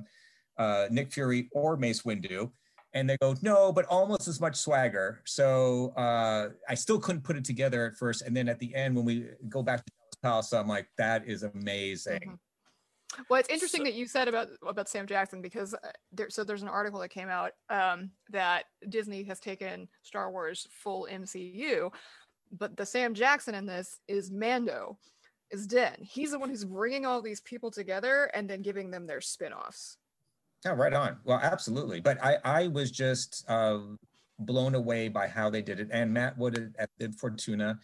uh, Nick Fury or Mace Windu. and they go no but almost as much swagger so uh i still couldn't put it together at first and then at the end when we go back to Jabba's i'm like that is amazing Mhm. Well, it's interesting So- that you said about about Sam Jackson because uh, there. So there's an article that came out um, that Disney has taken Star Wars full MCU, but the Sam Jackson in this is Mando, is Din. He's the one who's bringing all these people together and then giving them their spin-offs. Yeah, right on. Well, absolutely. But I, I was just uh, blown away by how they did it. And Matt Wood at Bib Fortuna.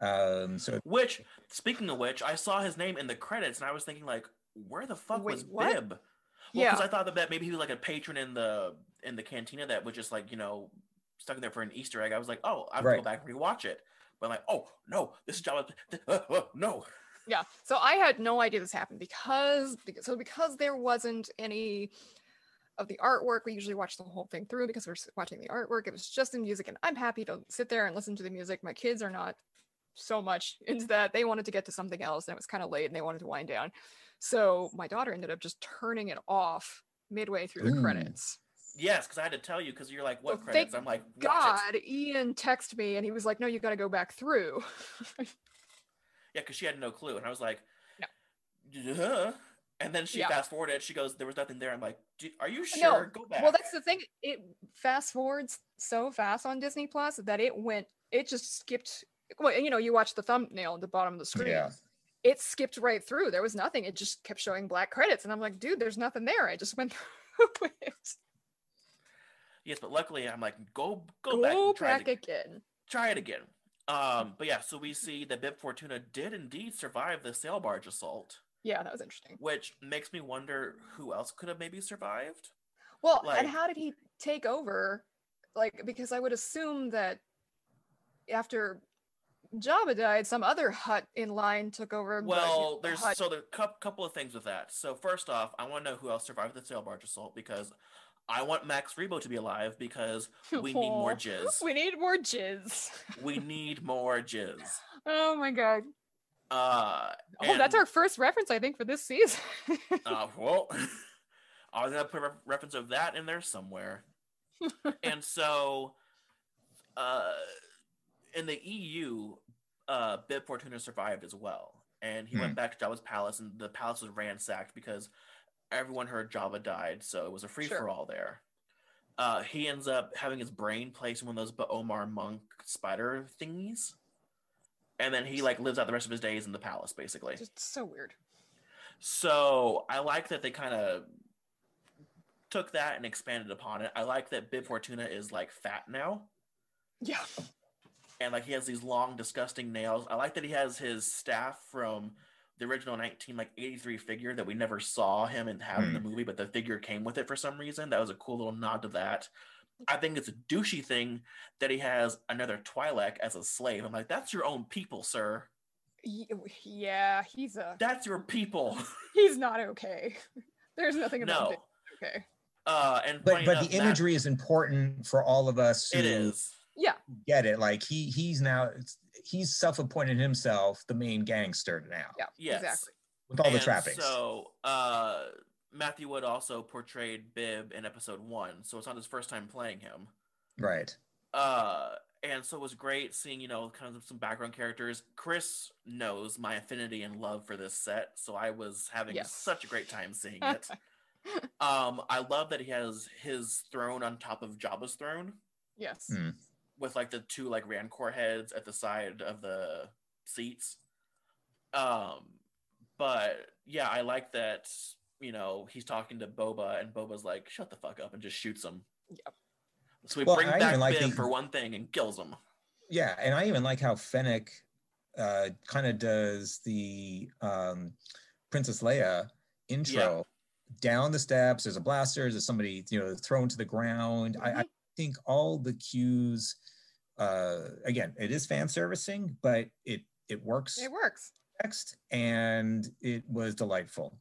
Um, so Which, speaking of which, I saw his name in the credits, and I was thinking like, where the fuck Wait, was what? Bib? Well, Yeah. because I thought that, that maybe he was like a patron in the in the cantina that was just like you know stuck in there for an Easter egg. I was like, oh, I have to go back and rewatch it. But like, oh no, this is Jabba. Uh, uh, no, Yeah. So I had no idea this happened because because so because there wasn't any of the artwork. We usually watch the whole thing through because we're watching the artwork. It was just the music, and I'm happy to sit there and listen to the music. My kids are not so much into that. They wanted to get to something else, and it was kind of late, and they wanted to wind down. So my daughter ended up just turning it off midway through the Mm. credits. yes, because I had to tell you because you're like, what Well, credits? I'm like, watch it. God, Ian texted me, and he was like, "No, you got to go back through." Yeah, because she had no clue, and I was like, No. Duh. And then she Yeah. fast forwarded. She goes, "There was nothing there." I'm like, "Do- "Are you No. sure? Go back." Well, that's the thing. It fast forwards so fast on Disney Plus that it went. It just skipped. Well, you know, you watch the thumbnail at the bottom of the screen. yeah. It skipped right through. There was nothing. It just kept showing black credits, and I'm like, dude, there's nothing there. I just went through it. yes, but luckily, I'm like, "Go, go, Go back, and back, it, again. try it again." Um, but yeah, so we see that Bib Fortuna did indeed survive the sail barge assault, Yeah, that was interesting. which makes me wonder who else could have maybe survived. Well, Like- and how did he take over? Like, because I would assume that after Jabba died, some other Hutt in line took over. but, you know, Well, there's Hutt- so there a couple of things with that. So first off, I want to know who else survived the sail barge assault because I want Max Rebo to be alive because we need more jizz. We need more jizz. we need more jizz. Oh my god. Uh, Oh, that's our first reference, I think, for this season. Uh, well, I was gonna put a reference of that in there somewhere. and so, uh, in the EU, uh, Bib Fortuna survived as well, and he Hmm. went back to Jabba's palace, and the palace was ransacked because everyone heard Jabba died, so it was a free for all there. Uh, he ends up having his brain placed in one of those B'omarr monk spider thingies, and then he like lives out the rest of his days in the palace, basically. Just so weird. So I like that they kind of took that and expanded upon it. I like that Bib Fortuna is like fat now, Yeah. And like he has these long, disgusting nails. I like that he has his staff from the original 19 like 83 figure that we never saw him and have in the movie, but the figure came with it for some reason. That was a cool little nod to that. I think it's a douchey thing that he has another Twi'lek as a slave. I'm like, that's your own people, sir. Yeah, he's a That's your people. he's not okay. There's nothing about no. him okay. Uh, and But but enough, the imagery is important for all of us who it is. Yeah. get it. Like he he's now he's self-appointed himself the main gangster now Yeah. Yes. Exactly. with all the trappings. So, uh, Matthew Wood also portrayed Bib in episode one, so it's not his first time playing him. right. Uh, and so it was great seeing, you know, kind of some background characters. Chris knows my affinity and love for this set, so I was having Yes. such a great time seeing it. um, I love that he has his throne on top of Jabba's throne Yes. Hmm. With like the two like Rancor heads at the side of the seats. Um, but yeah, I like that. You know, he's talking to Boba, and Boba's like, "Shut the fuck up," and just shoots him. Yep. So we Well, bring I back even like Bib the- for one thing and kills him. Yeah, and I even like how Fennec uh, kind of does the um, Princess Leia intro down the steps. There's a blaster. There's somebody you know thrown to the ground. I, I Mhm. Think all the cues. Uh, again, it is fan servicing, but it it works It works. next, and it was delightful.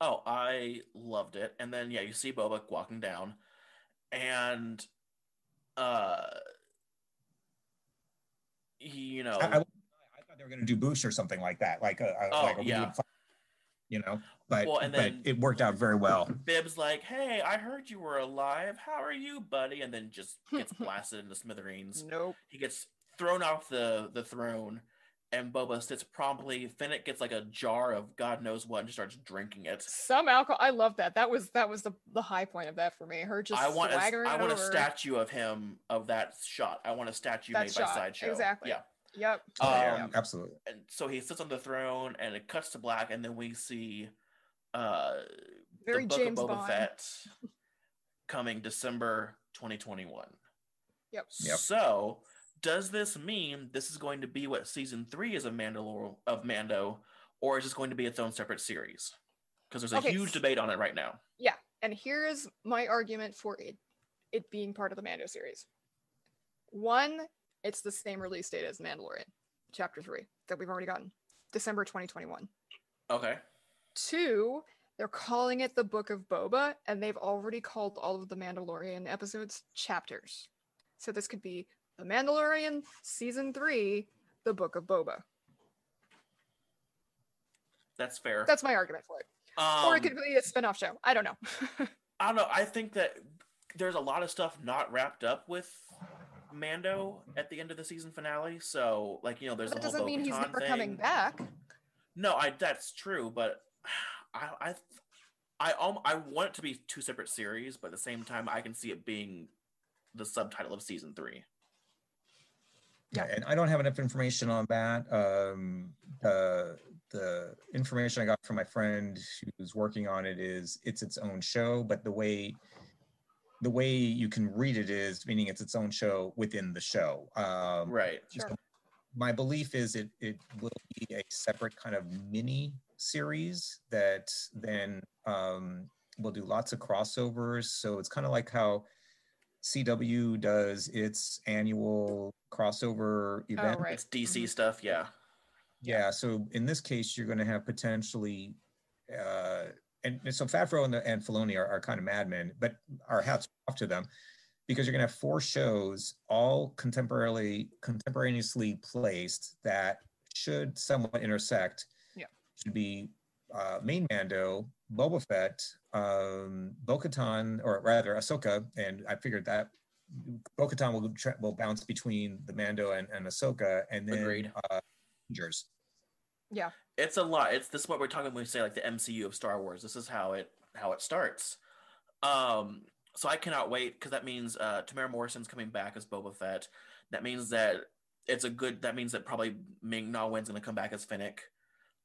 Oh, I loved it. And then yeah, you see Boba walking down, and uh, he, you know, I, I, I thought they were going to do boost or something like that. Like, uh, uh, Oh, like we yeah. would find you know. But Well, and then- but it worked out very well. Bib's like, "Hey, I heard you were alive. How are you, buddy?" And then just gets blasted into smithereens. Nope. He gets thrown off the the throne, and Boba sits promptly. Fennec gets like a jar of God knows what and just starts drinking it. Some alcohol. I love that. That was that was the the high point of that for me. Her just I want a, swaggering I want a statue of him of that shot. I want a statue That made shot, by Sideshow. exactly. Yeah. Yep. Um, yeah, absolutely. And so he sits on the throne, and it cuts to black, and then we see uh, Very the Book James of Boba Bond. Fett coming December 2021. Yep. Yep. So, does this mean this is going to be what season three is of Mandalore of Mando, or is this going to be its own separate series? Because there's a Okay, huge debate on it right now. Yeah, and here is my argument for it it being part of the Mando series. One, it's the same release date as Mandalorian, Chapter Three that we've already gotten, December 2021. Okay. Two, they're calling it the Book of Boba, and they've already called all of the Mandalorian episodes chapters. So this could be the Mandalorian season three, the Book of Boba. That's fair. That's my argument for it. um, or it could be a spin-off show. I don't know. I don't know. I think that there's a lot of stuff not wrapped up with Mando at the end of the season finale. So, like, you know, there's a. that the whole doesn't mean he's Bo-Katan never coming back. No, I that's true, but I I I um, I want it to be two separate series, but at the same time, I can see it being the subtitle of season three. Yeah, and I don't have enough information on that. Um, the the information I got from my friend who's working on it is it's its own show, but the way the way you can read it is meaning it's its own show within the show. Um, Right. Sure. so my belief is it it will be a separate kind of mini series that then um, will do lots of crossovers. So it's kind of like how CW does its annual crossover event. right. It's DC Mhm. stuff. Yeah. Yeah. So in this case, you're going to have potentially, uh, and, and so Favreau and, the, and Filoni are, are kind of madmen, but our hats off to them because you're going to have four shows all contemporarily contemporaneously placed that should somewhat intersect. Yeah. Should be uh, main Mando, Boba Fett, um, Bo-Katan, or rather Ahsoka, and I figured that Bo-Katan will tra- will bounce between the Mando and, and Ahsoka, and then Agreed. uh, Rangers. Yeah. It's a lot. It's this is what we're talking when we say like the MCU of Star Wars. This is how it how it starts. Um, so I cannot wait because that means uh, Temuera Morrison's coming back as Boba Fett. That means that it's a good. That means that probably Ming Na Wen's going to come back as Fennec.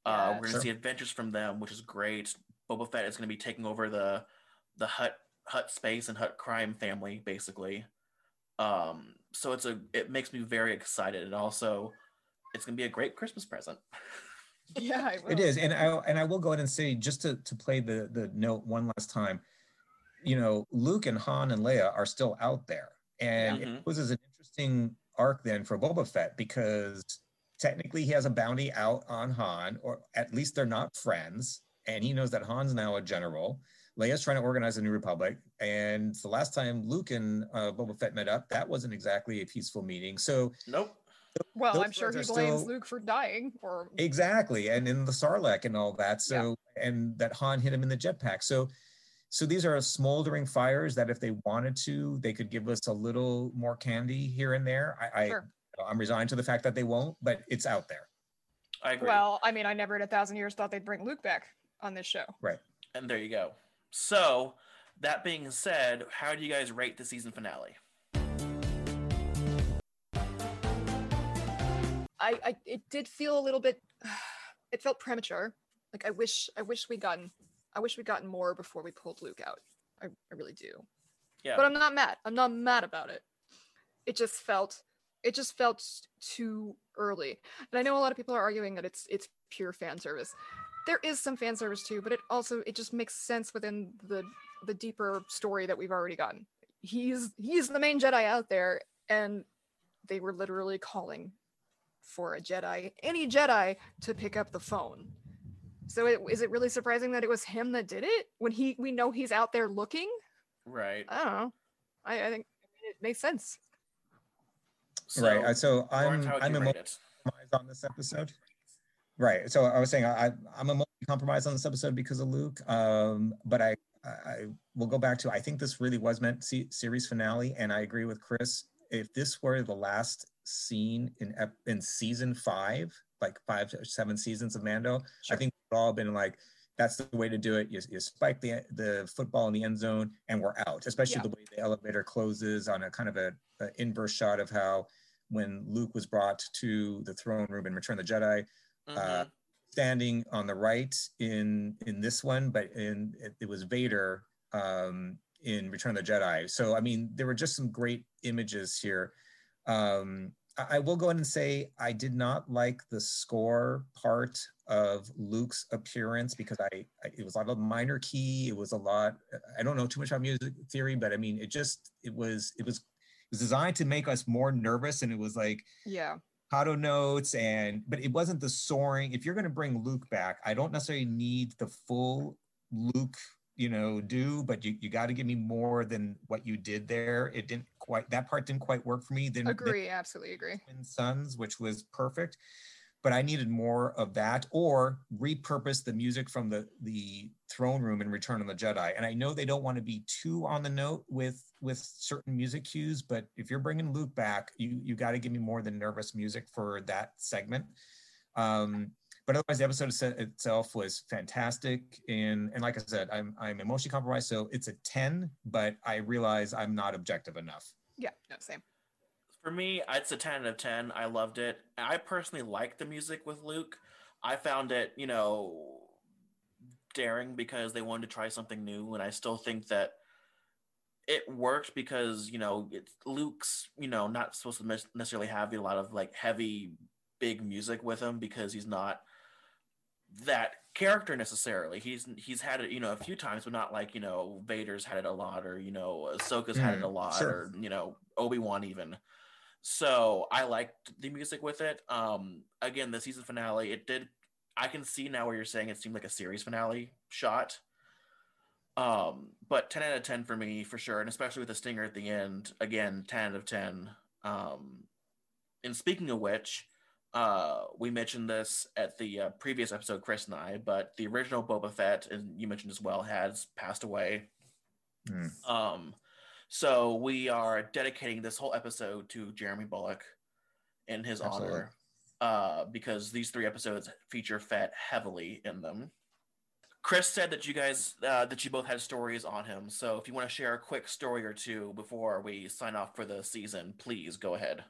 Uh, Yeah. we're going to Sure. see adventures from them, which is great. Boba Fett is going to be taking over the the Hutt Hutt space and Hutt crime family, basically. Um, so it's a it makes me very excited, and also it's going to be a great Christmas present. Yeah, I will. It is, and I and I will go ahead and say just to to play the the note one last time. You know, Luke and Han and Leia are still out there, and Yeah. it poses an interesting arc then for Boba Fett because technically he has a bounty out on Han, or at least they're not friends, and he knows that Han's now a general. Leia's trying to organize a new republic, and the last time Luke and uh, Boba Fett met up, that wasn't exactly a peaceful meeting. So Nope. Well, I'm sure he blames still- Luke for dying, or Exactly, and in the Sarlacc and all that. So, and that Han hit him in the jetpack. So, so these are smoldering fires that, if they wanted to, they could give us a little more candy here and there. I, I Sure. I'm resigned to the fact that they won't, but it's out there. I agree. well, I mean, I never in a thousand years thought they'd bring Luke back on this show. Right. And there you go. So, that being said, how do you guys rate the season finale? I, I it did feel a little bit it felt premature like i wish i wish we gotten i wish we'd gotten more before we pulled luke out. I, I really do. Yeah. but i'm not mad. I'm not mad about it. It just felt it just felt too early. And i know a lot of people are arguing that it's it's pure fan service. There is some fan service too but it also it just makes sense within the the deeper story that we've already gotten. He's he's the main jedi out there and they were literally calling for a Jedi, any Jedi, to pick up the phone. So it, is it really surprising that it was him that did it when he we know he's out there looking? Right. I don't know. I, I think it makes sense. So, right. So I'm how I'm you emo- rate it? on this episode. Right. So I was saying I I'm emotionally compromise on this episode because of Luke. Um, but I, I will go back to I think this really was meant se- series finale, and I agree with Chris. If this were the last scene in in season five, like five or seven seasons of Mando, I think we've all been like, that's the way to do it. You, you spike the the football in the end zone, and we're out. Especially Yeah. the way the elevator closes on a kind of a, a inverse shot of how when Luke was brought to the throne room in Return of the Jedi, uh, Mhm. standing on the right in in this one, but in it, it was Vader um, in Return of the Jedi. So I mean, there were just some great images here. Um, I, will go in and say I did not like the score part of Luke's appearance because I, I it was a lot of minor key. It was a lot. I don't know too much about music theory, but I mean, it just it was it was it was designed to make us more nervous, and it was like Yeah. auto notes and but it wasn't the soaring if you're going to bring luke back i don't necessarily need the full luke you know do but you, you got to give me more than what you did there it didn't quite that part didn't quite work for me then then Agree. Absolutely agree. Twin Suns, which was perfect. But I needed more of that, or repurpose the music from the the throne room in Return of the Jedi. And I know they don't want to be too on the note with with certain music cues, but if you're bringing Luke back, you you got to give me more than nervous music for that segment. Um, but otherwise, the episode itself was fantastic, and and like I said, I'm I'm emotionally compromised, so it's a ten. But I realize I'm not objective enough. Yeah. No. Same. For me, it's a 10 out of 10. I loved it. I personally like the music with Luke. I found it, you know, daring because they wanted to try something new. And I still think that it worked because, you know, it's Luke's, you know, not supposed to necessarily have a lot of like heavy, big music with him because he's not that character necessarily. He's he's had it, you know, a few times, but not like, you know, Vader's had it a lot or, you know, Ahsoka's had it a Mm, lot sure. or, you know, Obi-Wan even. So I liked the music with it. Um, again, the season finale, it did. I can see now where you're saying it seemed like a series finale shot. Um, but 10 out of 10 for me for sure, and especially with the stinger at the end. Again, 10 out of 10. Um, and speaking of which, uh, we mentioned this at the uh, previous episode, Chris and I, but the original Boba Fett, and you mentioned as well, has passed away. Hmm. Um, so we are dedicating this whole episode to Jeremy Bulloch in his Absolutely. honor, uh, because these three episodes feature Fett heavily in them. Chris said that you guys uh, that you both had stories on him. So if you want to share a quick story or two before we sign off for the season, please go ahead.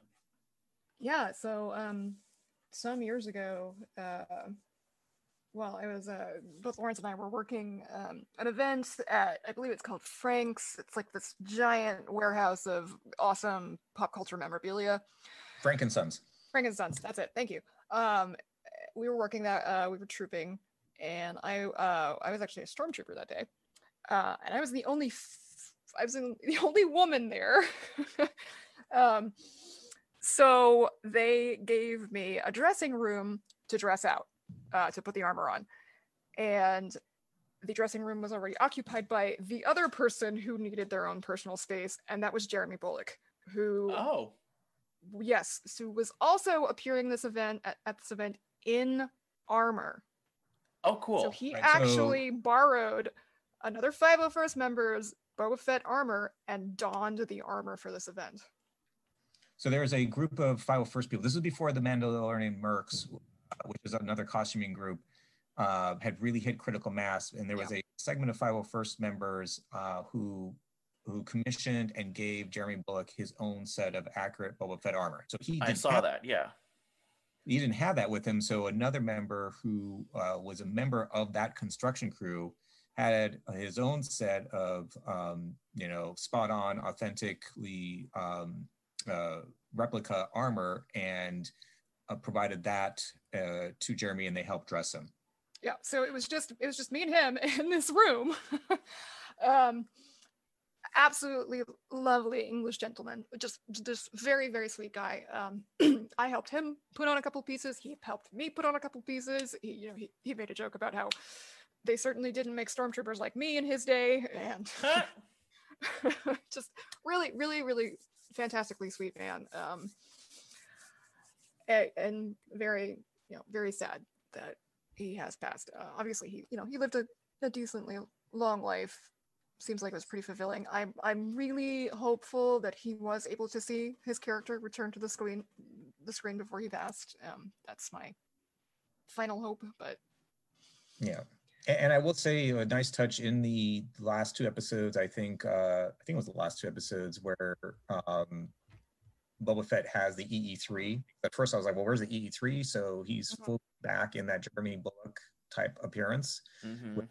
Yeah, so um, some years ago, uh, well, it was uh, both Lawrence and I were working um, an event at I believe it's called Frank's. It's like this giant warehouse of awesome pop culture memorabilia. Frankensons. Frankenstein's. That's it. Thank you. Um, we were working that. Uh, we were trooping, and I uh, I was actually a stormtrooper that day, uh, and I was the only f- I was the only woman there. um, so they gave me a dressing room to dress out, uh, to put the armor on, and the dressing room was already occupied by the other person who needed their own personal space, and that was Jeremy Bulloch, who Oh, yes, Sue was also appearing this event at, at this event in armor. oh, cool. So he Right, so- actually borrowed another 501st member's Boba Fett armor and donned the armor for this event. So there was a group of 501st people. This was before the Mandalorian Mercs, which is another costuming group, uh, had really hit critical mass. And there was a segment of 501st members uh, who who commissioned and gave Jeremy Bulloch his own set of accurate Boba Fett armor. So he I saw have- that. Yeah. he didn't have that with him. So another member who uh, was a member of that construction crew had his own set of, um, you know, spot on, authentically um, uh, replica armor and uh, provided that uh, to Jeremy and they helped dress him. Yeah, so it was just it was just me and him in this room. um absolutely lovely English gentleman. Just this very very sweet guy. Um I helped him put on a couple pieces. He helped me put on a couple pieces. He you know he, he made a joke about how they certainly didn't make stormtroopers like me in his day and just really really really fantastically sweet man. Um a- and very you know very sad that he has passed. Uh, obviously, he you know he lived a, a decently long life. Seems like it was pretty fulfilling. I'm I'm really hopeful that he was able to see his character return to the screen the screen before he passed. Um, that's my final hope. But Yeah. And I will say a nice touch in the last two episodes. I think uh, I think it was the last two episodes where um, Boba Fett has the EE3. At first, I was like, "Well, where's the EE3?" So he's Mhm. full back in that Jeremy Bulloch type appearance, Mhm.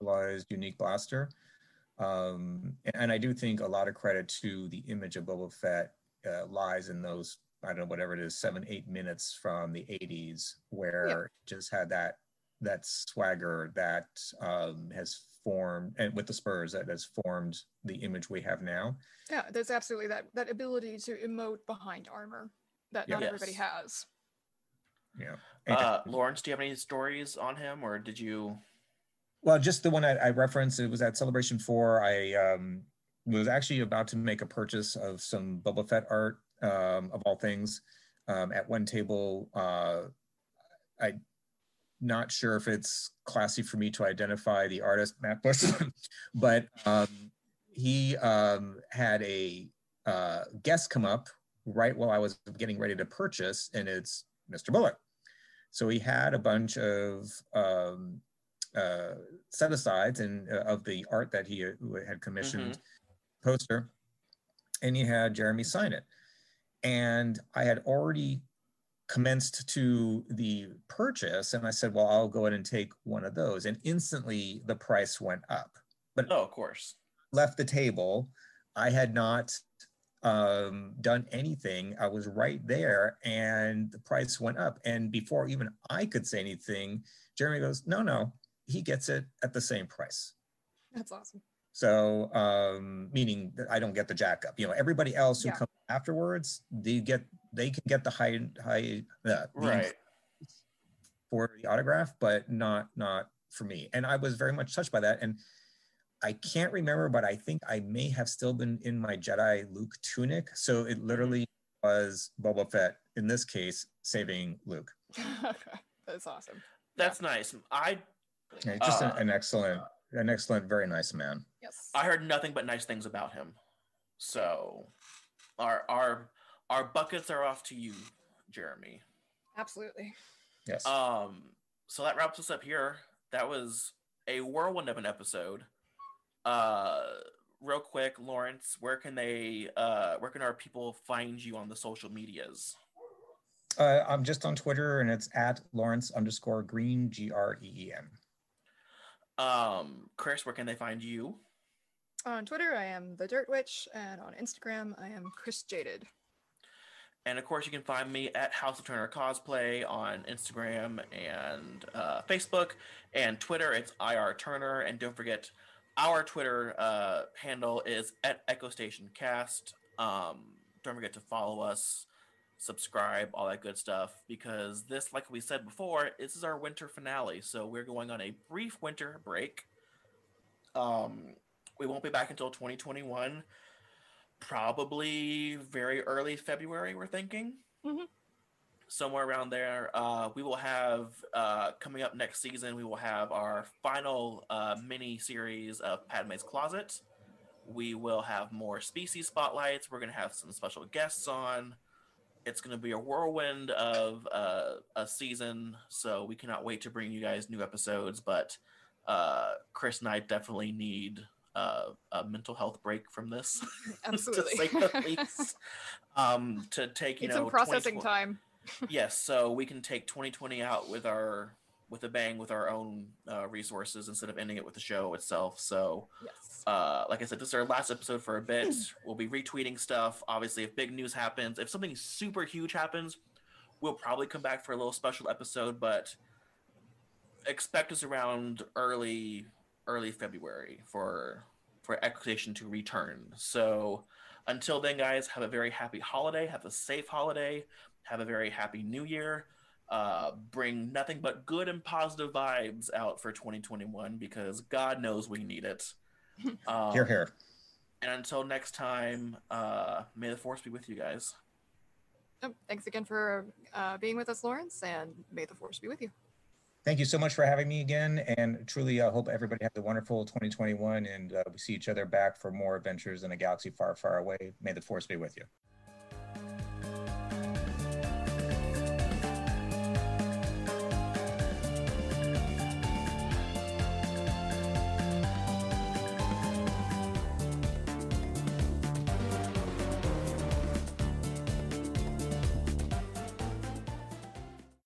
utilized unique blaster. Um, and, I do think a lot of credit to the image of Boba Fett uh, lies in those I don't know whatever it is seven eight minutes from the 80s where it just had that that swagger that um, has formed and with the Spurs that has formed the image we have now. yeah, there's absolutely that that ability to emote behind armor that not Yes. everybody has. Yeah. Uh, Lawrence, do you have any stories on him, or did you? Well, just the one I, I referenced, it was at Celebration 4. I um, was actually about to make a purchase of some Boba Fett art, um, of all things. Um, at one table, uh, I not sure if it's classy for me to identify the artist, Matt Busch, but um, he um, had a uh, guest come up right while I was getting ready to purchase, and it's Mr. Bulloch. So he had a bunch of um, uh, set asides and uh, of the art that he uh, had commissioned poster, and he had Jeremy sign it. And I had already commenced to the purchase, and I said, "Well, I'll go ahead and take one of those." And instantly, the price went up. But Oh, of course. left the table. I had not um, done anything. I was right there, and the price went up. And before even I could say anything, Jeremy goes, "No, no, he gets it at the same price." That's awesome. So, um, meaning that I don't get the jack up. You know, everybody else who Yeah. comes afterwards, they get they can get the high high uh, the Right. for the autograph, but not not for me. And I was very much touched by that. And I can't remember, but I think I may have still been in my Jedi Luke tunic. So it literally was Boba Fett in this case saving Luke. That's awesome. That's nice. I Yeah, just Uh, an, an excellent, an excellent, very nice man. Yes. I heard nothing but nice things about him. So, our our our buckets are off to you, Jeremy. Absolutely. Yes. Um, so that wraps us up here. That was a whirlwind of an episode. Uh, real quick, Lawrence, where can they, uh, where can our people find you on the social medias? Uh, I'm just on Twitter and it's at Lawrence underscore Green G R E E N. Um, Chris, where can they find you? On Twitter, I am the Dirt Witch, and on Instagram, I am Chris Jaded. And of course, you can find me at House of Turner Cosplay on Instagram and uh, Facebook and Twitter. It's IR Turner. And don't forget, our Twitter uh, handle is at Echo Station Cast. Um, don't forget to follow us, subscribe, all that good stuff. Because this, like we said before, this is our winter finale. So we're going on a brief winter break. Um, we won't be back until 2021 probably very early February, we're thinking. Mhm. Somewhere around there. Uh, we will have, uh, coming up next season, we will have our final uh, mini series of Padme's Closet. We will have more species spotlights. We're going to have some special guests on. It's going to be a whirlwind of uh, a season, so we cannot wait to bring you guys new episodes. But uh, Chris and I definitely need uh, a mental health break from this. Absolutely. to say the least. Um, to take you Need know some processing time. Yes, so we can take 2020 out with our with a bang with our own uh, resources instead of ending it with the show itself. So, Yes. uh, like I said, this is our last episode for a bit. we'll be retweeting stuff. Obviously, if big news happens, if something super huge happens, we'll probably come back for a little special episode. But expect us around early early February for for Echo Station to return. So until then, guys, have a very happy holiday. Have a safe holiday. Have a very happy New Year. Uh, bring nothing but good and positive vibes out for 2021 because God knows we need it. Um, Here, here. And until next time, uh, may the force be with you guys. Oh, thanks again for uh, being with us, Lawrence, and may the force be with you. Thank you so much for having me again. And truly, I uh, hope everybody has a wonderful 2021 and uh, we see each other back for more adventures in a galaxy far, far away. May the force be with you.